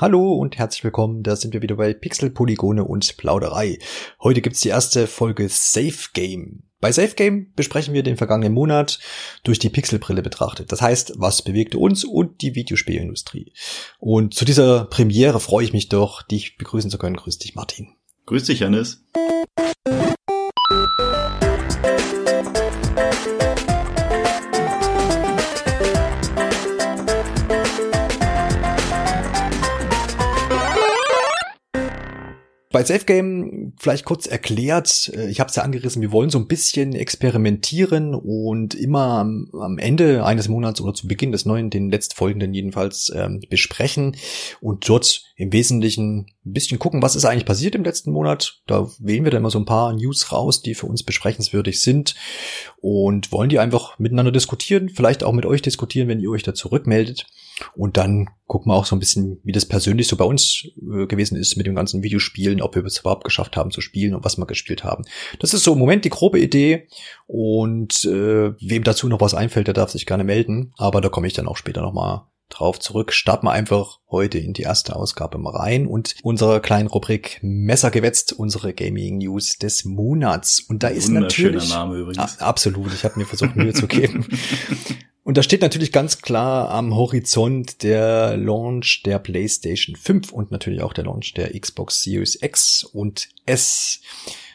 Hallo und herzlich willkommen, da sind wir wieder bei Pixel, Polygone und Plauderei. Heute gibt's die erste Folge Safe Game. Bei Safe Game besprechen wir den vergangenen Monat durch die Pixelbrille betrachtet. Das heißt, was bewegte uns und die Videospielindustrie. Und zu dieser Premiere freue ich mich doch, dich begrüßen zu können. Grüß dich, Martin. Grüß dich, Janis. Bei Safe Game vielleicht kurz erklärt, äh, ich habe es ja angerissen, wir wollen so ein bisschen experimentieren und immer am, am, Ende eines Monats oder zu Beginn des neuen, den letztfolgenden jedenfalls, ähm, besprechen und dort im Wesentlichen ein bisschen gucken, was ist eigentlich passiert im letzten Monat. Da wählen wir dann immer so ein paar News raus, die für uns besprechenswürdig sind und wollen die einfach miteinander diskutieren, vielleicht auch mit euch diskutieren, wenn ihr euch da zurückmeldet. Und dann gucken wir auch so ein bisschen, wie das persönlich so bei uns äh, gewesen ist mit dem ganzen Videospielen, ob wir es überhaupt geschafft haben zu spielen und was wir gespielt haben. Das ist so im Moment die grobe Idee. Und äh, wem dazu noch was einfällt, der darf sich gerne melden. Aber da komme ich dann auch später nochmal drauf zurück. Starten wir einfach heute in die erste Ausgabe mal rein und unsere kleinen Rubrik Messer gewetzt, unsere Gaming News des Monats. Und da ist natürlich Name übrigens. absolut. Ich habe mir versucht Mühe zu geben. Und da steht natürlich ganz klar am Horizont der Launch der PlayStation 5 und natürlich auch der Launch der Xbox Series X und S.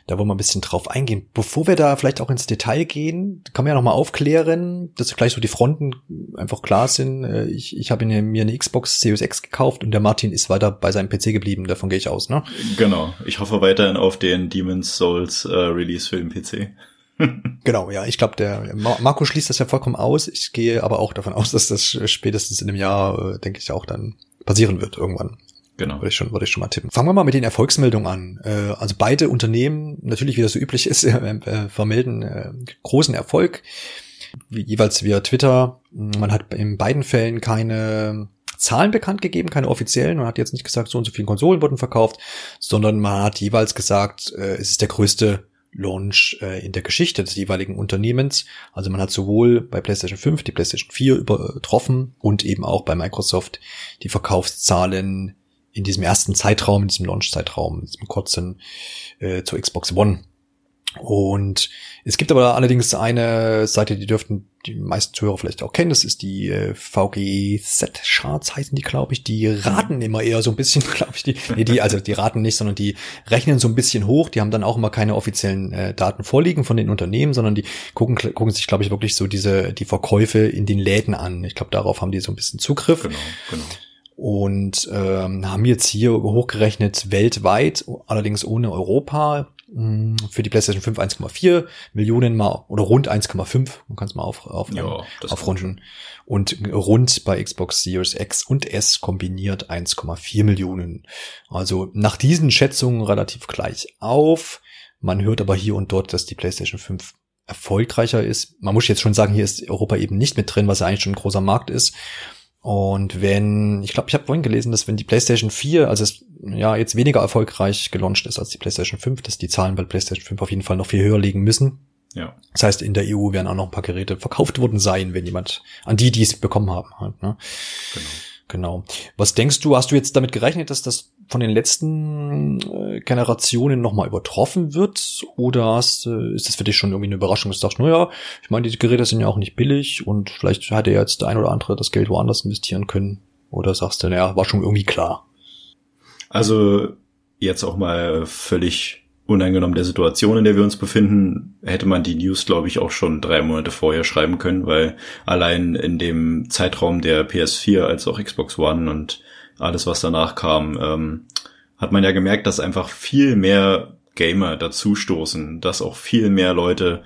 Da wollen wir ein bisschen drauf eingehen. Bevor wir da vielleicht auch ins Detail gehen, kann man ja nochmal aufklären, dass gleich so die Fronten einfach klar sind. Äh, ich, ich habe mir eine Xbox Series X gekauft und der Martin ist weiter bei seinem PC geblieben. Davon gehe ich aus, ne? Genau. Ich hoffe weiterhin auf den Demon's Souls äh, Release für den PC. genau, ja, ich glaube, der Marco schließt das ja vollkommen aus. Ich gehe aber auch davon aus, dass das spätestens in einem Jahr, äh, denke ich, auch dann passieren wird irgendwann. Genau. Würde ich schon, würde ich schon mal tippen. Fangen wir mal mit den Erfolgsmeldungen an. Äh, also beide Unternehmen, natürlich wie das so üblich ist, äh, vermelden äh, großen Erfolg. Jeweils via Twitter. Man hat in beiden Fällen keine Zahlen bekannt gegeben, keine offiziellen. Man hat jetzt nicht gesagt, so und so viele Konsolen wurden verkauft, sondern man hat jeweils gesagt, es ist der größte Launch in der Geschichte des jeweiligen Unternehmens. Also man hat sowohl bei PlayStation 5 die PlayStation 4 übertroffen und eben auch bei Microsoft die Verkaufszahlen in diesem ersten Zeitraum, in diesem Launch-Zeitraum, in diesem kurzen äh, zur Xbox One. Und es gibt aber allerdings eine Seite, die dürften die meisten Zuhörer vielleicht auch kennen, das ist die äh, VGZ-Charts heißen die, glaube ich. Die raten immer eher so ein bisschen, glaube ich, die, nee, die, also die raten nicht, sondern die rechnen so ein bisschen hoch. Die haben dann auch immer keine offiziellen äh, Daten vorliegen von den Unternehmen, sondern die gucken, gucken sich, glaube ich, wirklich so diese, die Verkäufe in den Läden an. Ich glaube, darauf haben die so ein bisschen Zugriff. Genau, genau und ähm, haben jetzt hier hochgerechnet weltweit, allerdings ohne Europa, hm, für die PlayStation 5 1,4 Millionen mal oder rund 1,5, man kann es mal auf, auf, ja, aufrunden. Und rund bei Xbox Series X und S kombiniert 1,4 Millionen. Also nach diesen Schätzungen relativ gleich auf. Man hört aber hier und dort, dass die PlayStation 5 erfolgreicher ist. Man muss jetzt schon sagen, hier ist Europa eben nicht mit drin, was ja eigentlich schon ein großer Markt ist. Und wenn, ich glaube, ich habe vorhin gelesen, dass wenn die PlayStation 4, also es ja jetzt weniger erfolgreich gelauncht ist als die PlayStation 5, dass die Zahlen bei PlayStation 5 auf jeden Fall noch viel höher liegen müssen. Ja. Das heißt, in der EU werden auch noch ein paar Geräte verkauft worden sein, wenn jemand an die, die es bekommen haben, halt, ne? Genau. Genau. Was denkst du, hast du jetzt damit gerechnet, dass das von den letzten äh, Generationen nochmal übertroffen wird? Oder hast, äh, ist das für dich schon irgendwie eine Überraschung, dass du sagst, naja, ich meine, die Geräte sind ja auch nicht billig und vielleicht hätte jetzt der ein oder andere das Geld woanders investieren können. Oder sagst du, naja, war schon irgendwie klar? Also jetzt auch mal völlig uneingenommen der Situation, in der wir uns befinden, hätte man die News, glaube ich, auch schon drei Monate vorher schreiben können, weil allein in dem Zeitraum der PS4 als auch Xbox One und alles, was danach kam, ähm, hat man ja gemerkt, dass einfach viel mehr Gamer dazustoßen, dass auch viel mehr Leute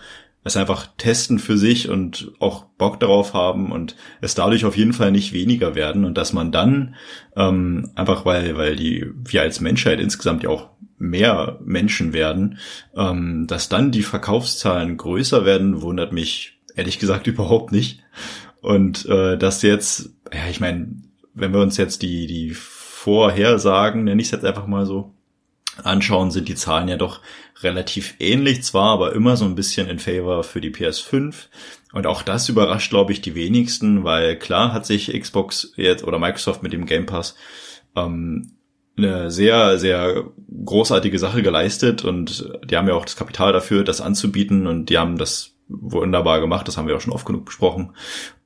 es einfach testen für sich und auch Bock darauf haben und es dadurch auf jeden Fall nicht weniger werden und dass man dann ähm, einfach weil weil die wir als Menschheit insgesamt ja auch mehr Menschen werden, ähm, dass dann die Verkaufszahlen größer werden, wundert mich ehrlich gesagt überhaupt nicht. Und äh, dass jetzt ja ich meine wenn wir uns jetzt die die Vorhersagen nenne ich es jetzt einfach mal so anschauen, sind die Zahlen ja doch relativ ähnlich zwar, aber immer so ein bisschen in Favor für die PS5. Und auch das überrascht, glaube ich, die wenigsten, weil klar hat sich Xbox jetzt oder Microsoft mit dem Game Pass ähm, eine sehr, sehr großartige Sache geleistet und die haben ja auch das Kapital dafür, das anzubieten und die haben das wunderbar gemacht, das haben wir auch schon oft genug besprochen.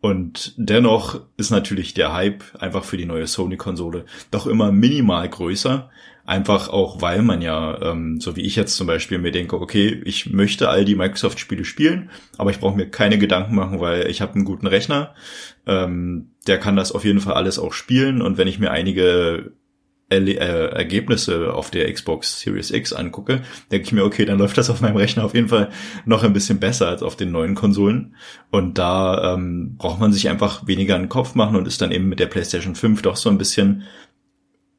Und dennoch ist natürlich der Hype einfach für die neue Sony-Konsole doch immer minimal größer. Einfach auch, weil man ja, ähm, so wie ich jetzt zum Beispiel mir denke, okay, ich möchte all die Microsoft-Spiele spielen, aber ich brauche mir keine Gedanken machen, weil ich habe einen guten Rechner. Ähm, der kann das auf jeden Fall alles auch spielen. Und wenn ich mir einige Erle äh, Ergebnisse auf der Xbox Series X angucke, denke ich mir, okay, dann läuft das auf meinem Rechner auf jeden Fall noch ein bisschen besser als auf den neuen Konsolen. Und da ähm, braucht man sich einfach weniger einen Kopf machen und ist dann eben mit der PlayStation 5 doch so ein bisschen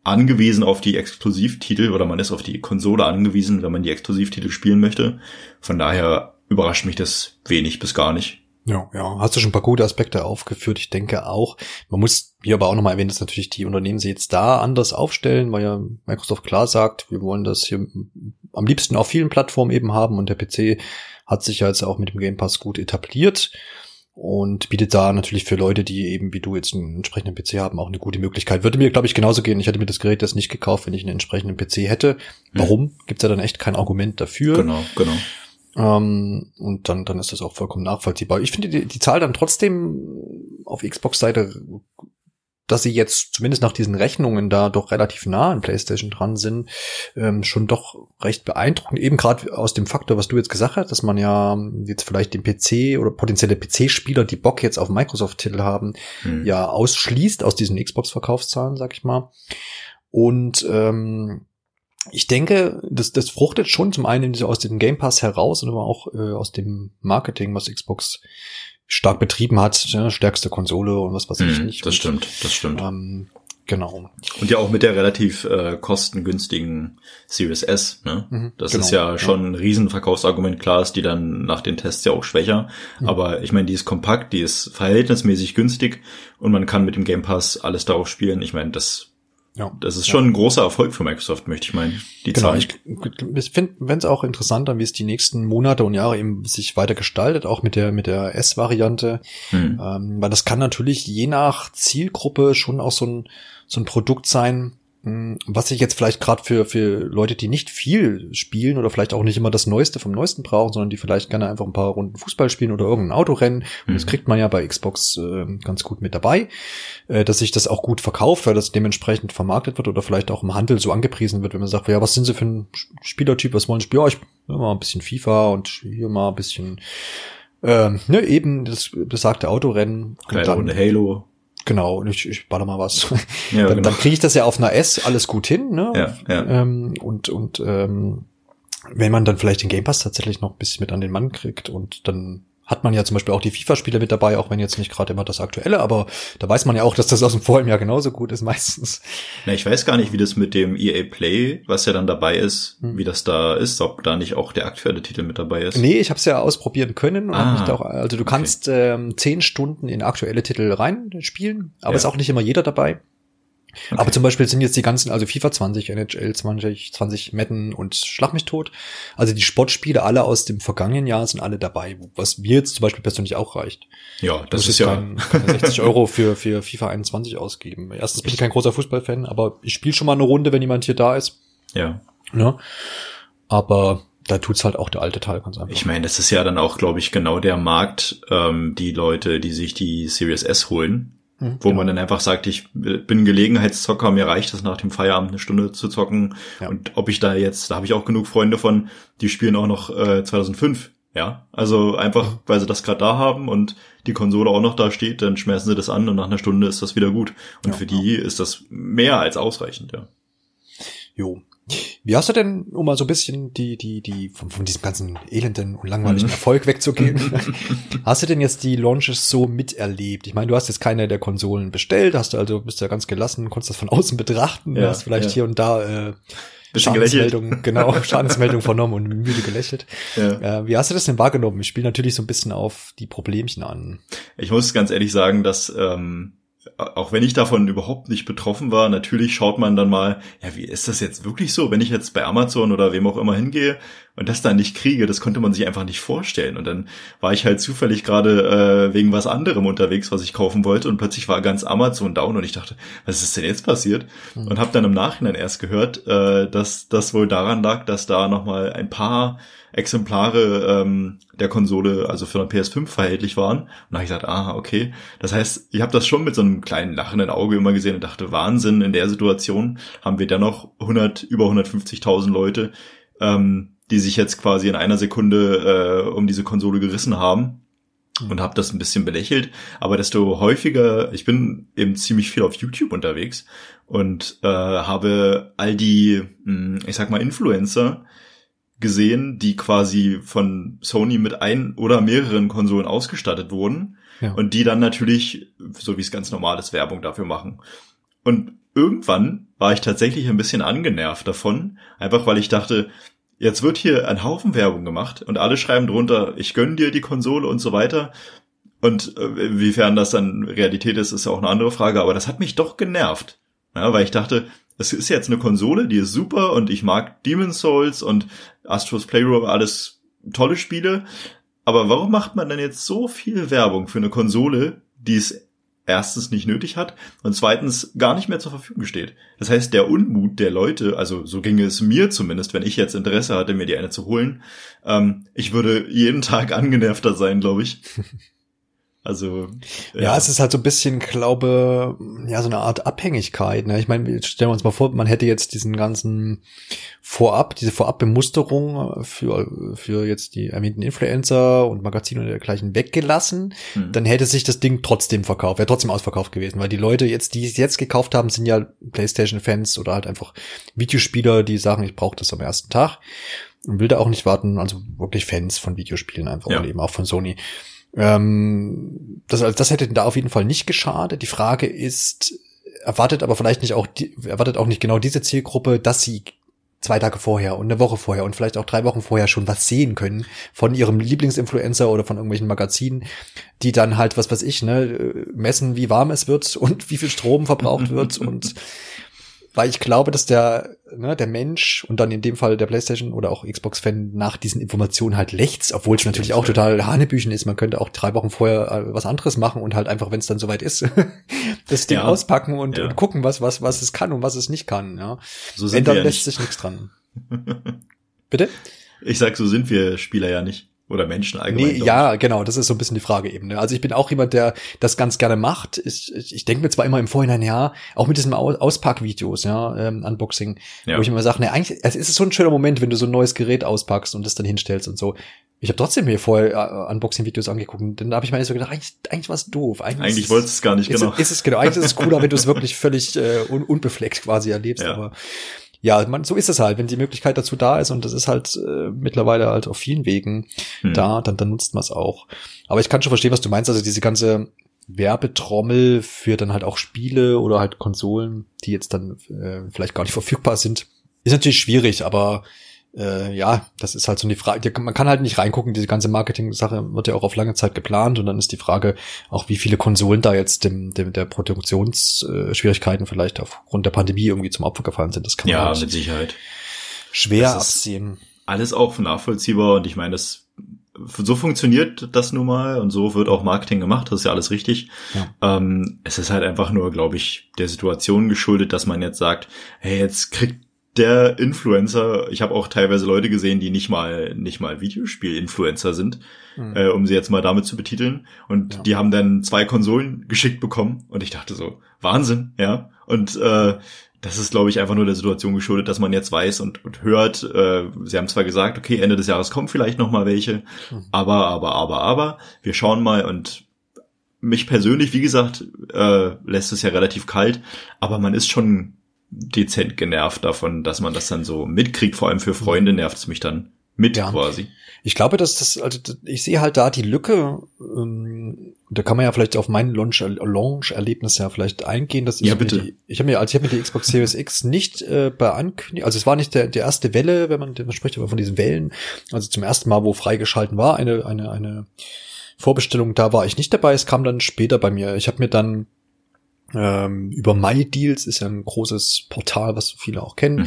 angewiesen auf die Exklusivtitel oder man ist auf die Konsole angewiesen, wenn man die Exklusivtitel spielen möchte. Von daher überrascht mich das wenig bis gar nicht. Ja, ja, hast du schon ein paar gute Aspekte aufgeführt. Ich denke auch, man muss hier aber auch nochmal erwähnen, dass natürlich die Unternehmen sich jetzt da anders aufstellen, weil ja Microsoft klar sagt, wir wollen das hier am liebsten auf vielen Plattformen eben haben und der PC hat sich ja jetzt auch mit dem Game Pass gut etabliert und bietet da natürlich für Leute, die eben wie du jetzt einen entsprechenden PC haben, auch eine gute Möglichkeit. Würde mir, glaube ich, genauso gehen. Ich hätte mir das Gerät jetzt nicht gekauft, wenn ich einen entsprechenden PC hätte. Warum? Hm. Gibt's ja dann echt kein Argument dafür. Genau, genau. Ähm, und dann, dann ist das auch vollkommen nachvollziehbar. Ich finde die, die Zahl dann trotzdem auf Xbox-Seite, dass sie jetzt zumindest nach diesen Rechnungen da doch relativ nah an PlayStation dran sind, ähm, schon doch recht beeindruckend. Eben gerade aus dem Faktor, was du jetzt gesagt hast, dass man ja jetzt vielleicht den PC oder potenzielle PC-Spieler, die Bock jetzt auf Microsoft-Titel haben, mhm. ja ausschließt aus diesen Xbox-Verkaufszahlen, sag ich mal. Und ähm, ich denke, das, das fruchtet schon zum einen aus dem Game Pass heraus und aber auch äh, aus dem Marketing, was Xbox stark betrieben hat, ja, stärkste Konsole und was weiß ich mm, nicht. Das und, stimmt, das stimmt. Ähm, genau. Und ja auch mit der relativ äh, kostengünstigen Series S. Ne? Mhm, das genau, ist ja schon ja. ein Riesenverkaufsargument. Klar ist die dann nach den Tests ja auch schwächer, mhm. aber ich meine, die ist kompakt, die ist verhältnismäßig günstig und man kann mit dem Game Pass alles darauf spielen. Ich meine, das ja. Das ist schon ja. ein großer Erfolg für Microsoft, möchte ich meinen. Die genau, Zahlen. ich, ich finde es auch interessanter, wie es die nächsten Monate und Jahre eben sich weiter gestaltet, auch mit der mit der S-Variante, hm. ähm, weil das kann natürlich je nach Zielgruppe schon auch so ein so ein Produkt sein, was ich jetzt vielleicht gerade für, für Leute, die nicht viel spielen oder vielleicht auch nicht immer das Neueste vom Neuesten brauchen, sondern die vielleicht gerne einfach ein paar Runden Fußball spielen oder irgendein Autorennen. Mhm. Das kriegt man ja bei Xbox äh, ganz gut mit dabei, äh, dass sich das auch gut verkauft, weil das dementsprechend vermarktet wird oder vielleicht auch im Handel so angepriesen wird, wenn man sagt, ja, was sind sie für ein Spielertyp, was wollen sie spielen? Ja, ich will mal ein bisschen FIFA und hier mal ein bisschen äh, ne, eben das besagte Autorennen. Kleine Runde Halo. Genau, ich, ich baller mal was. Ja, dann, genau. dann kriege ich das ja auf einer S alles gut hin, ne? Ja, ja. Ähm, und und ähm, wenn man dann vielleicht den Game Pass tatsächlich noch ein bisschen mit an den Mann kriegt und dann hat man ja zum Beispiel auch die FIFA-Spiele mit dabei, auch wenn jetzt nicht gerade immer das Aktuelle, aber da weiß man ja auch, dass das aus dem vorigen Jahr genauso gut ist meistens. Na, ich weiß gar nicht, wie das mit dem EA Play, was ja dann dabei ist, hm. wie das da ist, ob da nicht auch der aktuelle Titel mit dabei ist. Nee, ich habe es ja ausprobieren können. Und ah, auch, also du kannst okay. ähm, zehn Stunden in aktuelle Titel reinspielen, aber ja. ist auch nicht immer jeder dabei. Okay. Aber zum Beispiel sind jetzt die ganzen, also FIFA 20, NHL 20, 20 Madden und Schlag mich tot. Also die Sportspiele alle aus dem vergangenen Jahr sind alle dabei, was mir jetzt zum Beispiel persönlich auch reicht. Ja, das, ist ja. Kein, 60 Euro für, für FIFA 21 ausgeben. Erstens bin ich kein großer Fußballfan, aber ich spiele schon mal eine Runde, wenn jemand hier da ist. Ja. ja. Aber da tut's halt auch der alte Teil ganz einfach. Ich meine, das ist ja dann auch, glaube ich, genau der Markt, ähm, die Leute, die sich die Series S holen Mhm, wo genau. man dann einfach sagt, ich bin Gelegenheitszocker, mir reicht es nach dem Feierabend eine Stunde zu zocken. Ja. Und ob ich da jetzt, da habe ich auch genug Freunde von, die spielen auch noch äh, 2005. Ja, also einfach, mhm. weil sie das gerade da haben und die Konsole auch noch da steht, dann schmeißen sie das an und nach einer Stunde ist das wieder gut. Und ja, für die ja. ist das mehr als ausreichend, ja. Jo. Wie hast du denn, um mal so ein bisschen die, die, die, von, von diesem ganzen elenden und langweiligen mhm. Erfolg wegzugehen, hast du denn jetzt die Launches so miterlebt? Ich meine, du hast jetzt keine der Konsolen bestellt, hast du also, bist ja ganz gelassen, konntest das von außen betrachten, ja, hast vielleicht ja. hier und da, äh, Schadensmeldung, genau, Schadensmeldung vernommen und müde gelächelt. Ja. Äh, wie hast du das denn wahrgenommen? Ich spiele natürlich so ein bisschen auf die Problemchen an. Ich muss ganz ehrlich sagen, dass ähm, auch wenn ich davon überhaupt nicht betroffen war, natürlich schaut man dann mal, ja, wie ist das jetzt wirklich so, wenn ich jetzt bei Amazon oder wem auch immer hingehe und das dann nicht kriege, das konnte man sich einfach nicht vorstellen. Und dann war ich halt zufällig gerade äh, wegen was anderem unterwegs, was ich kaufen wollte und plötzlich war ganz Amazon down und ich dachte, was ist denn jetzt passiert? Mhm. Und habe dann im Nachhinein erst gehört, äh, dass das wohl daran lag, dass da nochmal ein paar Exemplare ähm, der Konsole, also für eine PS5 verhältlich waren. Und da habe ich gesagt, aha, okay. Das heißt, ich habe das schon mit so einem kleinen lachenden Auge immer gesehen und dachte, Wahnsinn, in der Situation haben wir dennoch 100, über 150.000 Leute, ähm, die sich jetzt quasi in einer Sekunde äh, um diese Konsole gerissen haben und habe das ein bisschen belächelt, aber desto häufiger, ich bin eben ziemlich viel auf YouTube unterwegs und äh, habe all die, hm, ich sag mal, Influencer, gesehen, die quasi von Sony mit ein oder mehreren Konsolen ausgestattet wurden ja. und die dann natürlich, so wie es ganz normal ist, Werbung dafür machen. Und irgendwann war ich tatsächlich ein bisschen angenervt davon, einfach weil ich dachte, jetzt wird hier ein Haufen Werbung gemacht und alle schreiben drunter, ich gönn dir die Konsole und so weiter. Und äh, wiefern das dann Realität ist, ist ja auch eine andere Frage, aber das hat mich doch genervt. Ja, weil ich dachte, es ist jetzt eine Konsole, die ist super und ich mag Demon's Souls und Astros Playroom, alles tolle Spiele. Aber warum macht man denn jetzt so viel Werbung für eine Konsole, die es erstens nicht nötig hat und zweitens gar nicht mehr zur Verfügung steht. Das heißt, der Unmut der Leute, also so ginge es mir zumindest, wenn ich jetzt Interesse hatte, mir die eine zu holen, ähm, ich würde jeden Tag angenervter sein, glaube ich. Also ja. ja. es ist halt so ein bisschen, glaube, ja, so eine Art Abhängigkeit. Ne? Ich meine, stellen wir uns mal vor, man hätte jetzt diesen ganzen Vorab, diese Vorabbemusterung für für jetzt die erwähnten Influencer und Magazine und dergleichen weggelassen, hm. dann hätte sich das Ding trotzdem verkauft, wäre trotzdem ausverkauft gewesen, weil die Leute jetzt, die es jetzt gekauft haben, sind ja PlayStation-Fans oder halt einfach Videospieler, die sagen, ich brauche das am ersten Tag und will da auch nicht warten, also wirklich Fans von Videospielen einfach ja. und eben auch von Sony. Ähm, das, das hätte da auf jeden Fall nicht geschadet. Die Frage ist, erwartet aber vielleicht nicht auch, die, erwartet auch nicht genau diese Zielgruppe, dass sie zwei Tage vorher und eine Woche vorher und vielleicht auch drei Wochen vorher schon was sehen können von ihrem Lieblingsinfluencer oder von irgendwelchen Magazinen, die dann halt, was weiß ich, ne, messen, wie warm es wird und wie viel Strom verbraucht wird und weil ich glaube, dass der, ne, der Mensch und dann in dem Fall der PlayStation oder auch Xbox-Fan nach diesen Informationen halt lächzt, obwohl es natürlich auch total Hanebüchen ist. Man könnte auch drei Wochen vorher äh, was anderes machen und halt einfach, wenn es dann soweit ist, das Ding ja. auspacken und, ja. und, gucken, was, was, was es kann und was es nicht kann. Ja. So sind Ändern wir ja lässt sich nichts dran. Bitte? Ich sag, so sind wir Spieler ja nicht. Oder Menschen allgemein. Nee, ja, genau, das ist so ein bisschen die Frage eben. Ne? Also ich bin auch jemand, der das ganz gerne macht. Ich, ich, ich denke mir zwar immer im Vorhinein, ja, auch mit diesen Auspackvideos, ja, ähm, Unboxing, ja. wo ich immer sage, ne, eigentlich es ist so ein schöner Moment, wenn du so ein neues Gerät auspackst und das dann hinstellst und so. Ich habe trotzdem mir vorher äh, Unboxing-Videos angeguckt und dann habe ich mir so gedacht, eigentlich, eigentlich war es doof. Eigentlich, eigentlich wolltest du es gar nicht, genau. Ist, ist es genau. Eigentlich ist es cooler, wenn du es wirklich völlig äh, un unbefleckt quasi erlebst, ja. aber ja, man, so ist es halt, wenn die Möglichkeit dazu da ist und das ist halt äh, mittlerweile halt auf vielen Wegen hm. da, dann, dann nutzt man es auch. Aber ich kann schon verstehen, was du meinst, also diese ganze Werbetrommel für dann halt auch Spiele oder halt Konsolen, die jetzt dann äh, vielleicht gar nicht verfügbar sind, ist natürlich schwierig, aber äh, ja, das ist halt so eine Frage. Man kann halt nicht reingucken, diese ganze Marketing-Sache wird ja auch auf lange Zeit geplant und dann ist die Frage auch, wie viele Konsolen da jetzt dem, dem der Produktionsschwierigkeiten vielleicht aufgrund der Pandemie irgendwie zum Opfer gefallen sind. Das kann man ja halt mit Sicherheit schwer absehen. Alles auch nachvollziehbar und ich meine, das so funktioniert das nun mal und so wird auch Marketing gemacht, das ist ja alles richtig. Ja. Ähm, es ist halt einfach nur, glaube ich, der Situation geschuldet, dass man jetzt sagt, hey, jetzt kriegt der Influencer, ich habe auch teilweise Leute gesehen, die nicht mal nicht mal Videospiel-Influencer sind, mhm. äh, um sie jetzt mal damit zu betiteln. Und ja. die haben dann zwei Konsolen geschickt bekommen und ich dachte so, Wahnsinn, ja. Und äh, das ist, glaube ich, einfach nur der Situation geschuldet, dass man jetzt weiß und, und hört, äh, sie haben zwar gesagt, okay, Ende des Jahres kommen vielleicht noch mal welche, mhm. aber, aber, aber, aber, wir schauen mal und mich persönlich, wie gesagt, äh, lässt es ja relativ kalt, aber man ist schon dezent genervt davon, dass man das dann so mitkriegt. Vor allem für Freunde nervt es mich dann mit ja. quasi. Ich glaube, dass das, also ich sehe halt da die Lücke, ähm, da kann man ja vielleicht auf mein Launch-Erlebnis ja vielleicht eingehen. Dass ich ja, bitte. Die, ich habe mir, als ich habe mir die Xbox Series X nicht äh, bei Ankündigung, also es war nicht der, die erste Welle, wenn man, man spricht aber von diesen Wellen, also zum ersten Mal, wo freigeschalten war, eine, eine, eine Vorbestellung, da war ich nicht dabei, es kam dann später bei mir. Ich habe mir dann über MyDeals ist ja ein großes Portal, was viele auch kennen,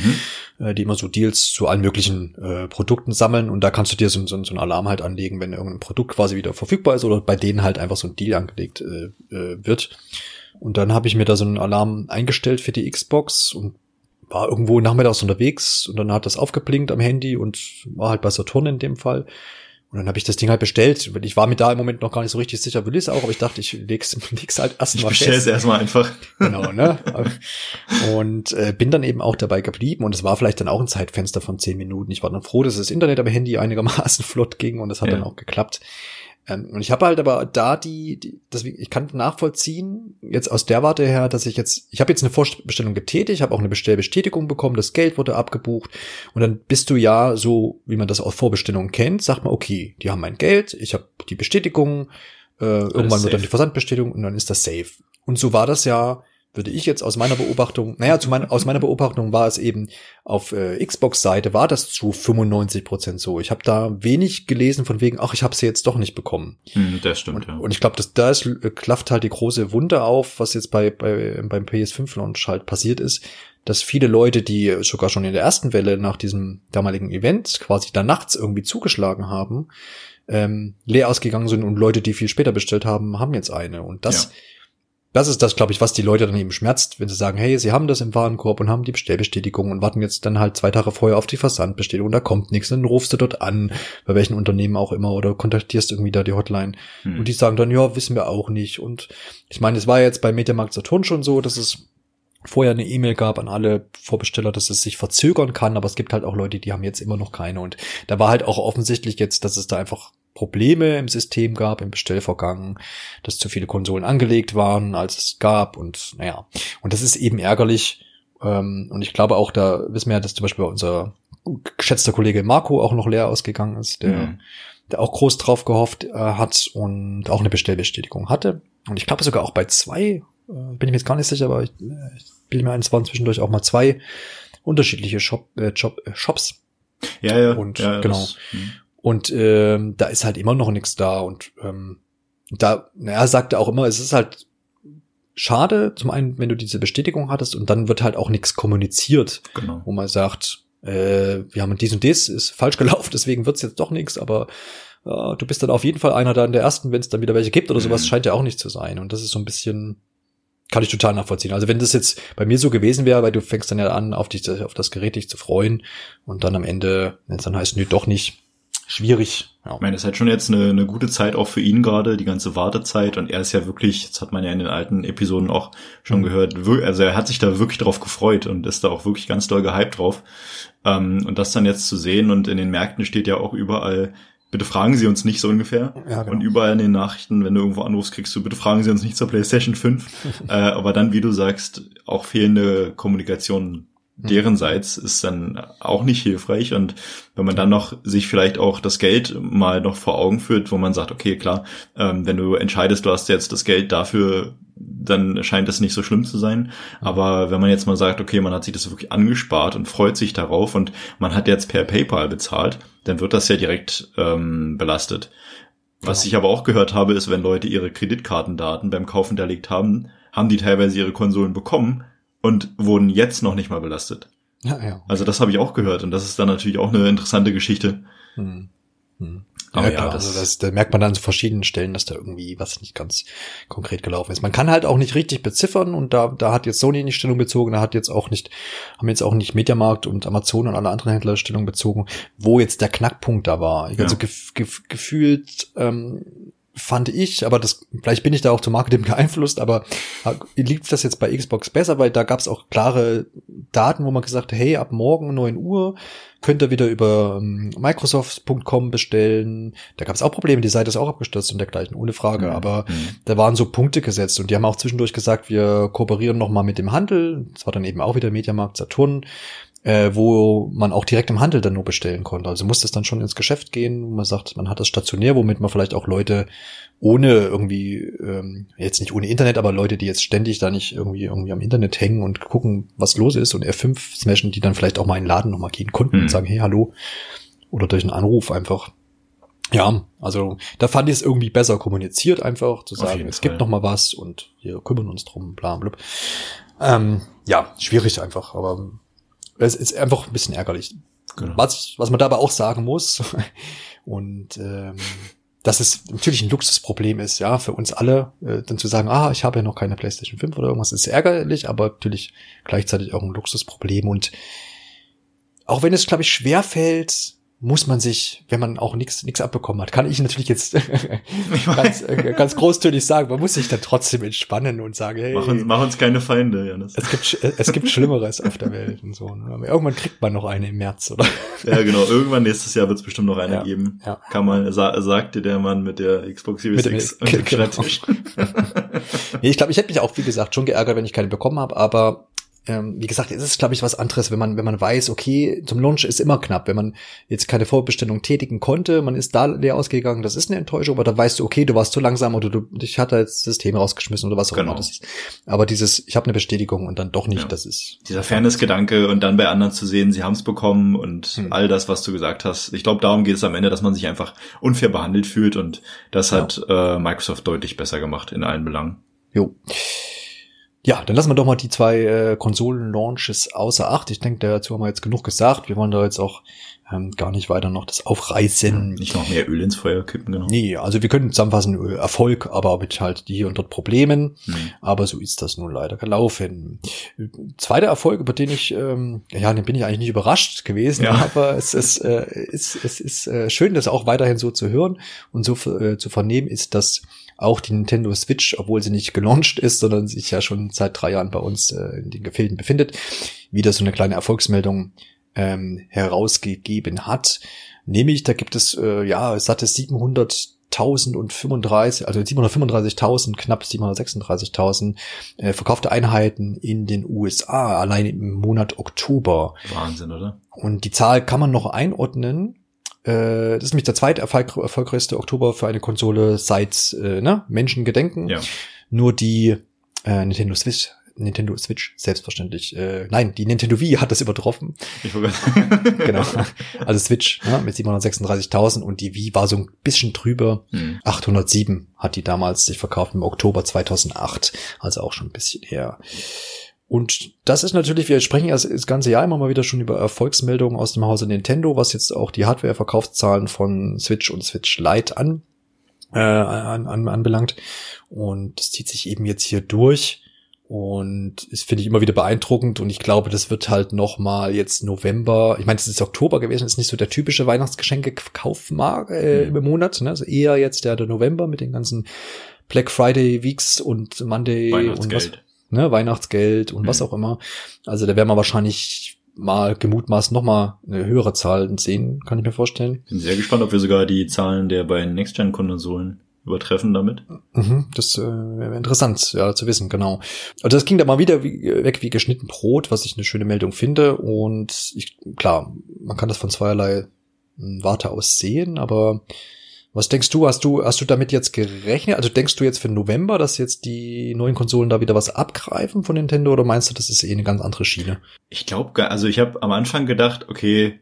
mhm. äh, die immer so Deals zu allen möglichen äh, Produkten sammeln und da kannst du dir so, so, so einen Alarm halt anlegen, wenn irgendein Produkt quasi wieder verfügbar ist oder bei denen halt einfach so ein Deal angelegt äh, äh, wird. Und dann habe ich mir da so einen Alarm eingestellt für die Xbox und war irgendwo nachmittags unterwegs und dann hat das aufgeblinkt am Handy und war halt bei Saturn in dem Fall. Und dann habe ich das Ding halt bestellt. Ich war mir da im Moment noch gar nicht so richtig sicher, will ich es auch, aber ich dachte, ich leg's, leg's halt erstmal fest. Ich bestell's erstmal einfach. Genau, ne? Und äh, bin dann eben auch dabei geblieben und es war vielleicht dann auch ein Zeitfenster von zehn Minuten. Ich war dann froh, dass das Internet am Handy einigermaßen flott ging und das hat ja. dann auch geklappt. Ähm, und ich habe halt aber da die, die deswegen, ich kann nachvollziehen, jetzt aus der Warte her, dass ich jetzt, ich habe jetzt eine Vorbestellung getätigt, habe auch eine Bestellbestätigung bekommen, das Geld wurde abgebucht und dann bist du ja so, wie man das aus Vorbestellungen kennt, sagt man, okay, die haben mein Geld, ich habe die Bestätigung, äh, irgendwann wird dann die Versandbestätigung und dann ist das safe. Und so war das ja würde ich jetzt aus meiner Beobachtung, naja, zu mein, aus meiner Beobachtung war es eben auf äh, Xbox-Seite war das zu 95 Prozent so. Ich habe da wenig gelesen von wegen, ach, ich habe sie jetzt doch nicht bekommen. Hm, das stimmt, und, ja. Und ich glaube, dass da ist, äh, klafft halt die große Wunde auf, was jetzt bei, bei beim PS5-Launch halt passiert ist, dass viele Leute, die sogar schon in der ersten Welle nach diesem damaligen Event quasi da nachts irgendwie zugeschlagen haben, ähm, leer ausgegangen sind und Leute, die viel später bestellt haben, haben jetzt eine. Und das ja das ist das, glaube ich, was die Leute dann eben schmerzt, wenn sie sagen, hey, sie haben das im Warenkorb und haben die Bestellbestätigung und warten jetzt dann halt zwei Tage vorher auf die Versandbestätigung, da kommt nichts, dann rufst du dort an, bei welchen Unternehmen auch immer, oder kontaktierst irgendwie da die Hotline. Hm. Und die sagen dann, ja, wissen wir auch nicht. Und ich meine, es war jetzt bei Mediamarkt Saturn schon so, dass es vorher eine E-Mail gab an alle Vorbesteller, dass es sich verzögern kann, aber es gibt halt auch Leute, die haben jetzt immer noch keine. Und da war halt auch offensichtlich jetzt, dass es da einfach Probleme im System gab, im Bestellvorgang, dass zu viele Konsolen angelegt waren, als es gab und naja. Und das ist eben ärgerlich. Ähm, und ich glaube auch, da wissen wir ja, dass zum Beispiel unser geschätzter Kollege Marco auch noch leer ausgegangen ist, der, mhm. der auch groß drauf gehofft äh, hat und auch eine Bestellbestätigung hatte. Und ich glaube sogar auch bei zwei, äh, bin ich mir jetzt gar nicht sicher, aber ich, äh, ich bilde mir ein, es waren zwischendurch auch mal zwei unterschiedliche Shop, äh, Shop, äh, Shops. Ja, ja. Und ja, genau. Das, hm. Und ähm, da ist halt immer noch nichts da. Und ähm, da, naja, sagte auch immer, es ist halt schade, zum einen, wenn du diese Bestätigung hattest und dann wird halt auch nichts kommuniziert, genau. wo man sagt, äh, wir haben dies und dies, ist falsch gelaufen, deswegen wird's jetzt doch nichts, aber äh, du bist dann auf jeden Fall einer da in der ersten, wenn es dann wieder welche gibt oder sowas, mhm. scheint ja auch nicht zu sein. Und das ist so ein bisschen, kann ich total nachvollziehen. Also wenn das jetzt bei mir so gewesen wäre, weil du fängst dann ja an, auf, dich, auf das Gerät dich zu freuen und dann am Ende, wenn es dann heißt, nö, doch nicht, schwierig. Ja. Ich meine, es ist halt schon jetzt eine, eine gute Zeit auch für ihn gerade, die ganze Wartezeit. Und er ist ja wirklich, das hat man ja in den alten Episoden auch schon mhm. gehört, also er hat sich da wirklich drauf gefreut und ist da auch wirklich ganz doll gehypt drauf. Ähm, und das dann jetzt zu sehen und in den Märkten steht ja auch überall, bitte fragen Sie uns nicht so ungefähr. Ja, genau. Und überall in den Nachrichten, wenn du irgendwo anrufst, kriegst du, bitte fragen Sie uns nicht zur PlayStation 5. äh, aber dann, wie du sagst, auch fehlende Kommunikation Mhm. derenseits ist dann auch nicht hilfreich. Und wenn man dann noch sich vielleicht auch das Geld mal noch vor Augen führt, wo man sagt, okay, klar, ähm, wenn du entscheidest, du hast jetzt das Geld dafür, dann scheint das nicht so schlimm zu sein. Mhm. Aber wenn man jetzt mal sagt, okay, man hat sich das wirklich angespart und freut sich darauf und man hat jetzt per PayPal bezahlt, dann wird das ja direkt ähm, belastet. Was genau. ich aber auch gehört habe, ist, wenn Leute ihre Kreditkartendaten beim Kaufen hinterlegt haben, haben die teilweise ihre Konsolen bekommen, und wurden jetzt noch nicht mal belastet. Ja, ja. Also das habe ich auch gehört und das ist dann natürlich auch eine interessante Geschichte. Hm. Hm. Aber ja, ja das, also das, da merkt man dann an so verschiedenen Stellen, dass da irgendwie was nicht ganz konkret gelaufen ist. Man kann halt auch nicht richtig beziffern und da, da hat jetzt Sony nicht Stellung bezogen, da hat jetzt auch nicht, haben jetzt auch nicht Mediamarkt und Amazon und alle anderen Händler Stellung bezogen, wo jetzt der Knackpunkt da war. Ja. Also gef, gef, gefühlt ähm, fand ich, aber das, vielleicht bin ich da auch zum Marketing beeinflusst, aber liegt das jetzt bei Xbox besser, weil da gab es auch klare Daten, wo man gesagt hat, hey, ab morgen 9 Uhr könnt ihr wieder über ähm, Microsoft.com bestellen. Da gab es auch Probleme, die Seite ist auch abgestürzt und dergleichen, ohne Frage. Aber mhm. da waren so Punkte gesetzt und die haben auch zwischendurch gesagt, wir kooperieren nochmal mit dem Handel. Das war dann eben auch wieder Mediamarkt Saturn äh, wo man auch direkt im Handel dann nur bestellen konnte. Also musste es dann schon ins Geschäft gehen. Man sagt, man hat das stationär, womit man vielleicht auch Leute ohne irgendwie, ähm, jetzt nicht ohne Internet, aber Leute, die jetzt ständig da nicht irgendwie irgendwie am Internet hängen und gucken, was los ist und R5 smashen, die dann vielleicht auch mal in den Laden nochmal gehen konnten mhm. und sagen, hey, hallo. Oder durch einen Anruf einfach. Ja, also da fand ich es irgendwie besser kommuniziert, einfach zu sagen, es Fall. gibt noch mal was und wir kümmern uns drum, bla bla. Ähm, ja, schwierig einfach, aber es ist einfach ein bisschen ärgerlich. Genau. Was, was man dabei auch sagen muss, und ähm, dass es natürlich ein Luxusproblem ist, ja, für uns alle, äh, dann zu sagen, ah, ich habe ja noch keine PlayStation 5 oder irgendwas, ist ärgerlich, aber natürlich gleichzeitig auch ein Luxusproblem. Und auch wenn es, glaube ich, schwer fällt, muss man sich, wenn man auch nichts nichts abbekommen hat, kann ich natürlich jetzt ganz, äh, ganz großtönig sagen, man muss sich dann trotzdem entspannen und sagen, hey, mach uns, mach uns keine Feinde, Janis. Es gibt es gibt Schlimmeres auf der Welt und so. Ne? Aber irgendwann kriegt man noch eine im März, oder? Ja, genau. Irgendwann nächstes Jahr wird es bestimmt noch eine ja, geben. Ja. Kann man sa sagte der Mann mit der Xbox Series mit X und dem genau. nee, ich glaube, ich hätte mich auch wie gesagt schon geärgert, wenn ich keine bekommen habe, aber ähm, wie gesagt, es ist, glaube ich, was anderes, wenn man, wenn man weiß, okay, zum Launch ist immer knapp. Wenn man jetzt keine Vorbestellung tätigen konnte, man ist da leer ausgegangen, das ist eine Enttäuschung, aber da weißt du, okay, du warst zu langsam oder du, dich hat das System rausgeschmissen oder was auch genau. immer das ist. Aber dieses, ich habe eine Bestätigung und dann doch nicht, ja. das ist. Dieser Fairness-Gedanke und dann bei anderen zu sehen, sie haben es bekommen und hm. all das, was du gesagt hast. Ich glaube, darum geht es am Ende, dass man sich einfach unfair behandelt fühlt und das ja. hat äh, Microsoft deutlich besser gemacht in allen Belangen. Jo. Ja, dann lassen wir doch mal die zwei äh, Konsolen-Launches außer Acht. Ich denke, dazu haben wir jetzt genug gesagt. Wir wollen da jetzt auch ähm, gar nicht weiter noch das aufreißen. Nicht noch mehr Öl ins Feuer kippen, genau. Nee, also wir können zusammenfassen, Erfolg, aber mit halt die und dort Problemen. Mhm. Aber so ist das nun leider gelaufen. Zweiter Erfolg, über den ich, ähm, ja, den bin ich eigentlich nicht überrascht gewesen, ja. aber es ist, äh, ist, es ist äh, schön, das auch weiterhin so zu hören und so äh, zu vernehmen, ist, dass auch die Nintendo Switch, obwohl sie nicht gelauncht ist, sondern sich ja schon seit drei Jahren bei uns äh, in den Gefilden befindet, wieder so eine kleine Erfolgsmeldung ähm, herausgegeben hat. Nämlich, da gibt es äh, ja satte 700.000 und 35, also 735.000, knapp 736.000 äh, verkaufte Einheiten in den USA, allein im Monat Oktober. Wahnsinn, oder? Und die Zahl kann man noch einordnen äh, das ist nämlich der zweite erfolg erfolgreichste Oktober für eine Konsole seit äh, ne, Menschen gedenken. Ja. Nur die äh, Nintendo Switch Nintendo Switch, selbstverständlich. Äh, nein, die Nintendo Wii hat das übertroffen. Ich genau. Also Switch ja, mit 736.000 und die Wii war so ein bisschen drüber. Hm. 807 hat die damals sich verkauft im Oktober 2008, also auch schon ein bisschen her. Und das ist natürlich, wir sprechen ja das ganze Jahr immer mal wieder schon über Erfolgsmeldungen aus dem Hause Nintendo, was jetzt auch die Hardware-Verkaufszahlen von Switch und Switch Lite an, äh, an, an, anbelangt. Und es zieht sich eben jetzt hier durch. Und ist, finde ich, immer wieder beeindruckend. Und ich glaube, das wird halt noch mal jetzt November. Ich meine, es ist Oktober gewesen, ist nicht so der typische Weihnachtsgeschenke-Kaufmarkt äh, mhm. im Monat. Ne? Also eher jetzt der, der November mit den ganzen Black Friday Weeks und Monday und was ne, Weihnachtsgeld und mhm. was auch immer. Also da werden wir wahrscheinlich mal gemutmaßt noch mal eine höhere Zahl sehen, kann ich mir vorstellen. Bin sehr gespannt, ob wir sogar die Zahlen der beiden Next-Gen-Konsolen übertreffen damit. Mhm, das äh, wäre interessant, ja, zu wissen, genau. Also das ging da mal wieder wie, weg wie geschnitten Brot, was ich eine schöne Meldung finde. Und ich, klar, man kann das von zweierlei hm, Warte aus sehen, aber was denkst du, hast du, hast du damit jetzt gerechnet? Also denkst du jetzt für November, dass jetzt die neuen Konsolen da wieder was abgreifen von Nintendo oder meinst du, das ist eh eine ganz andere Schiene? Ich glaube, also ich habe am Anfang gedacht, okay,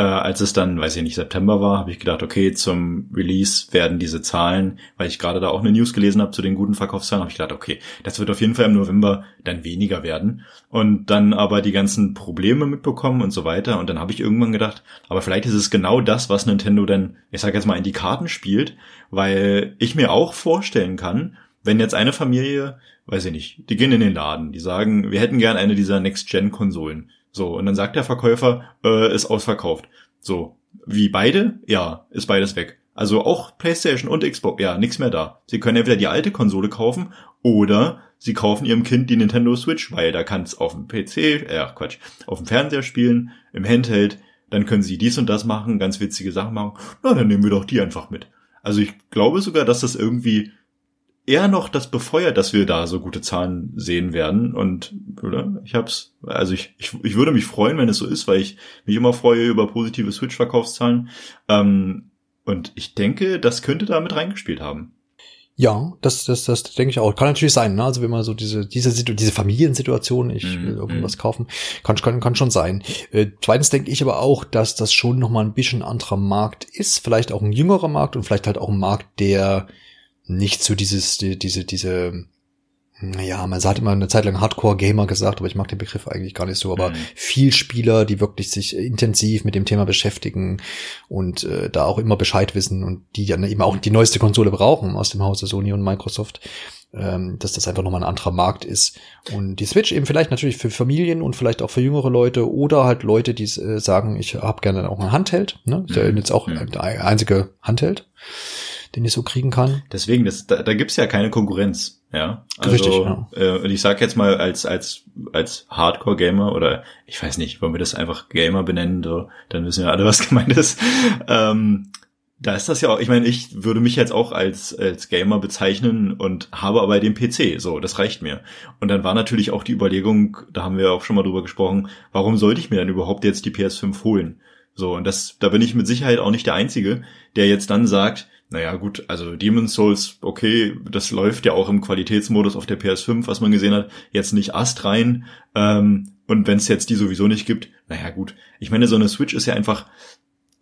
äh, als es dann, weiß ich nicht, September war, habe ich gedacht, okay, zum Release werden diese Zahlen, weil ich gerade da auch eine News gelesen habe zu den guten Verkaufszahlen, habe ich gedacht, okay, das wird auf jeden Fall im November dann weniger werden. Und dann aber die ganzen Probleme mitbekommen und so weiter. Und dann habe ich irgendwann gedacht, aber vielleicht ist es genau das, was Nintendo denn, ich sage jetzt mal, in die Karten spielt, weil ich mir auch vorstellen kann, wenn jetzt eine Familie, weiß ich nicht, die gehen in den Laden, die sagen, wir hätten gern eine dieser Next-Gen-Konsolen so, und dann sagt der Verkäufer, äh, ist ausverkauft. So, wie beide? Ja, ist beides weg. Also auch PlayStation und Xbox, ja, nichts mehr da. Sie können entweder die alte Konsole kaufen oder sie kaufen ihrem Kind die Nintendo Switch, weil da kann es auf dem PC, äh, Quatsch, auf dem Fernseher spielen, im Handheld, dann können sie dies und das machen, ganz witzige Sachen machen. Na, dann nehmen wir doch die einfach mit. Also ich glaube sogar, dass das irgendwie eher noch das befeuert, dass wir da so gute Zahlen sehen werden. Und oder? ich hab's, also ich, ich, ich würde mich freuen, wenn es so ist, weil ich mich immer freue über positive Switch-Verkaufszahlen. Ähm, und ich denke, das könnte da mit reingespielt haben. Ja, das, das, das denke ich auch. Kann natürlich sein, ne? Also wenn man so diese, diese, diese Familiensituation, ich will mhm, irgendwas mhm. kaufen, kann, kann, kann schon sein. Äh, zweitens denke ich aber auch, dass das schon nochmal ein bisschen anderer Markt ist, vielleicht auch ein jüngerer Markt und vielleicht halt auch ein Markt, der nicht so dieses, die, diese, diese, naja, man hat immer eine Zeit lang Hardcore-Gamer gesagt, aber ich mag den Begriff eigentlich gar nicht so, aber mhm. viel Spieler, die wirklich sich intensiv mit dem Thema beschäftigen und äh, da auch immer Bescheid wissen und die dann eben auch die neueste Konsole brauchen aus dem Hause Sony und Microsoft, ähm, dass das einfach nochmal ein anderer Markt ist. Und die Switch eben vielleicht natürlich für Familien und vielleicht auch für jüngere Leute oder halt Leute, die äh, sagen, ich habe gerne auch ein Handheld, ne? Ist ja mhm. jetzt auch mhm. der einzige Handheld den ich so kriegen kann. Deswegen, das, da, da gibt's ja keine Konkurrenz. Ja, also, Richtig, ja. Äh, und ich sag jetzt mal als als als Hardcore-Gamer oder ich weiß nicht, wollen wir das einfach Gamer benennen, so, dann wissen wir alle, was gemeint ist. Ähm, da ist das ja auch, ich meine, ich würde mich jetzt auch als, als Gamer bezeichnen und habe aber den PC, so, das reicht mir. Und dann war natürlich auch die Überlegung, da haben wir auch schon mal drüber gesprochen, warum sollte ich mir dann überhaupt jetzt die PS5 holen? So, und das, da bin ich mit Sicherheit auch nicht der Einzige, der jetzt dann sagt, naja, gut, also Demon's Souls, okay, das läuft ja auch im Qualitätsmodus auf der PS5, was man gesehen hat, jetzt nicht Ast rein. Ähm, und wenn es jetzt die sowieso nicht gibt, naja, gut. Ich meine, so eine Switch ist ja einfach,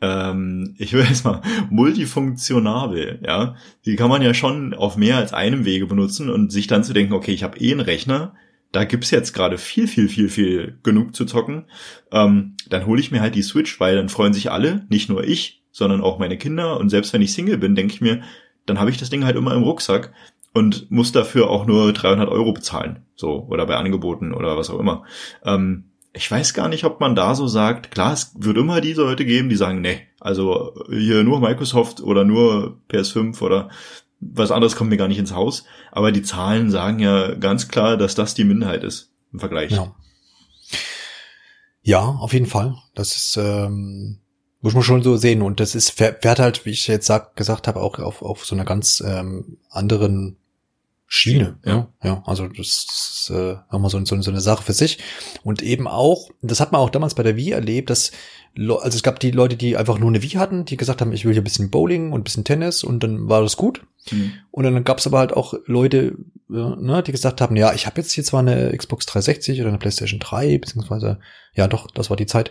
ähm, ich will jetzt mal, multifunktionabel, ja. Die kann man ja schon auf mehr als einem Wege benutzen und sich dann zu denken, okay, ich habe eh einen Rechner, da gibt's jetzt gerade viel, viel, viel, viel genug zu zocken. Ähm, dann hole ich mir halt die Switch, weil dann freuen sich alle, nicht nur ich, sondern auch meine Kinder. Und selbst wenn ich Single bin, denke ich mir, dann habe ich das Ding halt immer im Rucksack und muss dafür auch nur 300 Euro bezahlen. So, oder bei Angeboten oder was auch immer. Ähm, ich weiß gar nicht, ob man da so sagt, klar, es wird immer diese Leute geben, die sagen, nee, also hier nur Microsoft oder nur PS5 oder was anderes kommt mir gar nicht ins Haus. Aber die Zahlen sagen ja ganz klar, dass das die Minderheit ist im Vergleich. Ja, ja auf jeden Fall. Das ist, ähm, muss man schon so sehen. Und das ist, fährt halt, wie ich jetzt sag, gesagt habe, auch auf, auf so einer ganz ähm, anderen Schiene. Ja. ja. Also das ist äh, nochmal so, so, so eine Sache für sich. Und eben auch, das hat man auch damals bei der Wii erlebt, dass also es gab die Leute, die einfach nur eine Wii hatten, die gesagt haben, ich will hier ein bisschen Bowling und ein bisschen Tennis und dann war das gut. Mhm. Und dann gab es aber halt auch Leute, äh, ne, die gesagt haben, ja, ich habe jetzt hier zwar eine Xbox 360 oder eine PlayStation 3, beziehungsweise, ja doch, das war die Zeit.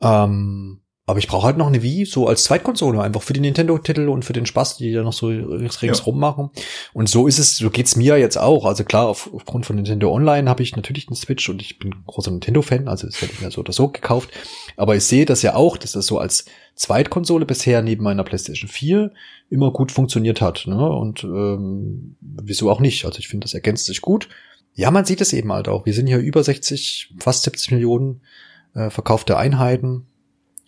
Ähm, aber ich brauche halt noch eine Wii, so als Zweitkonsole, einfach für die Nintendo-Titel und für den Spaß, die da noch so ringsrum ja. machen. Und so ist es, so geht's mir jetzt auch. Also klar, auf, aufgrund von Nintendo Online habe ich natürlich einen Switch und ich bin großer Nintendo-Fan, also das hätte ich mir so oder so gekauft. Aber ich sehe das ja auch, dass das so als Zweitkonsole bisher neben meiner PlayStation 4 immer gut funktioniert hat. Ne? Und ähm, wieso auch nicht? Also ich finde, das ergänzt sich gut. Ja, man sieht es eben halt auch. Wir sind hier über 60, fast 70 Millionen äh, verkaufte Einheiten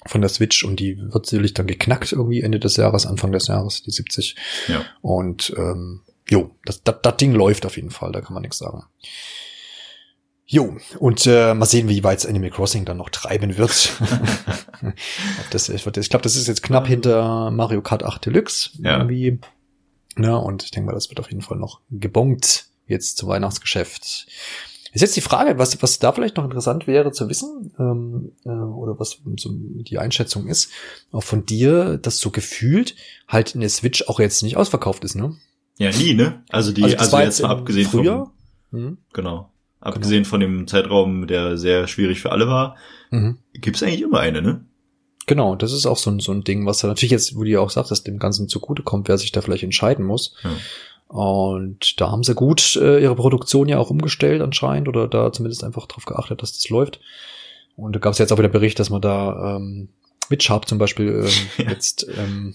von der Switch und die wird sicherlich dann geknackt irgendwie Ende des Jahres, Anfang des Jahres, die 70. Ja. Und ähm, jo, das, das, das Ding läuft auf jeden Fall, da kann man nichts sagen. Jo, und äh, mal sehen, wie weit Animal Crossing dann noch treiben wird. das, ich ich glaube, das ist jetzt knapp hinter Mario Kart 8 Deluxe. Ja. Irgendwie. Ja, und ich denke mal, das wird auf jeden Fall noch gebongt jetzt zum Weihnachtsgeschäft. Ist jetzt die Frage, was, was da vielleicht noch interessant wäre zu wissen, ähm, äh, oder was so die Einschätzung ist, auch von dir, dass so gefühlt halt in der Switch auch jetzt nicht ausverkauft ist, ne? Ja, nie, ne? Also die, also, also jetzt mal abgesehen früher? vom, hm? genau. Abgesehen genau. von dem Zeitraum, der sehr schwierig für alle war, mhm. gibt's eigentlich immer eine, ne? Genau, das ist auch so ein, so ein Ding, was da natürlich jetzt, wo du ja auch sagst, dass dem Ganzen zugutekommt, wer sich da vielleicht entscheiden muss. Ja. Und da haben sie gut äh, ihre Produktion ja auch umgestellt anscheinend oder da zumindest einfach darauf geachtet, dass das läuft. Und da gab es jetzt auch wieder Bericht, dass man da ähm, mit Sharp zum Beispiel ähm, jetzt ähm,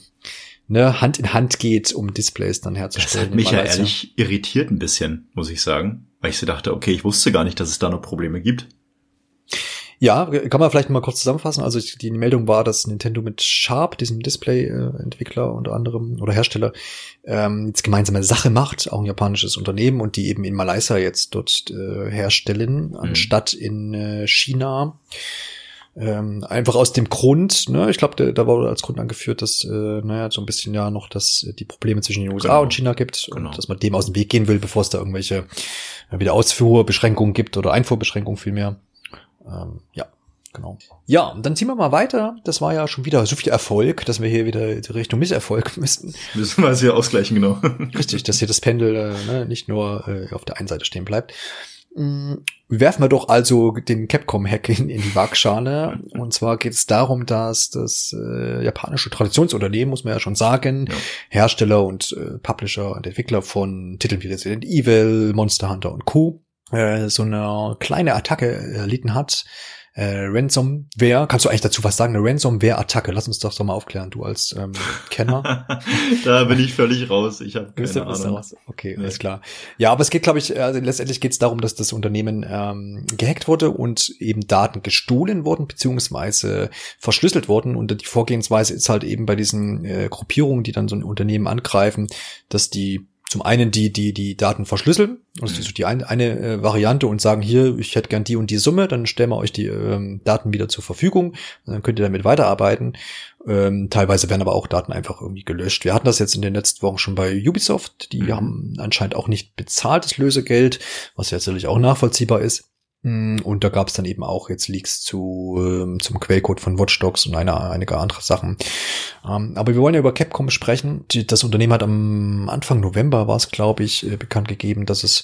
ne, Hand in Hand geht, um Displays dann herzustellen. Das hat mich ja ehrlich irritiert ein bisschen, muss ich sagen, weil ich so dachte, okay, ich wusste gar nicht, dass es da noch Probleme gibt. Ja, kann man vielleicht mal kurz zusammenfassen. Also die Meldung war, dass Nintendo mit Sharp, diesem Display-Entwickler unter anderem oder Hersteller, ähm, jetzt gemeinsame Sache macht, auch ein japanisches Unternehmen und die eben in Malaysia jetzt dort äh, herstellen, mhm. anstatt in äh, China. Ähm, einfach aus dem Grund, ne, ich glaube, da war als Grund angeführt, dass, äh, naja, so ein bisschen ja noch, dass die Probleme zwischen den USA genau. und China gibt genau. und dass man dem aus dem Weg gehen will, bevor es da irgendwelche äh, wieder Ausfuhrbeschränkungen gibt oder Einfuhrbeschränkungen vielmehr. Ähm, ja, genau. Ja, dann ziehen wir mal weiter. Das war ja schon wieder so viel Erfolg, dass wir hier wieder Richtung Misserfolg müssten. Müssen wir es hier ausgleichen, genau. Richtig, dass hier das Pendel äh, ne, nicht nur äh, auf der einen Seite stehen bleibt. Mm, werfen wir doch also den Capcom-Hack in, in, die Waagschale. Und zwar geht es darum, dass das äh, japanische Traditionsunternehmen, muss man ja schon sagen, ja. Hersteller und äh, Publisher und Entwickler von Titeln wie Resident Evil, Monster Hunter und Co. Äh, so eine kleine Attacke erlitten hat, äh, Ransomware. Kannst du eigentlich dazu was sagen? Eine Ransomware-Attacke. Lass uns doch doch mal aufklären, du als ähm, Kenner. da bin ich völlig raus. Ich habe keine Ahnung. Raus? Okay, nee. alles klar. Ja, aber es geht, glaube ich, also letztendlich geht es darum, dass das Unternehmen ähm, gehackt wurde und eben Daten gestohlen wurden beziehungsweise verschlüsselt wurden. Und die Vorgehensweise ist halt eben bei diesen äh, Gruppierungen, die dann so ein Unternehmen angreifen, dass die zum einen die, die, die Daten verschlüsseln, also das ist die eine, eine äh, Variante und sagen hier, ich hätte gern die und die Summe, dann stellen wir euch die ähm, Daten wieder zur Verfügung, dann könnt ihr damit weiterarbeiten. Ähm, teilweise werden aber auch Daten einfach irgendwie gelöscht. Wir hatten das jetzt in den letzten Wochen schon bei Ubisoft, die mhm. haben anscheinend auch nicht bezahltes Lösegeld, was ja natürlich auch nachvollziehbar ist. Mm, und da gab es dann eben auch jetzt Leaks zu ähm, zum Quellcode von Watch Dogs und eine, einige andere Sachen. Ähm, aber wir wollen ja über Capcom sprechen. Die, das Unternehmen hat am Anfang November war es, glaube ich, äh, bekannt gegeben, dass es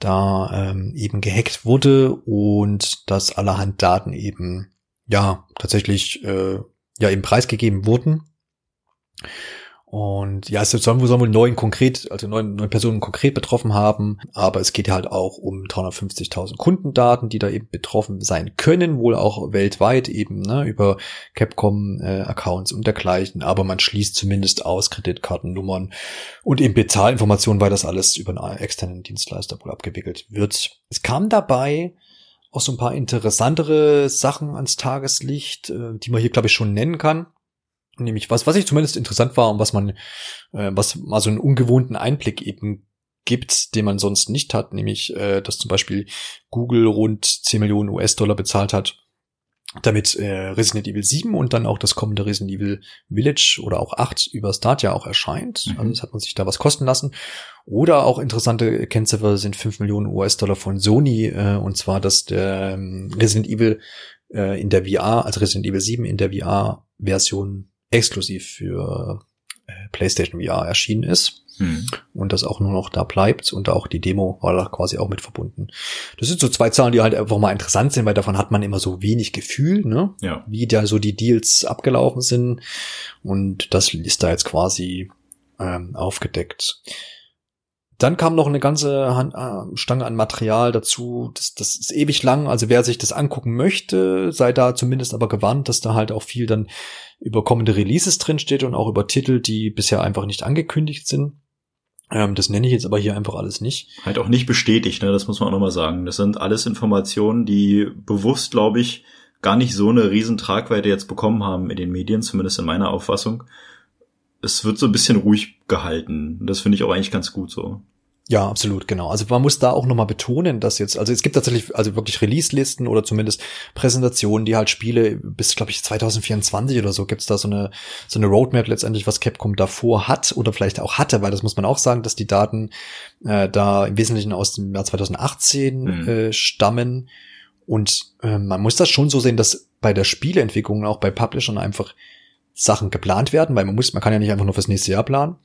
da ähm, eben gehackt wurde und dass allerhand Daten eben ja tatsächlich äh, ja eben preisgegeben wurden. Und ja, es sollen wohl, sollen wohl neun konkret, also neun, neun Personen konkret betroffen haben, aber es geht ja halt auch um 350.000 Kundendaten, die da eben betroffen sein können, wohl auch weltweit eben, ne, über Capcom-Accounts äh, und dergleichen, aber man schließt zumindest aus Kreditkartennummern und eben Bezahlinformationen, weil das alles über einen externen Dienstleister wohl abgewickelt wird. Es kam dabei auch so ein paar interessantere Sachen ans Tageslicht, äh, die man hier, glaube ich, schon nennen kann. Nämlich was, was ich zumindest interessant war und was man, äh, was mal so einen ungewohnten Einblick eben gibt, den man sonst nicht hat, nämlich, äh, dass zum Beispiel Google rund 10 Millionen US-Dollar bezahlt hat, damit äh, Resident Evil 7 und dann auch das kommende Resident Evil Village oder auch 8 über Stadia auch erscheint. Mhm. Also das hat man sich da was kosten lassen. Oder auch interessante Kennziffer sind 5 Millionen US-Dollar von Sony, äh, und zwar, dass der ähm, Resident Evil äh, in der VR, also Resident Evil 7 in der VR-Version exklusiv für äh, PlayStation VR erschienen ist. Hm. Und das auch nur noch da bleibt und auch die Demo war da quasi auch mit verbunden. Das sind so zwei Zahlen, die halt einfach mal interessant sind, weil davon hat man immer so wenig Gefühl, ne? Ja. Wie da so die Deals abgelaufen sind. Und das ist da jetzt quasi ähm, aufgedeckt. Dann kam noch eine ganze Hand, äh, Stange an Material dazu. Das, das ist ewig lang. Also wer sich das angucken möchte, sei da zumindest aber gewarnt, dass da halt auch viel dann über kommende Releases drin steht und auch über Titel, die bisher einfach nicht angekündigt sind. Ähm, das nenne ich jetzt aber hier einfach alles nicht. Halt auch nicht bestätigt, ne? Das muss man auch nochmal sagen. Das sind alles Informationen, die bewusst, glaube ich, gar nicht so eine riesen Tragweite jetzt bekommen haben in den Medien, zumindest in meiner Auffassung es wird so ein bisschen ruhig gehalten. Das finde ich auch eigentlich ganz gut so. Ja, absolut, genau. Also man muss da auch nochmal betonen, dass jetzt, also es gibt tatsächlich also wirklich Release-Listen oder zumindest Präsentationen, die halt Spiele bis, glaube ich, 2024 oder so gibt's da so eine, so eine Roadmap letztendlich, was Capcom davor hat oder vielleicht auch hatte, weil das muss man auch sagen, dass die Daten äh, da im Wesentlichen aus dem Jahr 2018 mhm. äh, stammen. Und äh, man muss das schon so sehen, dass bei der Spieleentwicklung, auch bei Publishern einfach Sachen geplant werden, weil man muss, man kann ja nicht einfach nur fürs nächste Jahr planen.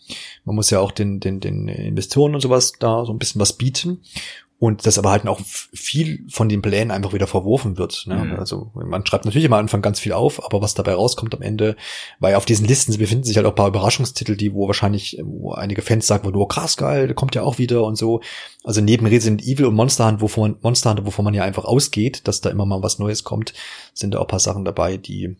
Man muss ja auch den, den, den Investoren und sowas da so ein bisschen was bieten. Und das aber halt auch viel von den Plänen einfach wieder verworfen wird. Ne? Mhm. Also man schreibt natürlich am Anfang ganz viel auf, aber was dabei rauskommt am Ende, weil auf diesen Listen befinden sich halt auch ein paar Überraschungstitel, die wo wahrscheinlich, wo einige Fans sagen, wo oh, krass geil, der kommt ja auch wieder und so. Also neben Resident Evil und Monster Hunter, wovon Monster Hunter, wovon man ja einfach ausgeht, dass da immer mal was Neues kommt, sind da auch ein paar Sachen dabei, die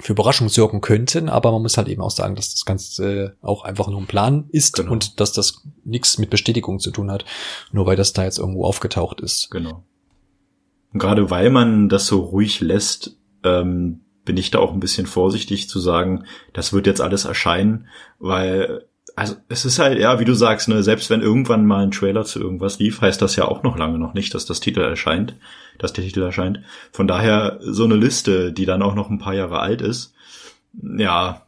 für Überraschung sorgen könnten, aber man muss halt eben auch sagen, dass das Ganze auch einfach nur ein Plan ist genau. und dass das nichts mit Bestätigung zu tun hat, nur weil das da jetzt irgendwo aufgetaucht ist. Genau. Und gerade weil man das so ruhig lässt, ähm, bin ich da auch ein bisschen vorsichtig zu sagen, das wird jetzt alles erscheinen, weil also es ist halt, ja, wie du sagst, ne, selbst wenn irgendwann mal ein Trailer zu irgendwas lief, heißt das ja auch noch lange noch nicht, dass das Titel erscheint, dass der Titel erscheint. Von daher so eine Liste, die dann auch noch ein paar Jahre alt ist. Ja,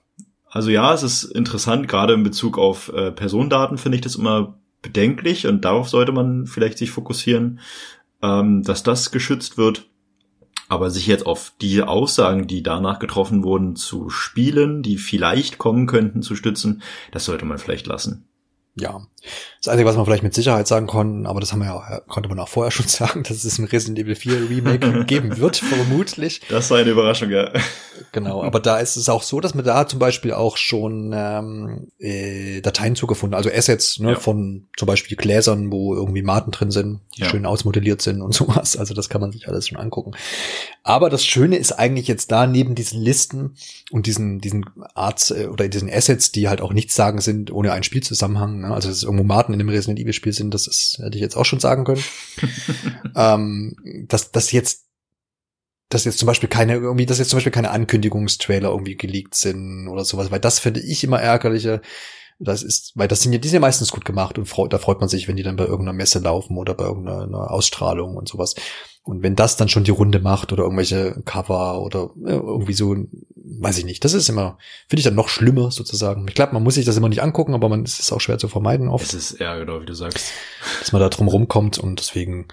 also ja, es ist interessant, gerade in Bezug auf äh, Personendaten finde ich das immer bedenklich und darauf sollte man vielleicht sich fokussieren, ähm, dass das geschützt wird. Aber sich jetzt auf die Aussagen, die danach getroffen wurden, zu spielen, die vielleicht kommen könnten, zu stützen, das sollte man vielleicht lassen ja. Das Einzige, was man vielleicht mit Sicherheit sagen konnten, aber das haben wir ja, konnte man auch vorher schon sagen, dass es ein Resident Evil 4 Remake geben wird, vermutlich. Das war eine Überraschung, ja. Genau, aber da ist es auch so, dass man da zum Beispiel auch schon ähm, äh, Dateien zugefunden, also Assets ne, ja. von zum Beispiel Gläsern, wo irgendwie Maten drin sind, die ja. schön ausmodelliert sind und sowas. Also das kann man sich alles schon angucken. Aber das Schöne ist eigentlich jetzt da neben diesen Listen und diesen diesen Arts äh, oder diesen Assets, die halt auch nichts sagen sind ohne einen Spielzusammenhang. Ne? Also dass irgendwo Maten in dem Resident Evil Spiel sind, das ist, hätte ich jetzt auch schon sagen können. ähm, dass dass jetzt dass jetzt zum Beispiel keine, irgendwie, dass jetzt zum Beispiel keine Ankündigungstrailer irgendwie geleakt sind oder sowas, weil das finde ich immer ärgerlicher. Das ist, weil das sind ja, die sind ja meistens gut gemacht und freut, da freut man sich, wenn die dann bei irgendeiner Messe laufen oder bei irgendeiner Ausstrahlung und sowas. Und wenn das dann schon die Runde macht oder irgendwelche Cover oder irgendwie so, weiß ich nicht. Das ist immer, finde ich dann noch schlimmer sozusagen. Ich glaube, man muss sich das immer nicht angucken, aber man es ist auch schwer zu vermeiden oft. Es ist ja genau, wie du sagst. Dass man da drum rumkommt und deswegen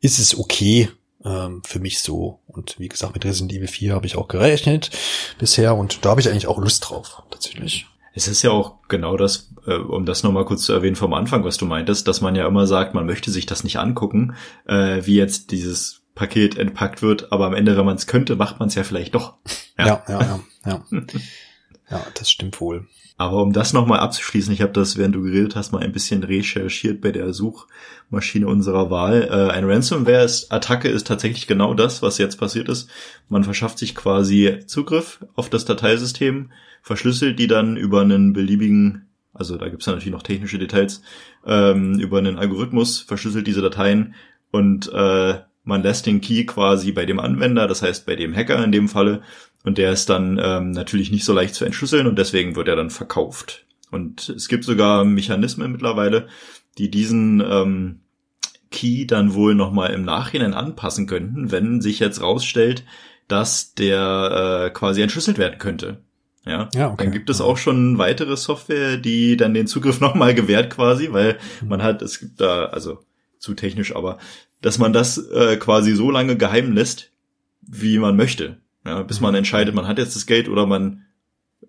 ist es okay, ähm, für mich so. Und wie gesagt, mit Resident Evil 4 habe ich auch gerechnet bisher und da habe ich eigentlich auch Lust drauf, tatsächlich. Es ist ja auch genau das, äh, um das nochmal kurz zu erwähnen vom Anfang, was du meintest, dass man ja immer sagt, man möchte sich das nicht angucken, äh, wie jetzt dieses Paket entpackt wird, aber am Ende, wenn man es könnte, macht man es ja vielleicht doch. Ja, ja, ja, ja. Ja, ja das stimmt wohl. Aber um das nochmal abzuschließen, ich habe das, während du geredet hast, mal ein bisschen recherchiert bei der Suchmaschine unserer Wahl. Äh, ein Ransomware-Attacke ist tatsächlich genau das, was jetzt passiert ist. Man verschafft sich quasi Zugriff auf das Dateisystem, verschlüsselt die dann über einen beliebigen, also da gibt's ja natürlich noch technische Details, ähm, über einen Algorithmus, verschlüsselt diese Dateien und äh, man lässt den Key quasi bei dem Anwender, das heißt bei dem Hacker in dem Falle, und der ist dann ähm, natürlich nicht so leicht zu entschlüsseln und deswegen wird er dann verkauft. Und es gibt sogar Mechanismen mittlerweile, die diesen ähm, Key dann wohl nochmal im Nachhinein anpassen könnten, wenn sich jetzt rausstellt, dass der äh, quasi entschlüsselt werden könnte. Ja, ja okay. dann gibt es auch schon weitere Software, die dann den Zugriff nochmal gewährt quasi, weil mhm. man hat, es gibt da, also zu technisch, aber dass man das äh, quasi so lange geheim lässt, wie man möchte. Ja, bis man entscheidet, man hat jetzt das Geld oder man,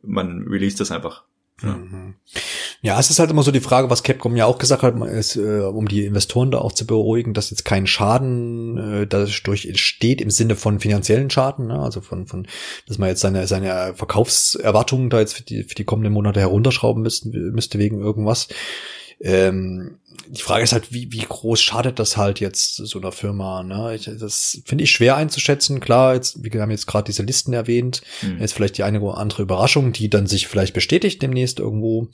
man release das einfach. Ja. Mhm. ja, es ist halt immer so die Frage, was Capcom ja auch gesagt hat, ist, äh, um die Investoren da auch zu beruhigen, dass jetzt kein Schaden äh, dadurch entsteht im Sinne von finanziellen Schaden, ne? also von, von, dass man jetzt seine, seine Verkaufserwartungen da jetzt für die, für die kommenden Monate herunterschrauben müssten, müsste wegen irgendwas. Ähm, die Frage ist halt, wie, wie groß schadet das halt jetzt so einer Firma? Ne? Ich, das finde ich schwer einzuschätzen. Klar, jetzt, wir haben jetzt gerade diese Listen erwähnt. Mhm. Jetzt vielleicht die eine oder andere Überraschung, die dann sich vielleicht bestätigt demnächst irgendwo.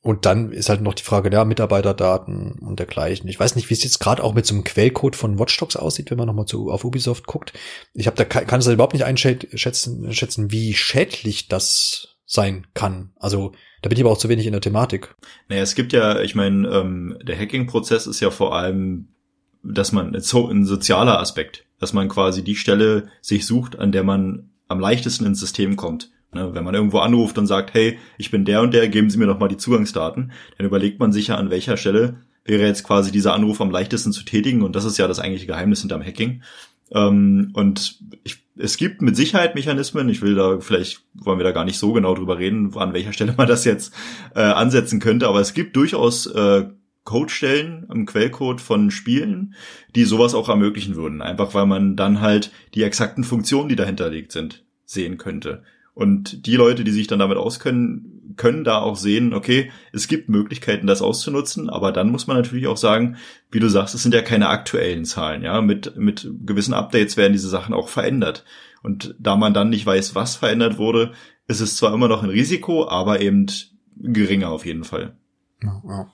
Und dann ist halt noch die Frage der Mitarbeiterdaten und dergleichen. Ich weiß nicht, wie es jetzt gerade auch mit so einem Quellcode von Watchdogs aussieht, wenn man nochmal zu, auf Ubisoft guckt. Ich habe da kann, kann es halt überhaupt nicht einschätzen, schätzen, wie schädlich das sein kann. Also da bin ich aber auch zu wenig in der Thematik. Naja, es gibt ja, ich meine, ähm, der Hacking-Prozess ist ja vor allem, dass man so ein sozialer Aspekt, dass man quasi die Stelle sich sucht, an der man am leichtesten ins System kommt. Ne, wenn man irgendwo anruft und sagt, hey, ich bin der und der, geben Sie mir noch mal die Zugangsdaten, dann überlegt man sich ja, an welcher Stelle wäre jetzt quasi dieser Anruf am leichtesten zu tätigen und das ist ja das eigentliche Geheimnis hinterm Hacking. Ähm, und ich es gibt mit Sicherheit Mechanismen. Ich will da, vielleicht wollen wir da gar nicht so genau drüber reden, an welcher Stelle man das jetzt äh, ansetzen könnte, aber es gibt durchaus äh, Codestellen im Quellcode von Spielen, die sowas auch ermöglichen würden. Einfach weil man dann halt die exakten Funktionen, die dahinter liegt sind, sehen könnte. Und die Leute, die sich dann damit auskennen, können da auch sehen, okay, es gibt Möglichkeiten, das auszunutzen, aber dann muss man natürlich auch sagen, wie du sagst, es sind ja keine aktuellen Zahlen, ja, mit, mit gewissen Updates werden diese Sachen auch verändert. Und da man dann nicht weiß, was verändert wurde, ist es zwar immer noch ein Risiko, aber eben geringer auf jeden Fall. Ja, ja.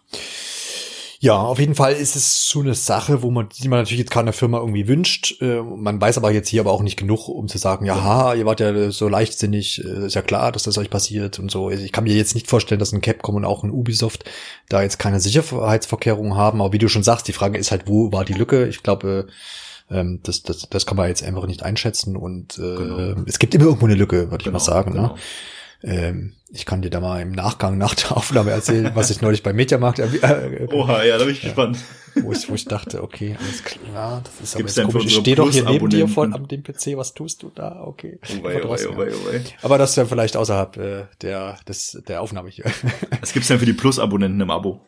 Ja, auf jeden Fall ist es so eine Sache, wo man, die man natürlich jetzt keine Firma irgendwie wünscht. Äh, man weiß aber jetzt hier aber auch nicht genug, um zu sagen, ja, ha, ihr wart ja so leichtsinnig, äh, ist ja klar, dass das euch passiert und so. Also ich kann mir jetzt nicht vorstellen, dass ein Capcom und auch ein Ubisoft da jetzt keine Sicherheitsvorkehrungen haben. Aber wie du schon sagst, die Frage ist halt, wo war die Lücke? Ich glaube, ähm, das, das, das kann man jetzt einfach nicht einschätzen und äh, genau. es gibt immer irgendwo eine Lücke, würde genau, ich mal sagen. Ne? Genau. Ne? Ähm, ich kann dir da mal im Nachgang nach der Aufnahme erzählen, was ich neulich beim Mediamarkt. Äh, äh, Oha, ja, da bin ich ja, gespannt. Wo ich, wo ich dachte, okay, alles klar, das ist Gibt's aber komisch. Ich stehe doch hier neben dir voll am dem PC, was tust du da? Okay. Oh wei, oh wei, oh wei, oh wei. Aber das ist ja vielleicht außerhalb äh, der, des, der Aufnahme hier. Was gibt's denn für die Plus-Abonnenten im Abo?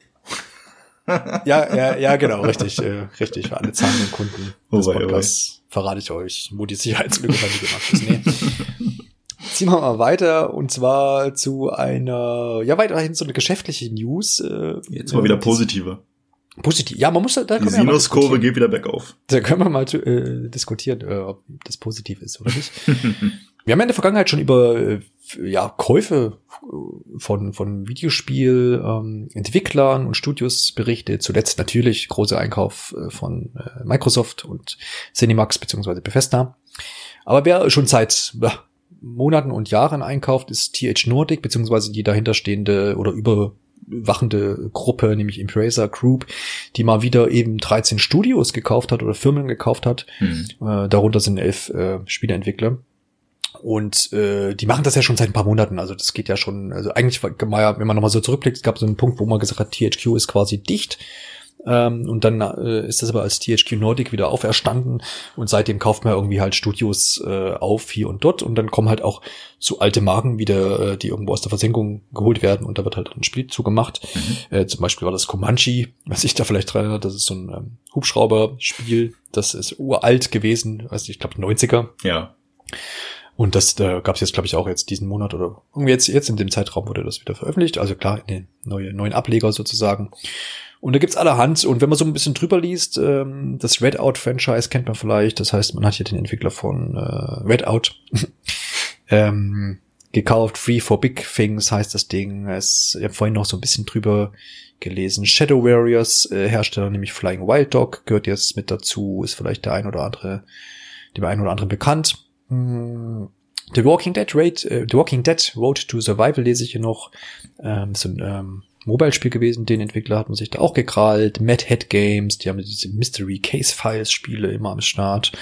ja, ja, ja, genau, richtig, äh, richtig. Für alle zahlenden Kunden oh des Podcasts verrate ich euch, wo die Sicherheitslücke bei mir gemacht ist. Nee. Ziehen wir mal weiter und zwar zu einer, ja, weiterhin so eine geschäftliche News. Äh, Jetzt mal wieder positive. Positiv. Ja, man muss da. Die Sinuskurve geht wieder bergauf. Da können wir mal äh, diskutieren, äh, ob das positiv ist oder nicht. wir haben in der Vergangenheit schon über äh, ja, Käufe äh, von, von Videospielentwicklern ähm, und Studios berichtet. Zuletzt natürlich großer Einkauf äh, von äh, Microsoft und Cinemax beziehungsweise Bethesda. Aber wer schon seit ja, Monaten und Jahren einkauft, ist TH Nordic beziehungsweise die dahinterstehende oder überwachende Gruppe, nämlich Embracer Group, die mal wieder eben 13 Studios gekauft hat oder Firmen gekauft hat. Hm. Äh, darunter sind elf äh, Spieleentwickler. Und äh, die machen das ja schon seit ein paar Monaten. Also das geht ja schon, also eigentlich, wenn man nochmal so zurückblickt, es gab so einen Punkt, wo man gesagt hat, THQ ist quasi dicht. Ähm, und dann äh, ist das aber als THQ Nordic wieder auferstanden und seitdem kauft man irgendwie halt Studios äh, auf hier und dort und dann kommen halt auch so alte Marken wieder, äh, die irgendwo aus der Versenkung geholt werden und da wird halt ein Spiel zugemacht. Mhm. Äh, zum Beispiel war das Comanche, was ich da vielleicht dran erinnere, das ist so ein ähm, Hubschrauber-Spiel, das ist uralt gewesen, weiß ich glaube 90er. Ja. Und das da gab es jetzt, glaube ich, auch jetzt diesen Monat oder irgendwie jetzt, jetzt in dem Zeitraum wurde das wieder veröffentlicht. Also klar, in den neue, neuen Ableger sozusagen. Und da gibt's allerhand. Und wenn man so ein bisschen drüber liest, ähm, das Redout-Franchise kennt man vielleicht. Das heißt, man hat hier den Entwickler von äh, Redout ähm, gekauft. Free for Big Things heißt das Ding. Es, ich habe vorhin noch so ein bisschen drüber gelesen. Shadow Warriors äh, Hersteller, nämlich Flying Wild Dog, gehört jetzt mit dazu. Ist vielleicht der ein oder andere, dem einen oder anderen bekannt. Hm, The Walking Dead Raid, äh, The Walking Dead Road to Survival lese ich hier noch. Ähm, so ein ähm, Mobile-Spiel gewesen. Den Entwickler hat man sich da auch gekrallt. Mad Head Games, die haben diese Mystery Case Files Spiele immer am Start.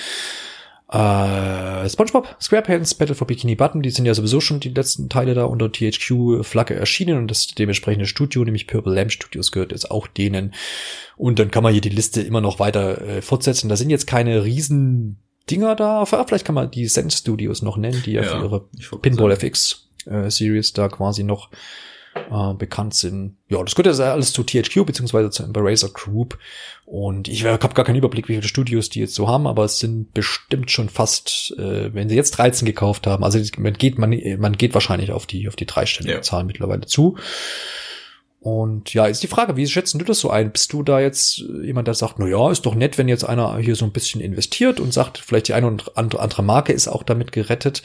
Äh, SpongeBob, SquarePants, Battle for Bikini Button, die sind ja sowieso schon die letzten Teile da unter THQ-Flagge erschienen und das dementsprechende Studio, nämlich Purple Lamp Studios, gehört jetzt auch denen. Und dann kann man hier die Liste immer noch weiter äh, fortsetzen. Da sind jetzt keine riesen Dinger da. Vielleicht kann man die Zen Studios noch nennen, die ja, ja für ihre Pinball FX äh, Series da quasi noch äh, bekannt sind. Ja, das gehört ja alles zu THQ beziehungsweise zur Embracer Group. Und ich habe gar keinen Überblick, wie viele Studios die jetzt so haben, aber es sind bestimmt schon fast, äh, wenn sie jetzt 13 gekauft haben, also man geht, man, man geht wahrscheinlich auf die, auf die dreistellige ja. Zahl mittlerweile zu. Und ja, ist die Frage, wie schätzen du das so ein? Bist du da jetzt jemand, der sagt, na ja, ist doch nett, wenn jetzt einer hier so ein bisschen investiert und sagt, vielleicht die eine oder andere Marke ist auch damit gerettet?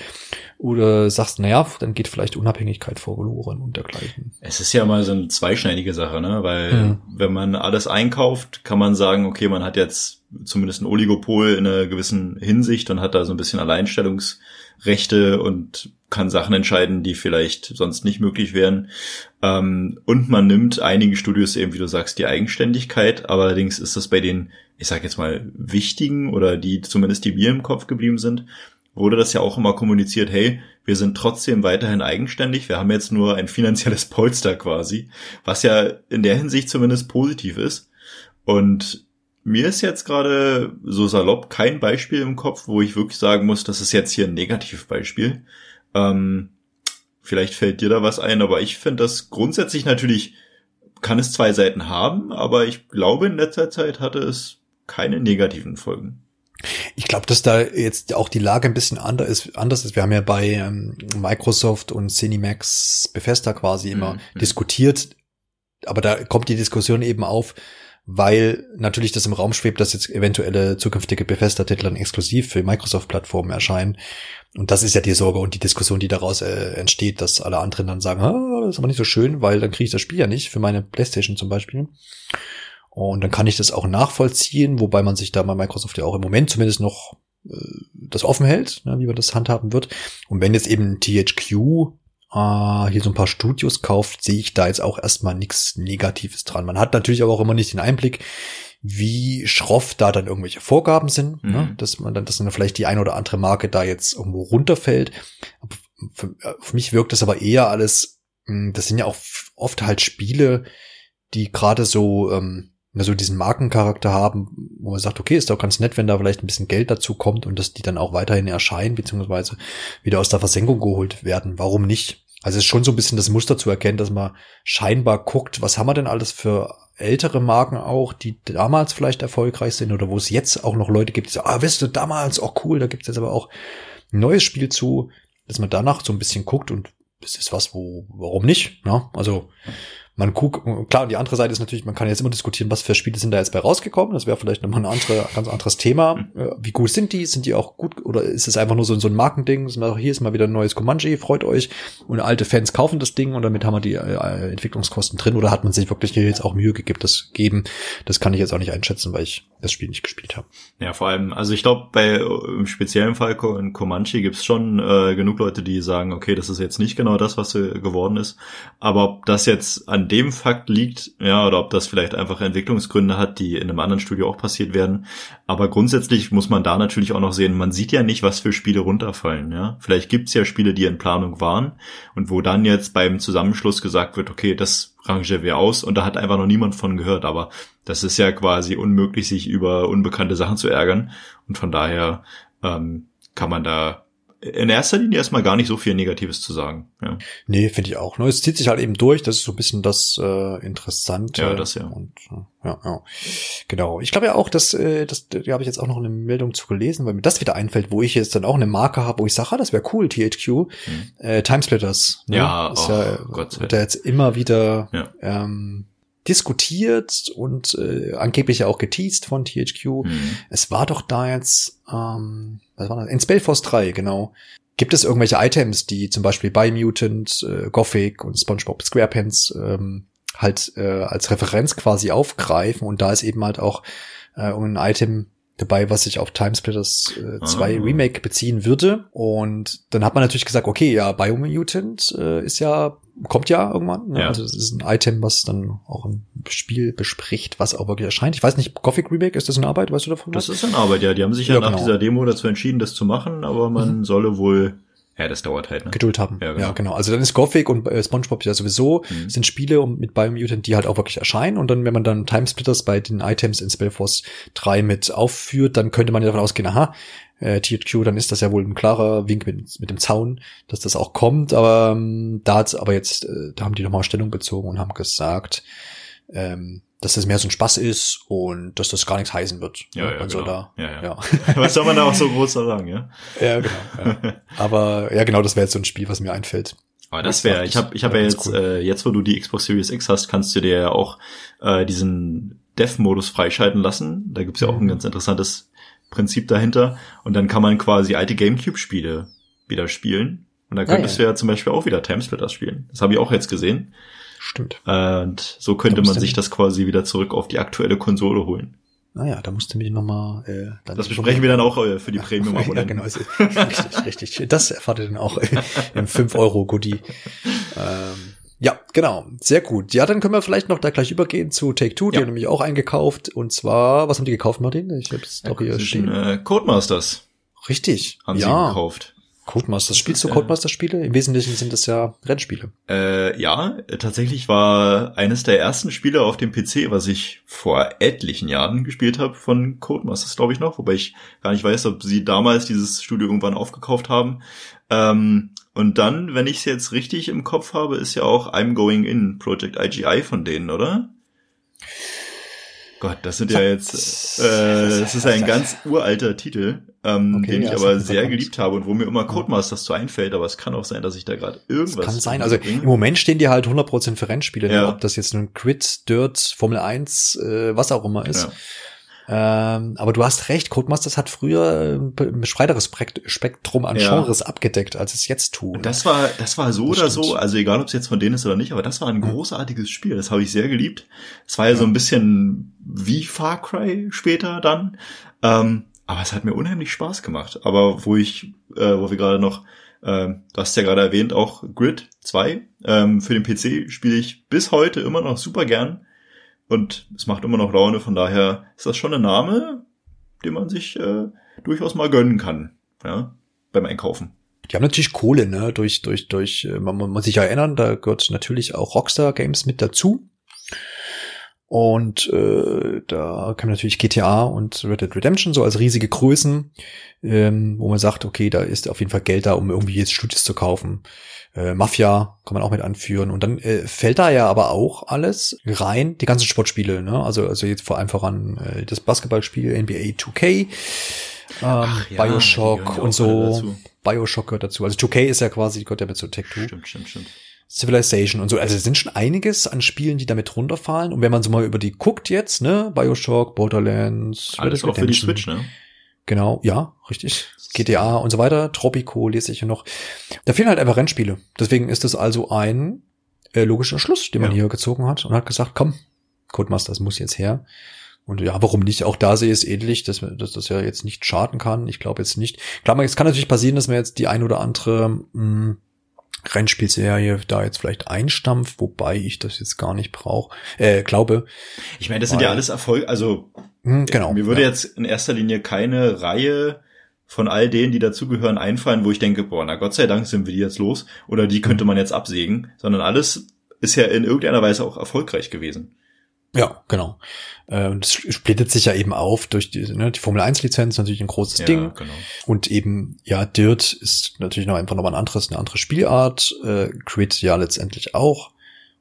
Oder sagst, na ja, dann geht vielleicht Unabhängigkeit verloren und dergleichen. Es ist ja mal so eine zweischneidige Sache, ne? Weil mhm. wenn man alles einkauft, kann man sagen, okay, man hat jetzt zumindest ein Oligopol in einer gewissen Hinsicht und hat da so ein bisschen Alleinstellungsrechte und kann Sachen entscheiden, die vielleicht sonst nicht möglich wären. Ähm, und man nimmt einigen Studios eben, wie du sagst, die Eigenständigkeit. Aber allerdings ist das bei den, ich sag jetzt mal, wichtigen oder die zumindest die mir im Kopf geblieben sind, wurde das ja auch immer kommuniziert, hey, wir sind trotzdem weiterhin eigenständig, wir haben jetzt nur ein finanzielles Polster quasi, was ja in der Hinsicht zumindest positiv ist. Und mir ist jetzt gerade so salopp kein Beispiel im Kopf, wo ich wirklich sagen muss, das ist jetzt hier ein Negativbeispiel. Ähm, vielleicht fällt dir da was ein, aber ich finde das grundsätzlich natürlich, kann es zwei Seiten haben, aber ich glaube, in letzter Zeit hatte es keine negativen Folgen. Ich glaube, dass da jetzt auch die Lage ein bisschen anders ist. Anders ist. Wir haben ja bei ähm, Microsoft und Cinemax Bethesda quasi immer mhm. diskutiert, aber da kommt die Diskussion eben auf, weil natürlich das im Raum schwebt, dass jetzt eventuelle zukünftige Bethesda-Titel dann exklusiv für Microsoft-Plattformen erscheinen. Und das ist ja die Sorge und die Diskussion, die daraus äh, entsteht, dass alle anderen dann sagen, ah, das ist aber nicht so schön, weil dann kriege ich das Spiel ja nicht, für meine Playstation zum Beispiel. Und dann kann ich das auch nachvollziehen, wobei man sich da bei Microsoft ja auch im Moment zumindest noch äh, das offen hält, ne, wie man das handhaben wird. Und wenn jetzt eben THQ äh, hier so ein paar Studios kauft, sehe ich da jetzt auch erstmal nichts Negatives dran. Man hat natürlich aber auch immer nicht den Einblick, wie schroff da dann irgendwelche Vorgaben sind, ne? mhm. ne? dass man dann, dass dann vielleicht die eine oder andere Marke da jetzt irgendwo runterfällt. für, auf mich wirkt das aber eher alles, hm, das sind ja auch oft halt Spiele, die gerade so, ähm, so diesen Markencharakter haben, wo man sagt, okay, ist doch ganz nett, wenn da vielleicht ein bisschen Geld dazu kommt und dass die dann auch weiterhin erscheinen, beziehungsweise wieder aus der Versenkung geholt werden. Warum nicht? Also es ist schon so ein bisschen das Muster zu erkennen, dass man scheinbar guckt, was haben wir denn alles für ältere Marken auch, die damals vielleicht erfolgreich sind oder wo es jetzt auch noch Leute gibt, die sagen, ah, wisst du, damals, oh, cool, da gibt es jetzt aber auch ein neues Spiel zu, dass man danach so ein bisschen guckt und es ist was, wo, warum nicht? Ja, also man guckt, klar, und die andere Seite ist natürlich, man kann jetzt immer diskutieren, was für Spiele sind da jetzt bei rausgekommen. Das wäre vielleicht nochmal ein andere, ganz anderes Thema. Hm. Wie gut sind die? Sind die auch gut? Oder ist es einfach nur so, so ein Markending? Hier ist mal wieder ein neues Comanche, freut euch. Und alte Fans kaufen das Ding und damit haben wir die äh, Entwicklungskosten drin. Oder hat man sich wirklich hier jetzt auch Mühe gegeben, das geben? Das kann ich jetzt auch nicht einschätzen, weil ich das Spiel nicht gespielt habe. Ja, vor allem, also ich glaube, bei im speziellen Fall in Comanche gibt es schon äh, genug Leute, die sagen, okay, das ist jetzt nicht genau das, was äh, geworden ist. Aber ob das jetzt an dem Fakt liegt, ja, oder ob das vielleicht einfach Entwicklungsgründe hat, die in einem anderen Studio auch passiert werden. Aber grundsätzlich muss man da natürlich auch noch sehen, man sieht ja nicht, was für Spiele runterfallen, ja. Vielleicht gibt's ja Spiele, die in Planung waren und wo dann jetzt beim Zusammenschluss gesagt wird, okay, das rangieren wir aus und da hat einfach noch niemand von gehört, aber das ist ja quasi unmöglich, sich über unbekannte Sachen zu ärgern und von daher ähm, kann man da in erster Linie erstmal gar nicht so viel Negatives zu sagen. Ja. Nee, finde ich auch. Ne? Es zieht sich halt eben durch, das ist so ein bisschen das äh, Interessante. Ja, das ja. Und, äh, ja, ja. Genau. Ich glaube ja auch, dass, äh, das, da habe ich jetzt auch noch eine Meldung zu gelesen, weil mir das wieder einfällt, wo ich jetzt dann auch eine Marke habe, wo ich sage, ah, das wäre cool, THQ. Hm. Äh, Timesplitters. Ne? Ja, ist oh, ja, Gott wird ja jetzt immer wieder ja. ähm, diskutiert und äh, angeblich ja auch geteased von THQ. Mhm. Es war doch da jetzt, ähm, was war das? In Spellforce 3, genau. Gibt es irgendwelche Items, die zum Beispiel bei Mutant, äh, Gothic und SpongeBob SquarePants ähm, halt äh, als Referenz quasi aufgreifen und da ist eben halt auch äh, ein Item dabei, was sich auf Timesplitters äh, 2 ah. Remake beziehen würde. Und dann hat man natürlich gesagt, okay, ja, Biomutant äh, ist ja, kommt ja irgendwann. Ne? Ja. Also es ist ein Item, was dann auch im Spiel bespricht, was auch wirklich erscheint. Ich weiß nicht, Gothic Remake, ist das in Arbeit, weißt du davon? Das ist in Arbeit, ja. Die haben sich ja, ja nach genau. dieser Demo dazu entschieden, das zu machen, aber man mhm. solle wohl ja, das dauert halt, ne? Geduld haben. Ja, genau. Ja, genau. Also dann ist Gothic und äh, SpongeBob ja sowieso mhm. sind Spiele mit Biomutant, die halt auch wirklich erscheinen. Und dann, wenn man dann Timesplitters bei den Items in Spellforce 3 mit aufführt, dann könnte man ja davon ausgehen, aha, äh, THQ, dann ist das ja wohl ein klarer Wink mit, mit dem Zaun, dass das auch kommt. Aber ähm, da hat's aber jetzt, äh, da haben die nochmal Stellung bezogen und haben gesagt, ähm, dass das mehr so ein Spaß ist und dass das gar nichts heißen wird. Ja, ja, man genau. da, ja, ja. ja. Was soll man da auch so groß sagen, ja? Ja, genau. Ja. Aber ja, genau, das wäre jetzt so ein Spiel, was mir einfällt. Aber das wäre, ich habe ich hab ja jetzt, cool. äh, jetzt wo du die Xbox Series X hast, kannst du dir ja auch äh, diesen Dev-Modus freischalten lassen. Da gibt's ja auch ein mhm. ganz interessantes Prinzip dahinter. Und dann kann man quasi alte Gamecube-Spiele wieder spielen. Und da könntest ja, ja. du ja zum Beispiel auch wieder Timesplitters spielen. Das habe ich auch jetzt gesehen. Stimmt. Und so könnte man sich das quasi wieder zurück auf die aktuelle Konsole holen. Naja, da musste mich nochmal. Äh, dann das besprechen wir dann auch äh, für die Premium Ja, genau. richtig, richtig. Das erfahrt ihr dann auch im 5 Euro Goodie. Ähm, ja, genau. Sehr gut. Ja, dann können wir vielleicht noch da gleich übergehen zu Take Two. Die ja. haben nämlich auch eingekauft. Und zwar, was haben die gekauft, Martin? Ich hab's doch hier stehen. Äh, Codemasters. Richtig. Haben ja. sie gekauft. Codemasters. Spielst du Codemasters-Spiele? Im Wesentlichen sind das ja Rennspiele. Äh, ja, tatsächlich war eines der ersten Spiele auf dem PC, was ich vor etlichen Jahren gespielt habe von Codemasters, glaube ich noch, wobei ich gar nicht weiß, ob sie damals dieses Studio irgendwann aufgekauft haben. Ähm, und dann, wenn ich es jetzt richtig im Kopf habe, ist ja auch I'm Going In Project IGI von denen, oder? Gott, das sind ja jetzt, äh, das ist ein ganz uralter Titel, ähm, okay, den ich ja, aber sehr geliebt habe und wo mir immer Codemasters so einfällt, aber es kann auch sein, dass ich da gerade irgendwas. Das kann sein, also bringe. im Moment stehen die halt 100% für Rennspiele, ne? ja. ob das jetzt nun Quid, Dirt, Formel 1, äh, was auch immer ist. Ja. Ähm, aber du hast recht, Codemasters hat früher ein breiteres Spektrum an ja. Genres abgedeckt, als es jetzt tut. Das war, das war so das oder stimmt. so, also egal ob es jetzt von denen ist oder nicht, aber das war ein mhm. großartiges Spiel, das habe ich sehr geliebt. Es war ja, ja, so ein bisschen wie Far Cry später dann, ähm, aber es hat mir unheimlich Spaß gemacht. Aber wo ich, äh, wo wir gerade noch, äh, du hast ja gerade erwähnt, auch Grid 2, ähm, für den PC spiele ich bis heute immer noch super gern und es macht immer noch Laune, von daher ist das schon ein Name, den man sich äh, durchaus mal gönnen kann, ja, beim Einkaufen. die haben natürlich Kohle, ne? Durch, durch, durch, äh, man, man muss sich erinnern, da gehört natürlich auch Rockstar Games mit dazu. Und äh, da kam natürlich GTA und Red Dead Redemption so als riesige Größen, ähm, wo man sagt, okay, da ist auf jeden Fall Geld da, um irgendwie jetzt Studios zu kaufen. Äh, Mafia kann man auch mit anführen. Und dann äh, fällt da ja aber auch alles rein, die ganzen Sportspiele, ne? Also, also jetzt vor allem voran äh, das Basketballspiel NBA 2K, ähm, ja, Bioshock und so. Bioshock gehört dazu. Also 2K ist ja quasi, gehört ja mit so Tech2. Stimmt, stimmt, stimmt. Civilization und so. Also es sind schon einiges an Spielen, die damit runterfallen. Und wenn man so mal über die guckt jetzt, ne, Bioshock, Borderlands, alles auch für die Switch, ne? Genau, ja, richtig. GTA und so weiter, Tropico lese ich ja noch. Da fehlen halt einfach Rennspiele. Deswegen ist das also ein äh, logischer Schluss, den man ja. hier gezogen hat und hat gesagt, komm, Codemasters muss jetzt her. Und ja, warum nicht? Auch da sehe ich es ähnlich, dass, dass das ja jetzt nicht schaden kann. Ich glaube jetzt nicht. Klar, es kann natürlich passieren, dass man jetzt die ein oder andere mh, hm, Rennspielserie da jetzt vielleicht einstampft, wobei ich das jetzt gar nicht brauche, äh, glaube. Ich meine, das sind ja alles Erfolge, also mh, genau, mir würde ja. jetzt in erster Linie keine Reihe von all denen, die dazugehören, einfallen, wo ich denke, boah, na Gott sei Dank sind wir die jetzt los oder die könnte man jetzt absägen, sondern alles ist ja in irgendeiner Weise auch erfolgreich gewesen. Ja, genau. Äh, und es splittet sich ja eben auf durch die, ne, die Formel 1 Lizenz natürlich ein großes ja, Ding. Genau. Und eben, ja, Dirt ist natürlich noch einfach noch ein anderes, eine andere Spielart. Äh, Grid ja letztendlich auch.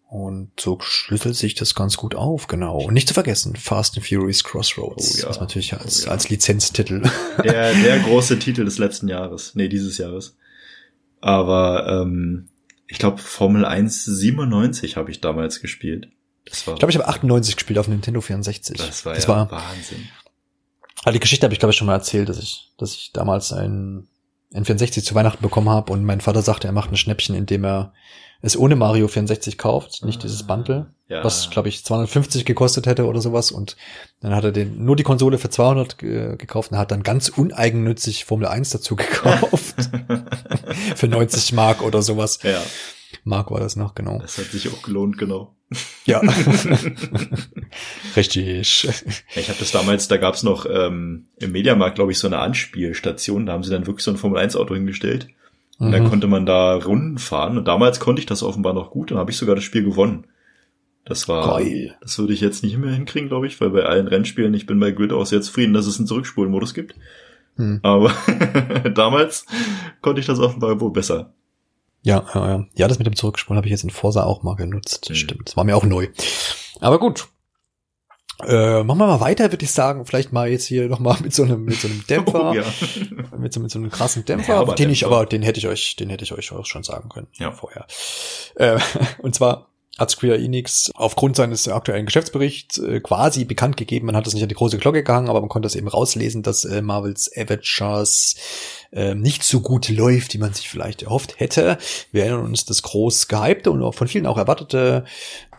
Und so schlüsselt sich das ganz gut auf, genau. Und nicht zu vergessen, Fast and Furious Crossroads. Oh, ja. Das natürlich als, oh, ja. als Lizenztitel. Der, der große Titel des letzten Jahres. Nee, dieses Jahres. Aber ähm, ich glaube, Formel 1 97 habe ich damals gespielt. Das war, ich glaube, ich habe 98 gespielt auf Nintendo 64. Das war, das ja war Wahnsinn. Also die Geschichte habe ich, glaube ich, schon mal erzählt, dass ich, dass ich damals ein N64 zu Weihnachten bekommen habe und mein Vater sagte, er macht ein Schnäppchen, indem er es ohne Mario 64 kauft, nicht dieses Bundle, ja. was glaube ich 250 gekostet hätte oder sowas und dann hat er den nur die Konsole für 200 äh, gekauft und hat dann ganz uneigennützig Formel 1 dazu gekauft für 90 Mark oder sowas. Ja. Mark war das noch, genau. Das hat sich auch gelohnt, genau. Ja. Richtig. Ich habe das damals, da gab's noch ähm, im Mediamarkt, glaube ich, so eine Anspielstation. Da haben sie dann wirklich so ein Formel-1-Auto hingestellt. Und mhm. dann konnte man da Runden fahren. Und damals konnte ich das offenbar noch gut. Und habe ich sogar das Spiel gewonnen. Das war, Geil. das würde ich jetzt nicht mehr hinkriegen, glaube ich, weil bei allen Rennspielen, ich bin bei Grid auch sehr zufrieden, dass es einen Zurückspulmodus gibt. Mhm. Aber damals konnte ich das offenbar wohl besser. Ja, ja, ja. Ja, das mit dem Zurückspulen habe ich jetzt in Forsa auch mal genutzt. Mhm. Stimmt. Das war mir auch neu. Aber gut. Äh, machen wir mal weiter, würde ich sagen. Vielleicht mal jetzt hier nochmal mit so einem, mit so einem Dämpfer. Oh, ja. mit, so, mit so einem krassen Dämpfer. Ja, den ich, aber den hätte ich euch, den hätte ich euch auch schon sagen können. Ja. Vorher. Äh, und zwar hat Square Enix aufgrund seines aktuellen Geschäftsberichts äh, quasi bekannt gegeben, man hat das nicht an die große Glocke gehangen, aber man konnte das eben rauslesen, dass äh, Marvels Avengers äh, nicht so gut läuft, wie man sich vielleicht erhofft hätte. Wir erinnern uns das groß gehypte und auch von vielen auch erwartete,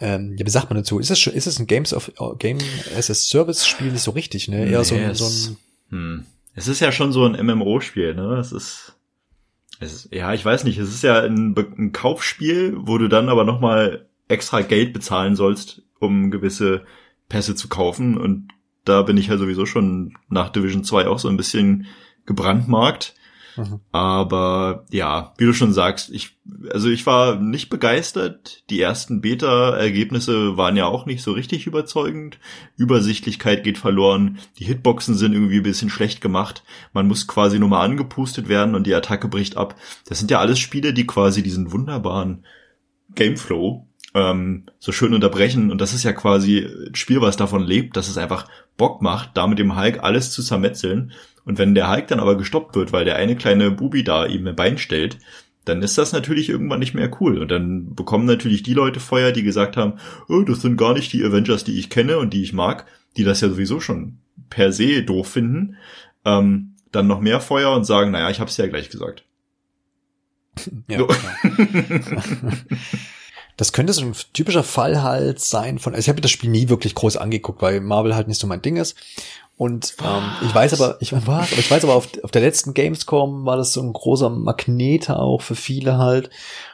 ähm, ja, wie sagt man dazu, ist es schon, ist es ein Games of uh, Game as a Service Spiel nicht so richtig, ne? Eher so, ein, so ein hm. Es ist ja schon so ein MMO-Spiel, ne? Es ist, es ist, ja, ich weiß nicht, es ist ja ein, ein Kaufspiel, wo du dann aber nochmal extra Geld bezahlen sollst, um gewisse Pässe zu kaufen. Und da bin ich ja sowieso schon nach Division 2 auch so ein bisschen gebrandmarkt. Mhm. Aber ja, wie du schon sagst, ich, also ich war nicht begeistert. Die ersten Beta-Ergebnisse waren ja auch nicht so richtig überzeugend. Übersichtlichkeit geht verloren. Die Hitboxen sind irgendwie ein bisschen schlecht gemacht. Man muss quasi nur mal angepustet werden und die Attacke bricht ab. Das sind ja alles Spiele, die quasi diesen wunderbaren Gameflow ähm, so schön unterbrechen. Und das ist ja quasi ein Spiel, was davon lebt, dass es einfach Bock macht, da mit dem Hulk alles zu zermetzeln. Und wenn der Hulk dann aber gestoppt wird, weil der eine kleine Bubi da ihm ein Bein stellt, dann ist das natürlich irgendwann nicht mehr cool. Und dann bekommen natürlich die Leute Feuer, die gesagt haben, oh, das sind gar nicht die Avengers, die ich kenne und die ich mag, die das ja sowieso schon per se doof finden, ähm, dann noch mehr Feuer und sagen, naja, ich hab's ja gleich gesagt. Ja, so. das könnte so ein typischer Fall halt sein von, also ich habe das Spiel nie wirklich groß angeguckt, weil Marvel halt nicht so mein Ding ist. Und ähm, ich weiß aber, ich was, aber ich weiß aber auf, auf der letzten Gamescom war das so ein großer Magnet auch für viele halt.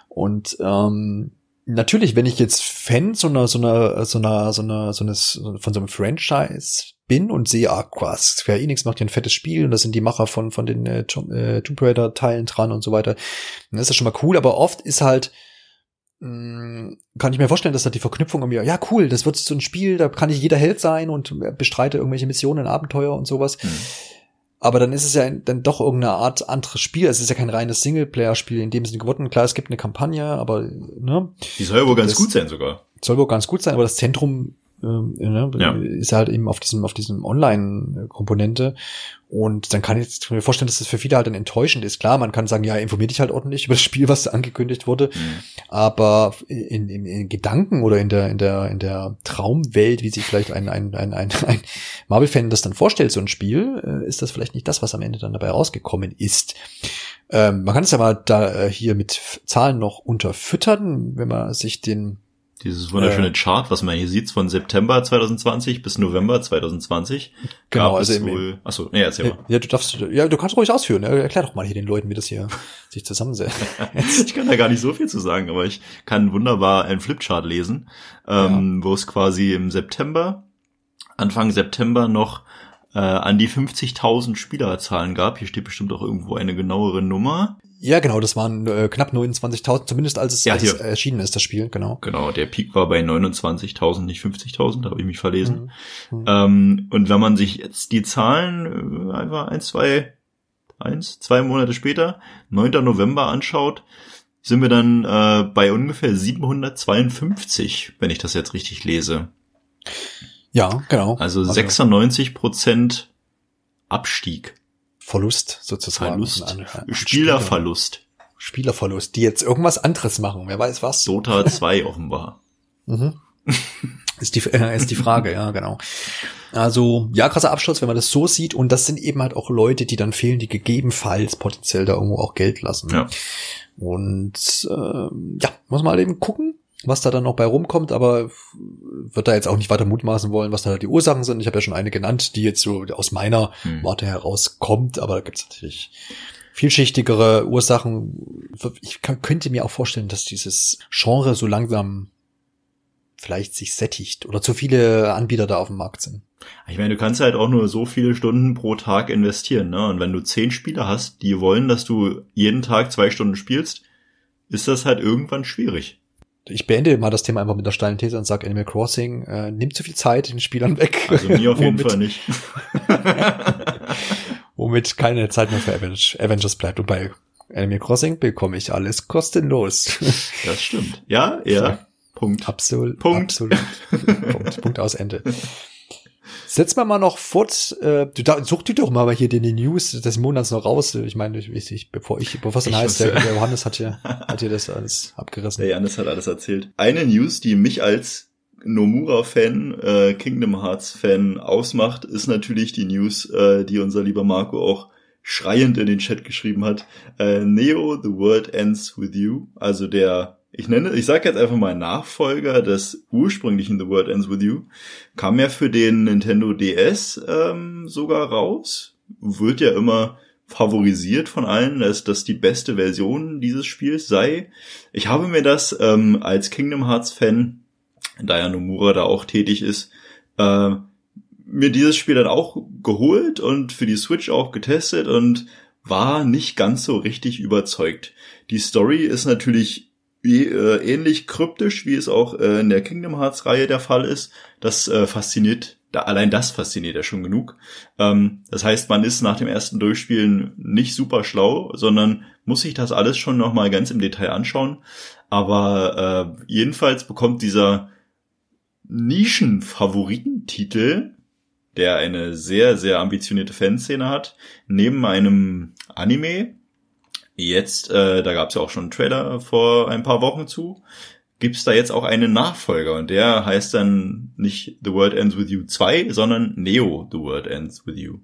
Und ähm, natürlich, wenn ich jetzt Fan so einer, so einer, so einer, so einer, so eines, von so einem Franchise bin und sehe, ah, krass, Square Enix macht hier ein fettes Spiel und das sind die Macher von, von den äh, Tomb äh, Raider Teilen dran und so weiter, dann ist das schon mal cool, aber oft ist halt, kann ich mir vorstellen, dass da die Verknüpfung irgendwie, ja cool, das wird so ein Spiel, da kann ich jeder Held sein und bestreite irgendwelche Missionen, Abenteuer und sowas. Mhm. Aber dann ist es ja dann doch irgendeine Art anderes Spiel. Es ist ja kein reines Singleplayer-Spiel in dem Sinne geworden. Klar, es gibt eine Kampagne, aber ne. Die soll wohl ganz gut sein sogar. Soll wohl ganz gut sein, aber das Zentrum ähm, ne, ja. ist halt eben auf diesem auf diesem Online-Komponente und dann kann ich mir vorstellen, dass das für viele halt dann enttäuschend ist. Klar, man kann sagen, ja, informier dich halt ordentlich über das Spiel, was angekündigt wurde, mhm. aber in, in, in Gedanken oder in der in der in der Traumwelt, wie sich vielleicht ein ein ein, ein, ein Marvel-Fan das dann vorstellt, so ein Spiel, äh, ist das vielleicht nicht das, was am Ende dann dabei rausgekommen ist. Ähm, man kann es ja mal da äh, hier mit Zahlen noch unterfüttern, wenn man sich den dieses wunderschöne äh, Chart, was man hier sieht, von September 2020 bis November 2020. Genau, also im, wohl, achso, nee, erzähl mal. Ja, du darfst, ja, du kannst ruhig ausführen. Erklär doch mal hier den Leuten, wie das hier sich zusammensetzt. ich kann da gar nicht so viel zu sagen, aber ich kann wunderbar einen Flipchart lesen, ähm, ja. wo es quasi im September, Anfang September noch äh, an die 50.000 Spielerzahlen gab. Hier steht bestimmt auch irgendwo eine genauere Nummer. Ja, genau, das waren äh, knapp 29.000, zumindest als es, ja, als es erschienen ist, das Spiel, genau. Genau, der Peak war bei 29.000, nicht 50.000, da habe ich mich verlesen. Mhm. Mhm. Ähm, und wenn man sich jetzt die Zahlen äh, einfach ein, zwei, eins, zwei Monate später, 9. November anschaut, sind wir dann äh, bei ungefähr 752, wenn ich das jetzt richtig lese. Ja, genau. Also 96 also Prozent Abstieg. Verlust sozusagen. Verlust. An, an Spielerverlust. Spielerverlust, die jetzt irgendwas anderes machen, wer weiß was. Dota 2 offenbar. Mhm. Ist die, äh, ist die Frage, ja, genau. Also, ja, krasser Absturz, wenn man das so sieht. Und das sind eben halt auch Leute, die dann fehlen, die gegebenenfalls potenziell da irgendwo auch Geld lassen. Ja. Und äh, ja, muss man halt eben gucken was da dann noch bei rumkommt, aber wird da jetzt auch nicht weiter mutmaßen wollen, was da die Ursachen sind. Ich habe ja schon eine genannt, die jetzt so aus meiner hm. Warte herauskommt, aber da gibt es natürlich vielschichtigere Ursachen. Ich könnte mir auch vorstellen, dass dieses Genre so langsam vielleicht sich sättigt oder zu viele Anbieter da auf dem Markt sind. Ich meine, du kannst halt auch nur so viele Stunden pro Tag investieren, ne? Und wenn du zehn Spieler hast, die wollen, dass du jeden Tag zwei Stunden spielst, ist das halt irgendwann schwierig ich beende mal das Thema einfach mit der steilen These und sage, Animal Crossing äh, nimmt zu viel Zeit den Spielern weg. Also mir auf jeden Fall nicht. womit keine Zeit mehr für Avengers bleibt. Und bei Animal Crossing bekomme ich alles kostenlos. Das stimmt. Ja, ja. Punkt. Absolut. Punkt. Absolut. Punkt. Punkt aus Ende. Setz mal mal noch fort, äh, du da, such dir doch mal hier den, den News des Monats noch raus. Ich meine, ich, ich, bevor ich, bevor es dann heißt, der, der Johannes hat hier, hat hier das alles abgerissen. Der Johannes hat alles erzählt. Eine News, die mich als Nomura-Fan, äh, Kingdom Hearts-Fan ausmacht, ist natürlich die News, äh, die unser lieber Marco auch schreiend in den Chat geschrieben hat. Äh, Neo, the world ends with you. Also der ich nenne, ich sage jetzt einfach mal Nachfolger des ursprünglichen The World Ends With You, kam ja für den Nintendo DS ähm, sogar raus. Wird ja immer favorisiert von allen, dass das die beste Version dieses Spiels sei. Ich habe mir das ähm, als Kingdom Hearts Fan, da ja Nomura da auch tätig ist, äh, mir dieses Spiel dann auch geholt und für die Switch auch getestet und war nicht ganz so richtig überzeugt. Die Story ist natürlich wie, äh, ähnlich kryptisch, wie es auch äh, in der Kingdom Hearts Reihe der Fall ist. Das äh, fasziniert, da, allein das fasziniert ja schon genug. Ähm, das heißt, man ist nach dem ersten Durchspielen nicht super schlau, sondern muss sich das alles schon nochmal ganz im Detail anschauen. Aber äh, jedenfalls bekommt dieser Nischen-Favoritentitel, der eine sehr, sehr ambitionierte Fanszene hat, neben einem Anime, Jetzt, äh, da gab es ja auch schon einen Trailer vor ein paar Wochen zu, gibt's da jetzt auch einen Nachfolger und der heißt dann nicht The World Ends With You 2, sondern Neo The World Ends With You.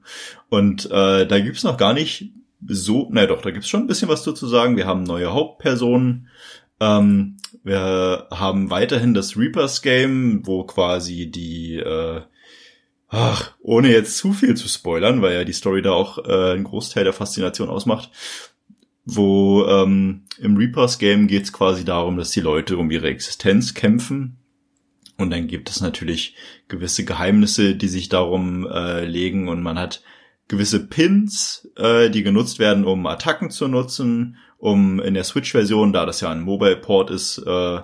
Und äh, da gibt's noch gar nicht so, na doch, da gibt's schon ein bisschen was dazu zu sagen. Wir haben neue Hauptpersonen, ähm, wir haben weiterhin das Reapers Game, wo quasi die äh, Ach, ohne jetzt zu viel zu spoilern, weil ja die Story da auch äh, einen Großteil der Faszination ausmacht, wo ähm, im Reapers Game geht es quasi darum, dass die Leute um ihre Existenz kämpfen. Und dann gibt es natürlich gewisse Geheimnisse, die sich darum äh, legen und man hat gewisse Pins, äh, die genutzt werden, um Attacken zu nutzen, um in der Switch-Version, da das ja ein Mobile-Port ist, äh,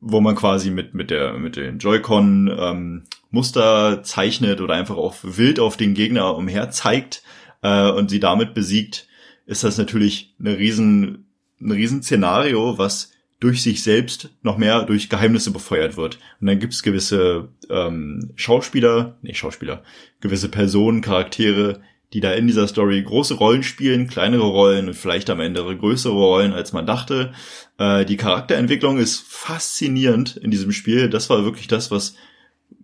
wo man quasi mit mit der mit den Joy-Con ähm, Muster zeichnet oder einfach auf wild auf den Gegner umher zeigt äh, und sie damit besiegt, ist das natürlich eine riesen, ein riesen Szenario, was durch sich selbst noch mehr durch Geheimnisse befeuert wird. Und dann gibt's gewisse ähm, Schauspieler, nicht Schauspieler, gewisse Personen, Charaktere, die da in dieser Story große Rollen spielen, kleinere Rollen und vielleicht am Ende größere Rollen, als man dachte. Äh, die Charakterentwicklung ist faszinierend in diesem Spiel. Das war wirklich das, was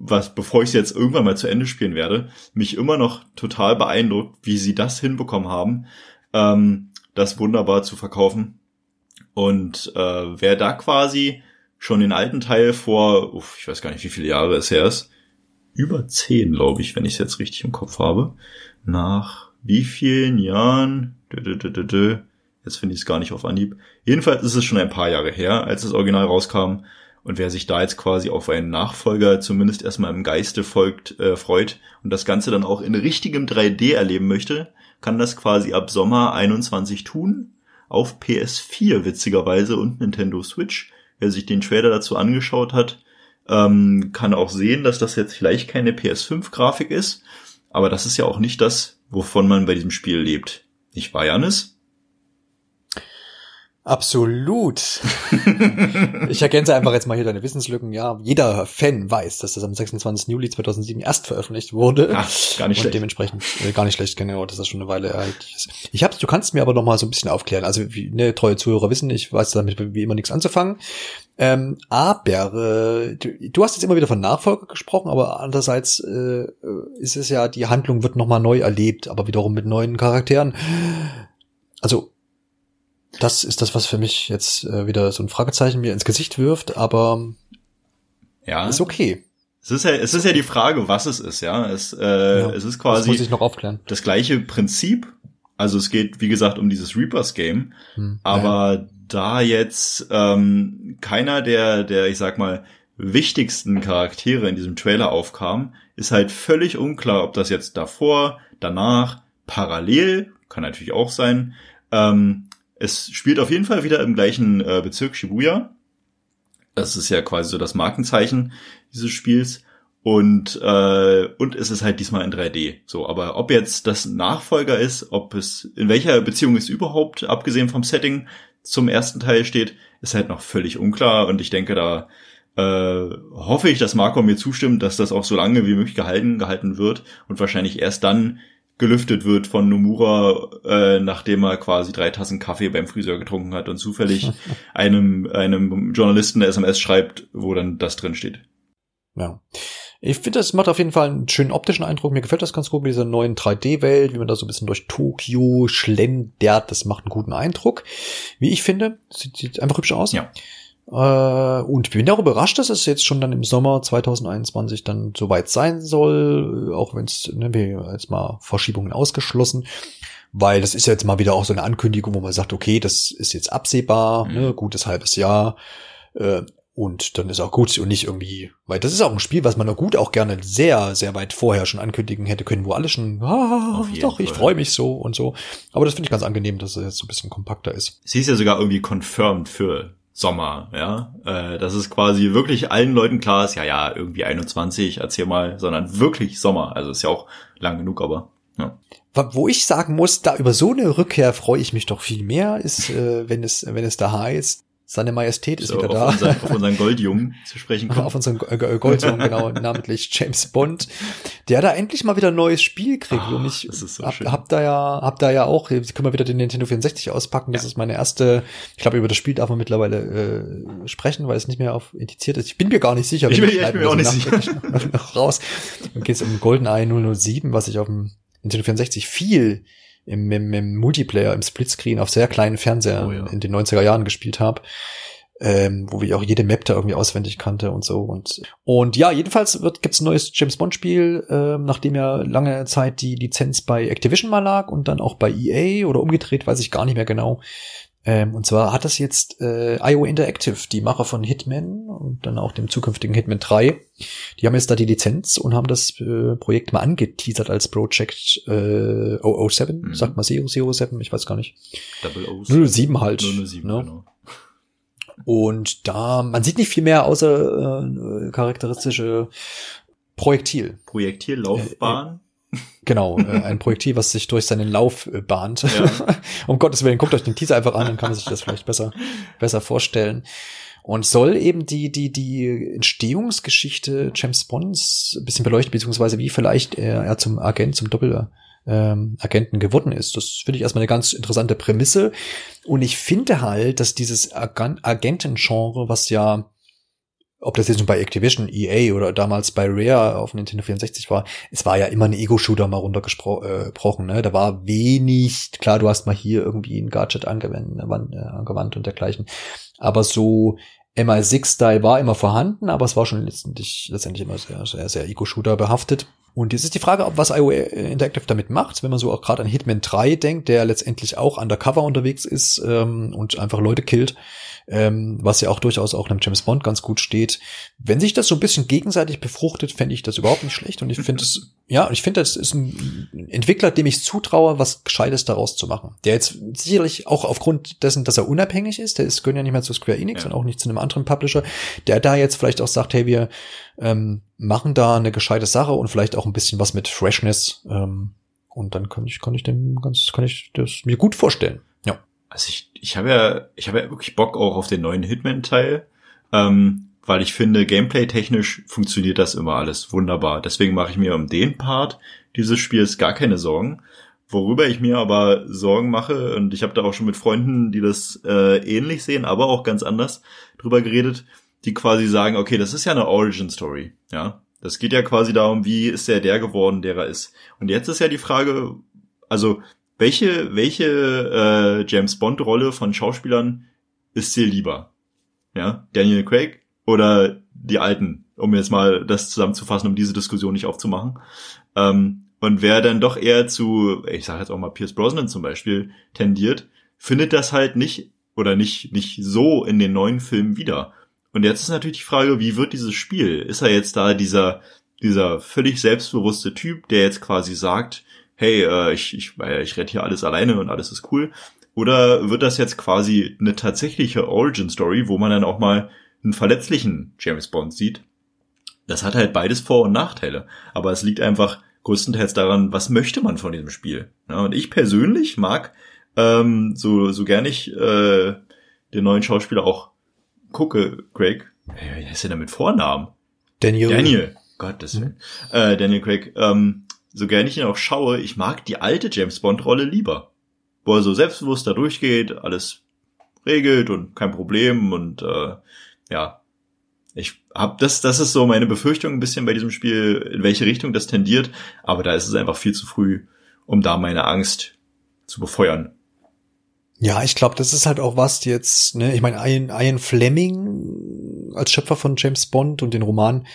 was, bevor ich es jetzt irgendwann mal zu Ende spielen werde, mich immer noch total beeindruckt, wie sie das hinbekommen haben, ähm, das wunderbar zu verkaufen. Und äh, wer da quasi schon den alten Teil vor, uff, ich weiß gar nicht, wie viele Jahre es her ist, über zehn, glaube ich, wenn ich es jetzt richtig im Kopf habe, nach wie vielen Jahren, jetzt finde ich es gar nicht auf Anhieb, jedenfalls ist es schon ein paar Jahre her, als das Original rauskam, und wer sich da jetzt quasi auf einen Nachfolger zumindest erstmal im Geiste folgt, äh, freut und das Ganze dann auch in richtigem 3D erleben möchte, kann das quasi ab Sommer 21 tun. Auf PS4 witzigerweise und Nintendo Switch. Wer sich den Trailer dazu angeschaut hat, ähm, kann auch sehen, dass das jetzt vielleicht keine PS5-Grafik ist. Aber das ist ja auch nicht das, wovon man bei diesem Spiel lebt. Nicht wahr, Janis? Absolut. ich ergänze einfach jetzt mal hier deine Wissenslücken. Ja, jeder Fan weiß, dass das am 26. Juli 2007 erst veröffentlicht wurde. Ach, gar nicht und schlecht. Dementsprechend äh, gar nicht schlecht, genau, dass das schon eine Weile erhältlich ist. Ich hab's, du kannst mir aber noch mal so ein bisschen aufklären. Also, wie ne, treue Zuhörer wissen, ich weiß damit wie immer nichts anzufangen. Ähm, aber äh, du, du, hast jetzt immer wieder von Nachfolger gesprochen, aber andererseits äh, ist es ja, die Handlung wird noch mal neu erlebt, aber wiederum mit neuen Charakteren. Also das ist das, was für mich jetzt äh, wieder so ein Fragezeichen mir ins Gesicht wirft, aber ja. ist okay. Es ist ja, es ist ja die Frage, was es ist, ja. Es, äh, ja, es ist quasi das, muss ich noch aufklären. das gleiche Prinzip. Also es geht, wie gesagt, um dieses Reapers Game. Hm, aber ja. da jetzt ähm, keiner der, der, ich sag mal, wichtigsten Charaktere in diesem Trailer aufkam, ist halt völlig unklar, ob das jetzt davor, danach, parallel, kann natürlich auch sein, ähm, es spielt auf jeden Fall wieder im gleichen äh, Bezirk Shibuya. Das ist ja quasi so das Markenzeichen dieses Spiels. Und, äh, und es ist halt diesmal in 3D. So, aber ob jetzt das Nachfolger ist, ob es, in welcher Beziehung es überhaupt, abgesehen vom Setting, zum ersten Teil steht, ist halt noch völlig unklar. Und ich denke, da äh, hoffe ich, dass Marco mir zustimmt, dass das auch so lange wie möglich gehalten, gehalten wird und wahrscheinlich erst dann gelüftet wird von Nomura, äh, nachdem er quasi drei Tassen Kaffee beim Friseur getrunken hat und zufällig einem, einem Journalisten eine SMS schreibt, wo dann das drin steht. Ja. Ich finde, das macht auf jeden Fall einen schönen optischen Eindruck. Mir gefällt das ganz gut mit dieser neuen 3D-Welt, wie man da so ein bisschen durch Tokio schlendert. Das macht einen guten Eindruck. Wie ich finde, sieht, sieht einfach hübsch aus. Ja. Äh, und bin auch überrascht, dass es jetzt schon dann im Sommer 2021 dann soweit sein soll, auch wenn es, ne, wir jetzt mal Verschiebungen ausgeschlossen, weil das ist ja jetzt mal wieder auch so eine Ankündigung, wo man sagt, okay, das ist jetzt absehbar, mhm. ne, gutes halbes Jahr. Äh, und dann ist auch gut und nicht irgendwie, weil das ist auch ein Spiel, was man auch gut auch gerne sehr, sehr weit vorher schon ankündigen hätte können, wo alle schon, ah, doch, ich freue mich so und so. Aber das finde ich ganz angenehm, dass es jetzt so ein bisschen kompakter ist. Sie ist ja sogar irgendwie confirmed für Sommer, ja. Äh, dass es quasi wirklich allen Leuten klar ist, ja, ja, irgendwie 21, erzähl mal, sondern wirklich Sommer. Also ist ja auch lang genug, aber ja. Wo ich sagen muss, da über so eine Rückkehr freue ich mich doch viel mehr, ist, äh, wenn es, wenn es da heißt, seine Majestät ist so, wieder da. Unser, auf unseren Goldjungen zu sprechen kommen. Auf unseren äh, Goldjungen, genau, namentlich James Bond, der da endlich mal wieder ein neues Spiel kriegt. Oh, und ich so hab, hab, da ja, hab da ja auch, jetzt können wir wieder den Nintendo 64 auspacken. Das ja. ist meine erste, ich glaube, über das Spiel darf man mittlerweile äh, sprechen, weil es nicht mehr auf indiziert ist. Ich bin mir gar nicht sicher. Ich bin, ich bin mir auch nicht sicher. raus. Dann geht es um GoldenEye 007, was ich auf dem Nintendo 64 viel im, im, im Multiplayer, im Splitscreen auf sehr kleinen Fernsehern oh, ja. in den 90er Jahren gespielt habe. ähm, wo ich auch jede Map da irgendwie auswendig kannte und so. Und, und ja, jedenfalls wird, gibt's ein neues James Bond-Spiel, ähm, nachdem ja lange Zeit die Lizenz bei Activision mal lag und dann auch bei EA oder umgedreht, weiß ich gar nicht mehr genau. Ähm, und zwar hat das jetzt äh, IO Interactive, die Macher von Hitman und dann auch dem zukünftigen Hitman 3. Die haben jetzt da die Lizenz und haben das äh, Projekt mal angeteasert als Project äh, 007, mhm. sagt mal 007, ich weiß gar nicht. Double 07 halt. 007, ne? genau. Und da, man sieht nicht viel mehr außer äh, charakteristische Projektil. Projektillaufbahn. Äh, äh, genau, äh, ein Projektil, was sich durch seinen Lauf äh, bahnt. Ja. um Gottes Willen, guckt euch den Teaser einfach an, dann kann man sich das vielleicht besser, besser vorstellen. Und soll eben die, die, die Entstehungsgeschichte James Bonds ein bisschen beleuchten, beziehungsweise wie vielleicht er, er zum Agent, zum Doppel, ähm, Agenten geworden ist. Das finde ich erstmal eine ganz interessante Prämisse. Und ich finde halt, dass dieses Ag Agentengenre, was ja, ob das jetzt nun bei Activision, EA oder damals bei Rare auf Nintendo 64 war, es war ja immer ein Ego-Shooter mal runtergesprochen. Äh, ne? Da war wenig, klar, du hast mal hier irgendwie ein Gadget angewandt, äh, angewandt und dergleichen. Aber so MI6-Style war immer vorhanden, aber es war schon letztendlich, letztendlich immer sehr, sehr, sehr Ego-Shooter behaftet. Und jetzt ist die Frage, ob was IO Interactive damit macht, wenn man so auch gerade an Hitman 3 denkt, der letztendlich auch undercover unterwegs ist ähm, und einfach Leute killt ähm, was ja auch durchaus auch einem James Bond ganz gut steht. Wenn sich das so ein bisschen gegenseitig befruchtet, fände ich das überhaupt nicht schlecht. Und ich finde es, ja, ich finde, das ist ein Entwickler, dem ich zutraue, was Gescheites daraus zu machen. Der jetzt sicherlich auch aufgrund dessen, dass er unabhängig ist, der ist, gehört ja nicht mehr zu Square Enix ja. und auch nicht zu einem anderen Publisher, der da jetzt vielleicht auch sagt, hey, wir ähm, machen da eine gescheite Sache und vielleicht auch ein bisschen was mit Freshness. Ähm, und dann kann ich, kann ich dem ganz, kann ich das mir gut vorstellen. Ja. Also ich, ich habe ja, ich habe ja wirklich Bock auch auf den neuen Hitman-Teil, ähm, weil ich finde, gameplay-technisch funktioniert das immer alles wunderbar. Deswegen mache ich mir um den Part dieses Spiels gar keine Sorgen. Worüber ich mir aber Sorgen mache, und ich habe da auch schon mit Freunden, die das äh, ähnlich sehen, aber auch ganz anders drüber geredet, die quasi sagen, okay, das ist ja eine Origin-Story, ja. Das geht ja quasi darum, wie ist der der geworden, der er ist. Und jetzt ist ja die Frage, also welche, welche äh, James Bond-Rolle von Schauspielern ist dir lieber? Ja, Daniel Craig oder die alten, um jetzt mal das zusammenzufassen, um diese Diskussion nicht aufzumachen. Ähm, und wer dann doch eher zu, ich sage jetzt auch mal Pierce Brosnan zum Beispiel, tendiert, findet das halt nicht oder nicht, nicht so in den neuen Filmen wieder. Und jetzt ist natürlich die Frage, wie wird dieses Spiel? Ist er jetzt da dieser, dieser völlig selbstbewusste Typ, der jetzt quasi sagt, hey, äh, ich, ich, ich rette hier alles alleine und alles ist cool? Oder wird das jetzt quasi eine tatsächliche Origin-Story, wo man dann auch mal einen verletzlichen James Bond sieht? Das hat halt beides Vor- und Nachteile. Aber es liegt einfach größtenteils daran, was möchte man von diesem Spiel. Ja, und ich persönlich mag, ähm, so, so gern ich äh, den neuen Schauspieler auch gucke, Craig, wie heißt der denn mit Vornamen? Daniel. Daniel. Gottes Willen. Mhm. Äh, Daniel Craig. Ähm, so gern ich ihn auch schaue, ich mag die alte James Bond Rolle lieber. Wo er so selbstbewusst da durchgeht, alles regelt und kein Problem und äh, ja, ich hab das, das ist so meine Befürchtung ein bisschen bei diesem Spiel, in welche Richtung das tendiert, aber da ist es einfach viel zu früh, um da meine Angst zu befeuern. Ja, ich glaube, das ist halt auch was jetzt, ne, ich meine, Ian, Ian Fleming als Schöpfer von James Bond und den Roman,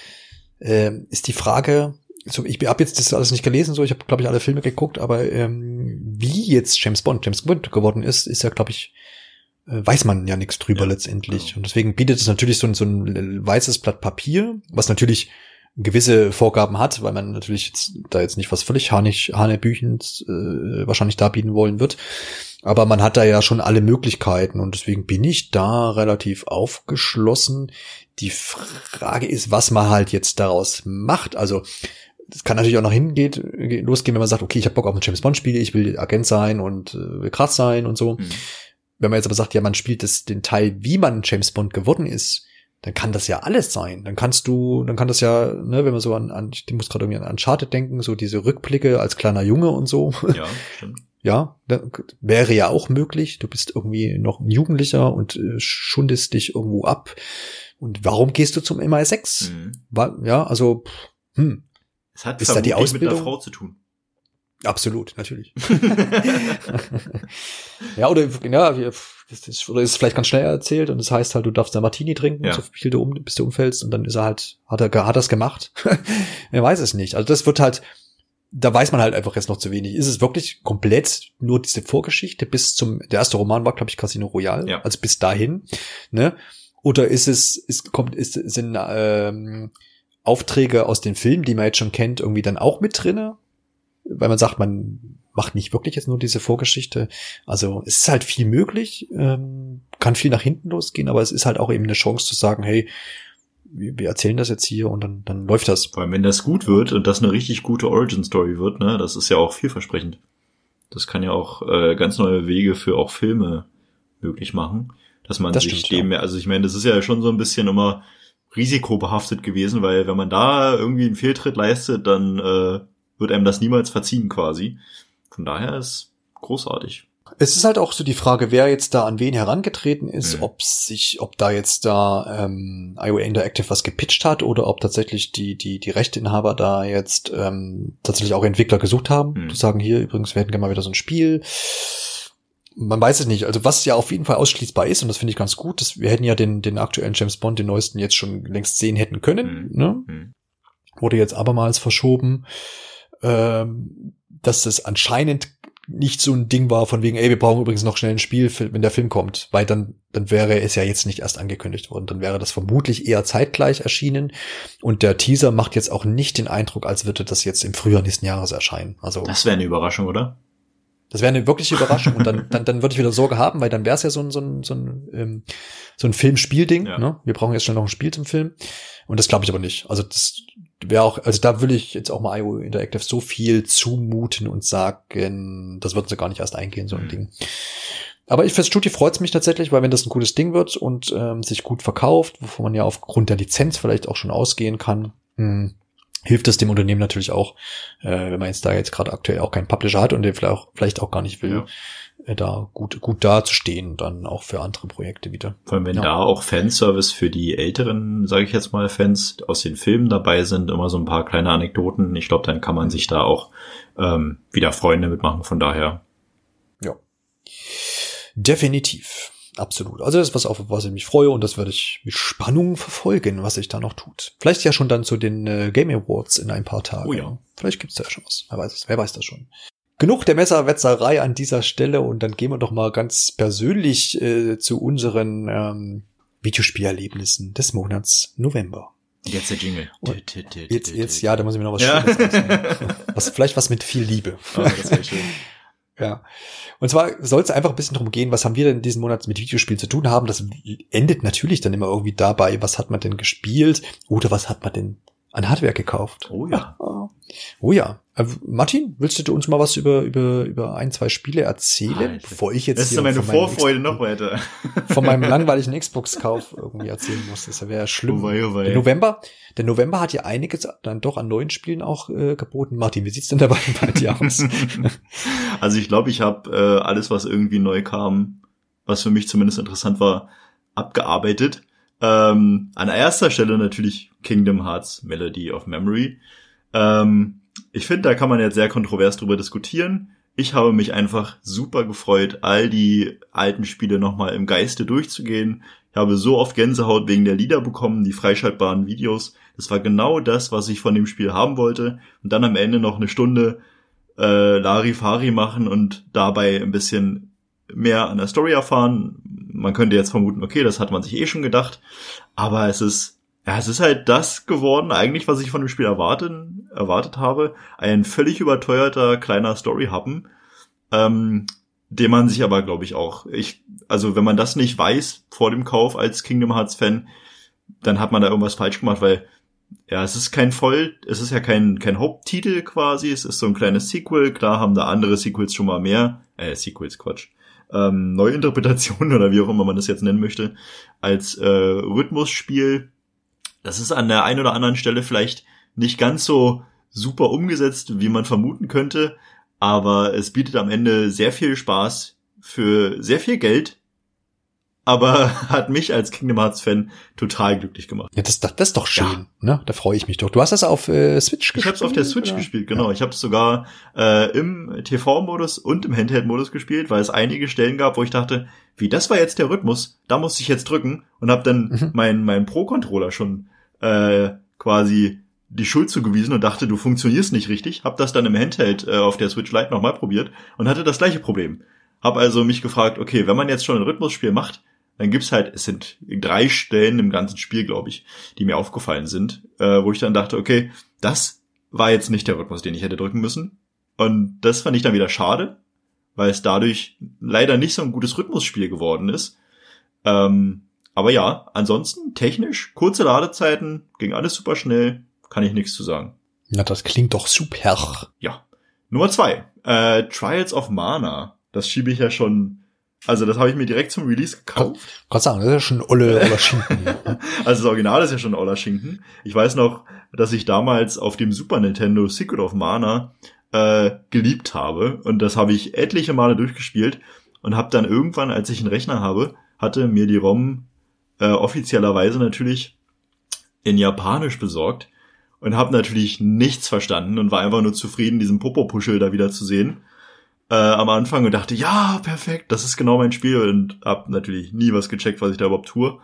äh, ist die Frage, so, ich habe jetzt das alles nicht gelesen, so ich habe glaube ich alle Filme geguckt, aber ähm, wie jetzt James Bond James Bond geworden ist, ist ja glaube ich äh, weiß man ja nichts drüber ja, letztendlich genau. und deswegen bietet es natürlich so ein, so ein weißes Blatt Papier, was natürlich gewisse Vorgaben hat, weil man natürlich jetzt, da jetzt nicht was völlig hanisch, hanebüchend äh, wahrscheinlich darbieten wollen wird. Aber man hat da ja schon alle Möglichkeiten und deswegen bin ich da relativ aufgeschlossen. Die Frage ist, was man halt jetzt daraus macht. Also das kann natürlich auch noch hingeht, losgehen, wenn man sagt, okay, ich habe Bock auf ein James Bond Spiel, ich will Agent sein und äh, will krass sein und so. Mhm. Wenn man jetzt aber sagt, ja, man spielt das, den Teil, wie man James Bond geworden ist, dann kann das ja alles sein. Dann kannst du, dann kann das ja, ne, wenn man so an, an ich muss gerade irgendwie an Uncharted denken, so diese Rückblicke als kleiner Junge und so. Ja, stimmt. Ja, wäre ja auch möglich. Du bist irgendwie noch ein Jugendlicher und äh, schundest dich irgendwo ab. Und warum gehst du zum MI6? Mhm. Ja, also, hm, es hat ist da die Ausbildung mit einer Frau zu tun. Absolut, natürlich. ja, oder ja, das ist, oder ist es vielleicht ganz schnell erzählt und das heißt halt, du darfst da Martini trinken, ja. so viel du um, bis du umfällst und dann ist er halt, hat er, hat es gemacht? er weiß es nicht. Also das wird halt, da weiß man halt einfach jetzt noch zu wenig. Ist es wirklich komplett nur diese Vorgeschichte bis zum, der erste Roman war, glaube ich, Casino Royale, ja. also bis dahin, ne? Oder ist es, ist, kommt, ist, sind ähm, Aufträge aus den Filmen, die man jetzt schon kennt, irgendwie dann auch mit drinne? Weil man sagt, man macht nicht wirklich jetzt nur diese Vorgeschichte. Also es ist halt viel möglich, ähm, kann viel nach hinten losgehen, aber es ist halt auch eben eine Chance zu sagen, hey, wir, erzählen das jetzt hier und dann, dann läuft das. Vor allem, wenn das gut wird und das eine richtig gute Origin-Story wird, ne, das ist ja auch vielversprechend. Das kann ja auch äh, ganz neue Wege für auch Filme möglich machen, dass man das sich stimmt, dem, ja. also ich meine, das ist ja schon so ein bisschen immer risikobehaftet gewesen, weil wenn man da irgendwie einen Fehltritt leistet, dann äh, wird einem das niemals verziehen quasi. Von daher ist großartig. Es ist halt auch so die Frage, wer jetzt da an wen herangetreten ist, mhm. ob sich, ob da jetzt da ähm, IOA Interactive was gepitcht hat oder ob tatsächlich die die die Rechteinhaber da jetzt ähm, tatsächlich auch Entwickler gesucht haben, mhm. zu sagen hier übrigens wir hätten gerne mal wieder so ein Spiel. Man weiß es nicht. Also was ja auf jeden Fall ausschließbar ist und das finde ich ganz gut, dass wir hätten ja den den aktuellen James Bond, den neuesten jetzt schon längst sehen hätten können. Mhm. Ne? Mhm. Wurde jetzt abermals verschoben. Ähm, dass es anscheinend nicht so ein Ding war von wegen, ey, wir brauchen übrigens noch schnell ein Spiel, wenn der Film kommt, weil dann, dann wäre es ja jetzt nicht erst angekündigt worden. Dann wäre das vermutlich eher zeitgleich erschienen. Und der Teaser macht jetzt auch nicht den Eindruck, als würde das jetzt im Frühjahr nächsten Jahres erscheinen. Also. Das wäre eine Überraschung, oder? Das wäre eine wirkliche Überraschung. Und dann, dann, dann würde ich wieder Sorge haben, weil dann wäre es ja so ein, so ein, so ein, ähm, so ein Film-Spiel-Ding. Ja. Ne? Wir brauchen jetzt schnell noch ein Spiel zum Film. Und das glaube ich aber nicht. Also das wäre auch, also da will ich jetzt auch mal IO Interactive so viel zumuten und sagen, das würden sie gar nicht erst eingehen, so ein mhm. Ding. Aber ich fürs Studio freut's mich tatsächlich, weil wenn das ein gutes Ding wird und ähm, sich gut verkauft, wovon man ja aufgrund der Lizenz vielleicht auch schon ausgehen kann, mh, hm, hilft es dem Unternehmen natürlich auch, äh, wenn man jetzt da jetzt gerade aktuell auch keinen Publisher hat und den vielleicht auch, vielleicht auch gar nicht will, ja. Äh, da gut, gut dazustehen, dann auch für andere Projekte wieder. Vor allem, wenn ja. da auch Fanservice für die älteren, sage ich jetzt mal, Fans aus den Filmen dabei sind, immer so ein paar kleine Anekdoten. Ich glaube, dann kann man sich da auch ähm, wieder Freunde mitmachen. Von daher. Ja. Definitiv. Absolut. Also das ist was, auf was ich mich freue und das werde ich mit Spannung verfolgen, was sich da noch tut. Vielleicht ja schon dann zu den äh, Game Awards in ein paar Tagen. Oh ja. Vielleicht gibt's da ja schon was. Wer weiß es, wer weiß das schon. Genug der Messerwetzerei an dieser Stelle und dann gehen wir doch mal ganz persönlich äh, zu unseren ähm, Videospielerlebnissen des Monats November. Jetzt der Jingle. jetzt, jetzt, ja, da muss ich mir noch was ja. Schönes was, Vielleicht was mit viel Liebe. Oh, das wäre schön. Ja. Und zwar soll es einfach ein bisschen drum gehen, was haben wir denn diesen Monat mit Videospielen zu tun haben. Das endet natürlich dann immer irgendwie dabei, was hat man denn gespielt oder was hat man denn an Hardware gekauft. Oh ja. Oh ja. Äh, Martin, willst du uns mal was über, über, über ein, zwei Spiele erzählen, Alter. bevor ich jetzt. Das ist meine Vorfreude noch weiter. Von meinem langweiligen Xbox-Kauf irgendwie erzählen muss. Das wäre schlimm. Oh wei, oh wei. Der November, der November hat ja einiges dann doch an neuen Spielen auch äh, geboten. Martin, wie sieht's denn dabei bei dir aus? also ich glaube, ich habe äh, alles, was irgendwie neu kam, was für mich zumindest interessant war, abgearbeitet. Ähm, an erster Stelle natürlich Kingdom Hearts Melody of Memory. Ähm, ich finde, da kann man jetzt sehr kontrovers drüber diskutieren. Ich habe mich einfach super gefreut, all die alten Spiele nochmal im Geiste durchzugehen. Ich habe so oft Gänsehaut wegen der Lieder bekommen, die freischaltbaren Videos. Das war genau das, was ich von dem Spiel haben wollte. Und dann am Ende noch eine Stunde äh, Larifari machen und dabei ein bisschen mehr an der Story erfahren. Man könnte jetzt vermuten, okay, das hat man sich eh schon gedacht, aber es ist, ja, es ist halt das geworden, eigentlich, was ich von dem Spiel erwarten, erwartet habe. Ein völlig überteuerter kleiner Story-Happen, ähm, den man sich aber, glaube ich, auch, ich, also wenn man das nicht weiß vor dem Kauf als Kingdom Hearts Fan, dann hat man da irgendwas falsch gemacht, weil ja, es ist kein voll, es ist ja kein, kein Haupttitel quasi, es ist so ein kleines Sequel, klar haben da andere Sequels schon mal mehr, äh, Sequels, Quatsch, ähm, Neuinterpretation oder wie auch immer man das jetzt nennen möchte, als äh, Rhythmusspiel. Das ist an der einen oder anderen Stelle vielleicht nicht ganz so super umgesetzt, wie man vermuten könnte, aber es bietet am Ende sehr viel Spaß für sehr viel Geld. Aber hat mich als Kingdom Hearts Fan total glücklich gemacht. Ja, das, das, das ist doch schön, ja. ne? Da freue ich mich doch. Du hast das auf äh, Switch gespielt? Ich habe es auf der Switch oder? gespielt, genau. Ja. Ich habe es sogar äh, im TV-Modus und im Handheld-Modus gespielt, weil es einige Stellen gab, wo ich dachte, wie das war jetzt der Rhythmus, da muss ich jetzt drücken und habe dann mhm. meinen mein Pro-Controller schon äh, quasi die Schuld zugewiesen und dachte, du funktionierst nicht richtig. Hab das dann im Handheld äh, auf der Switch Lite nochmal probiert und hatte das gleiche Problem. Hab also mich gefragt, okay, wenn man jetzt schon ein Rhythmusspiel macht, dann gibt's halt, es sind drei Stellen im ganzen Spiel, glaube ich, die mir aufgefallen sind, äh, wo ich dann dachte, okay, das war jetzt nicht der Rhythmus, den ich hätte drücken müssen. Und das fand ich dann wieder schade, weil es dadurch leider nicht so ein gutes Rhythmusspiel geworden ist. Ähm, aber ja, ansonsten technisch, kurze Ladezeiten, ging alles super schnell, kann ich nichts zu sagen. Na, das klingt doch super. Ja. Nummer zwei, äh, Trials of Mana. Das schiebe ich ja schon also das habe ich mir direkt zum Release gekauft. Kann sagen, das ist ja schon Olle, Olle Schinken. also das Original ist ja schon Oller Schinken. Ich weiß noch, dass ich damals auf dem Super Nintendo Secret of Mana äh, geliebt habe. Und das habe ich etliche Male durchgespielt und habe dann irgendwann, als ich einen Rechner habe, hatte mir die ROM äh, offiziellerweise natürlich in Japanisch besorgt und habe natürlich nichts verstanden und war einfach nur zufrieden, diesen Popo-Puschel da wieder zu sehen äh, am Anfang und dachte, ja, perfekt, das ist genau mein Spiel und hab natürlich nie was gecheckt, was ich da überhaupt tue.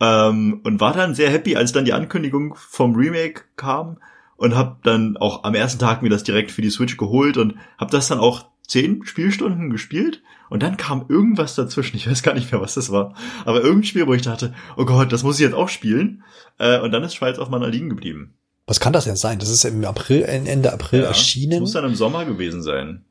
Ähm, und war dann sehr happy, als dann die Ankündigung vom Remake kam und hab dann auch am ersten Tag mir das direkt für die Switch geholt und hab das dann auch zehn Spielstunden gespielt und dann kam irgendwas dazwischen, ich weiß gar nicht mehr, was das war, aber irgendein Spiel, wo ich dachte, oh Gott, das muss ich jetzt auch spielen äh, und dann ist Schweiz auf meiner liegen geblieben. Was kann das denn sein? Das ist im April, Ende April ja, erschienen. Das muss dann im Sommer gewesen sein.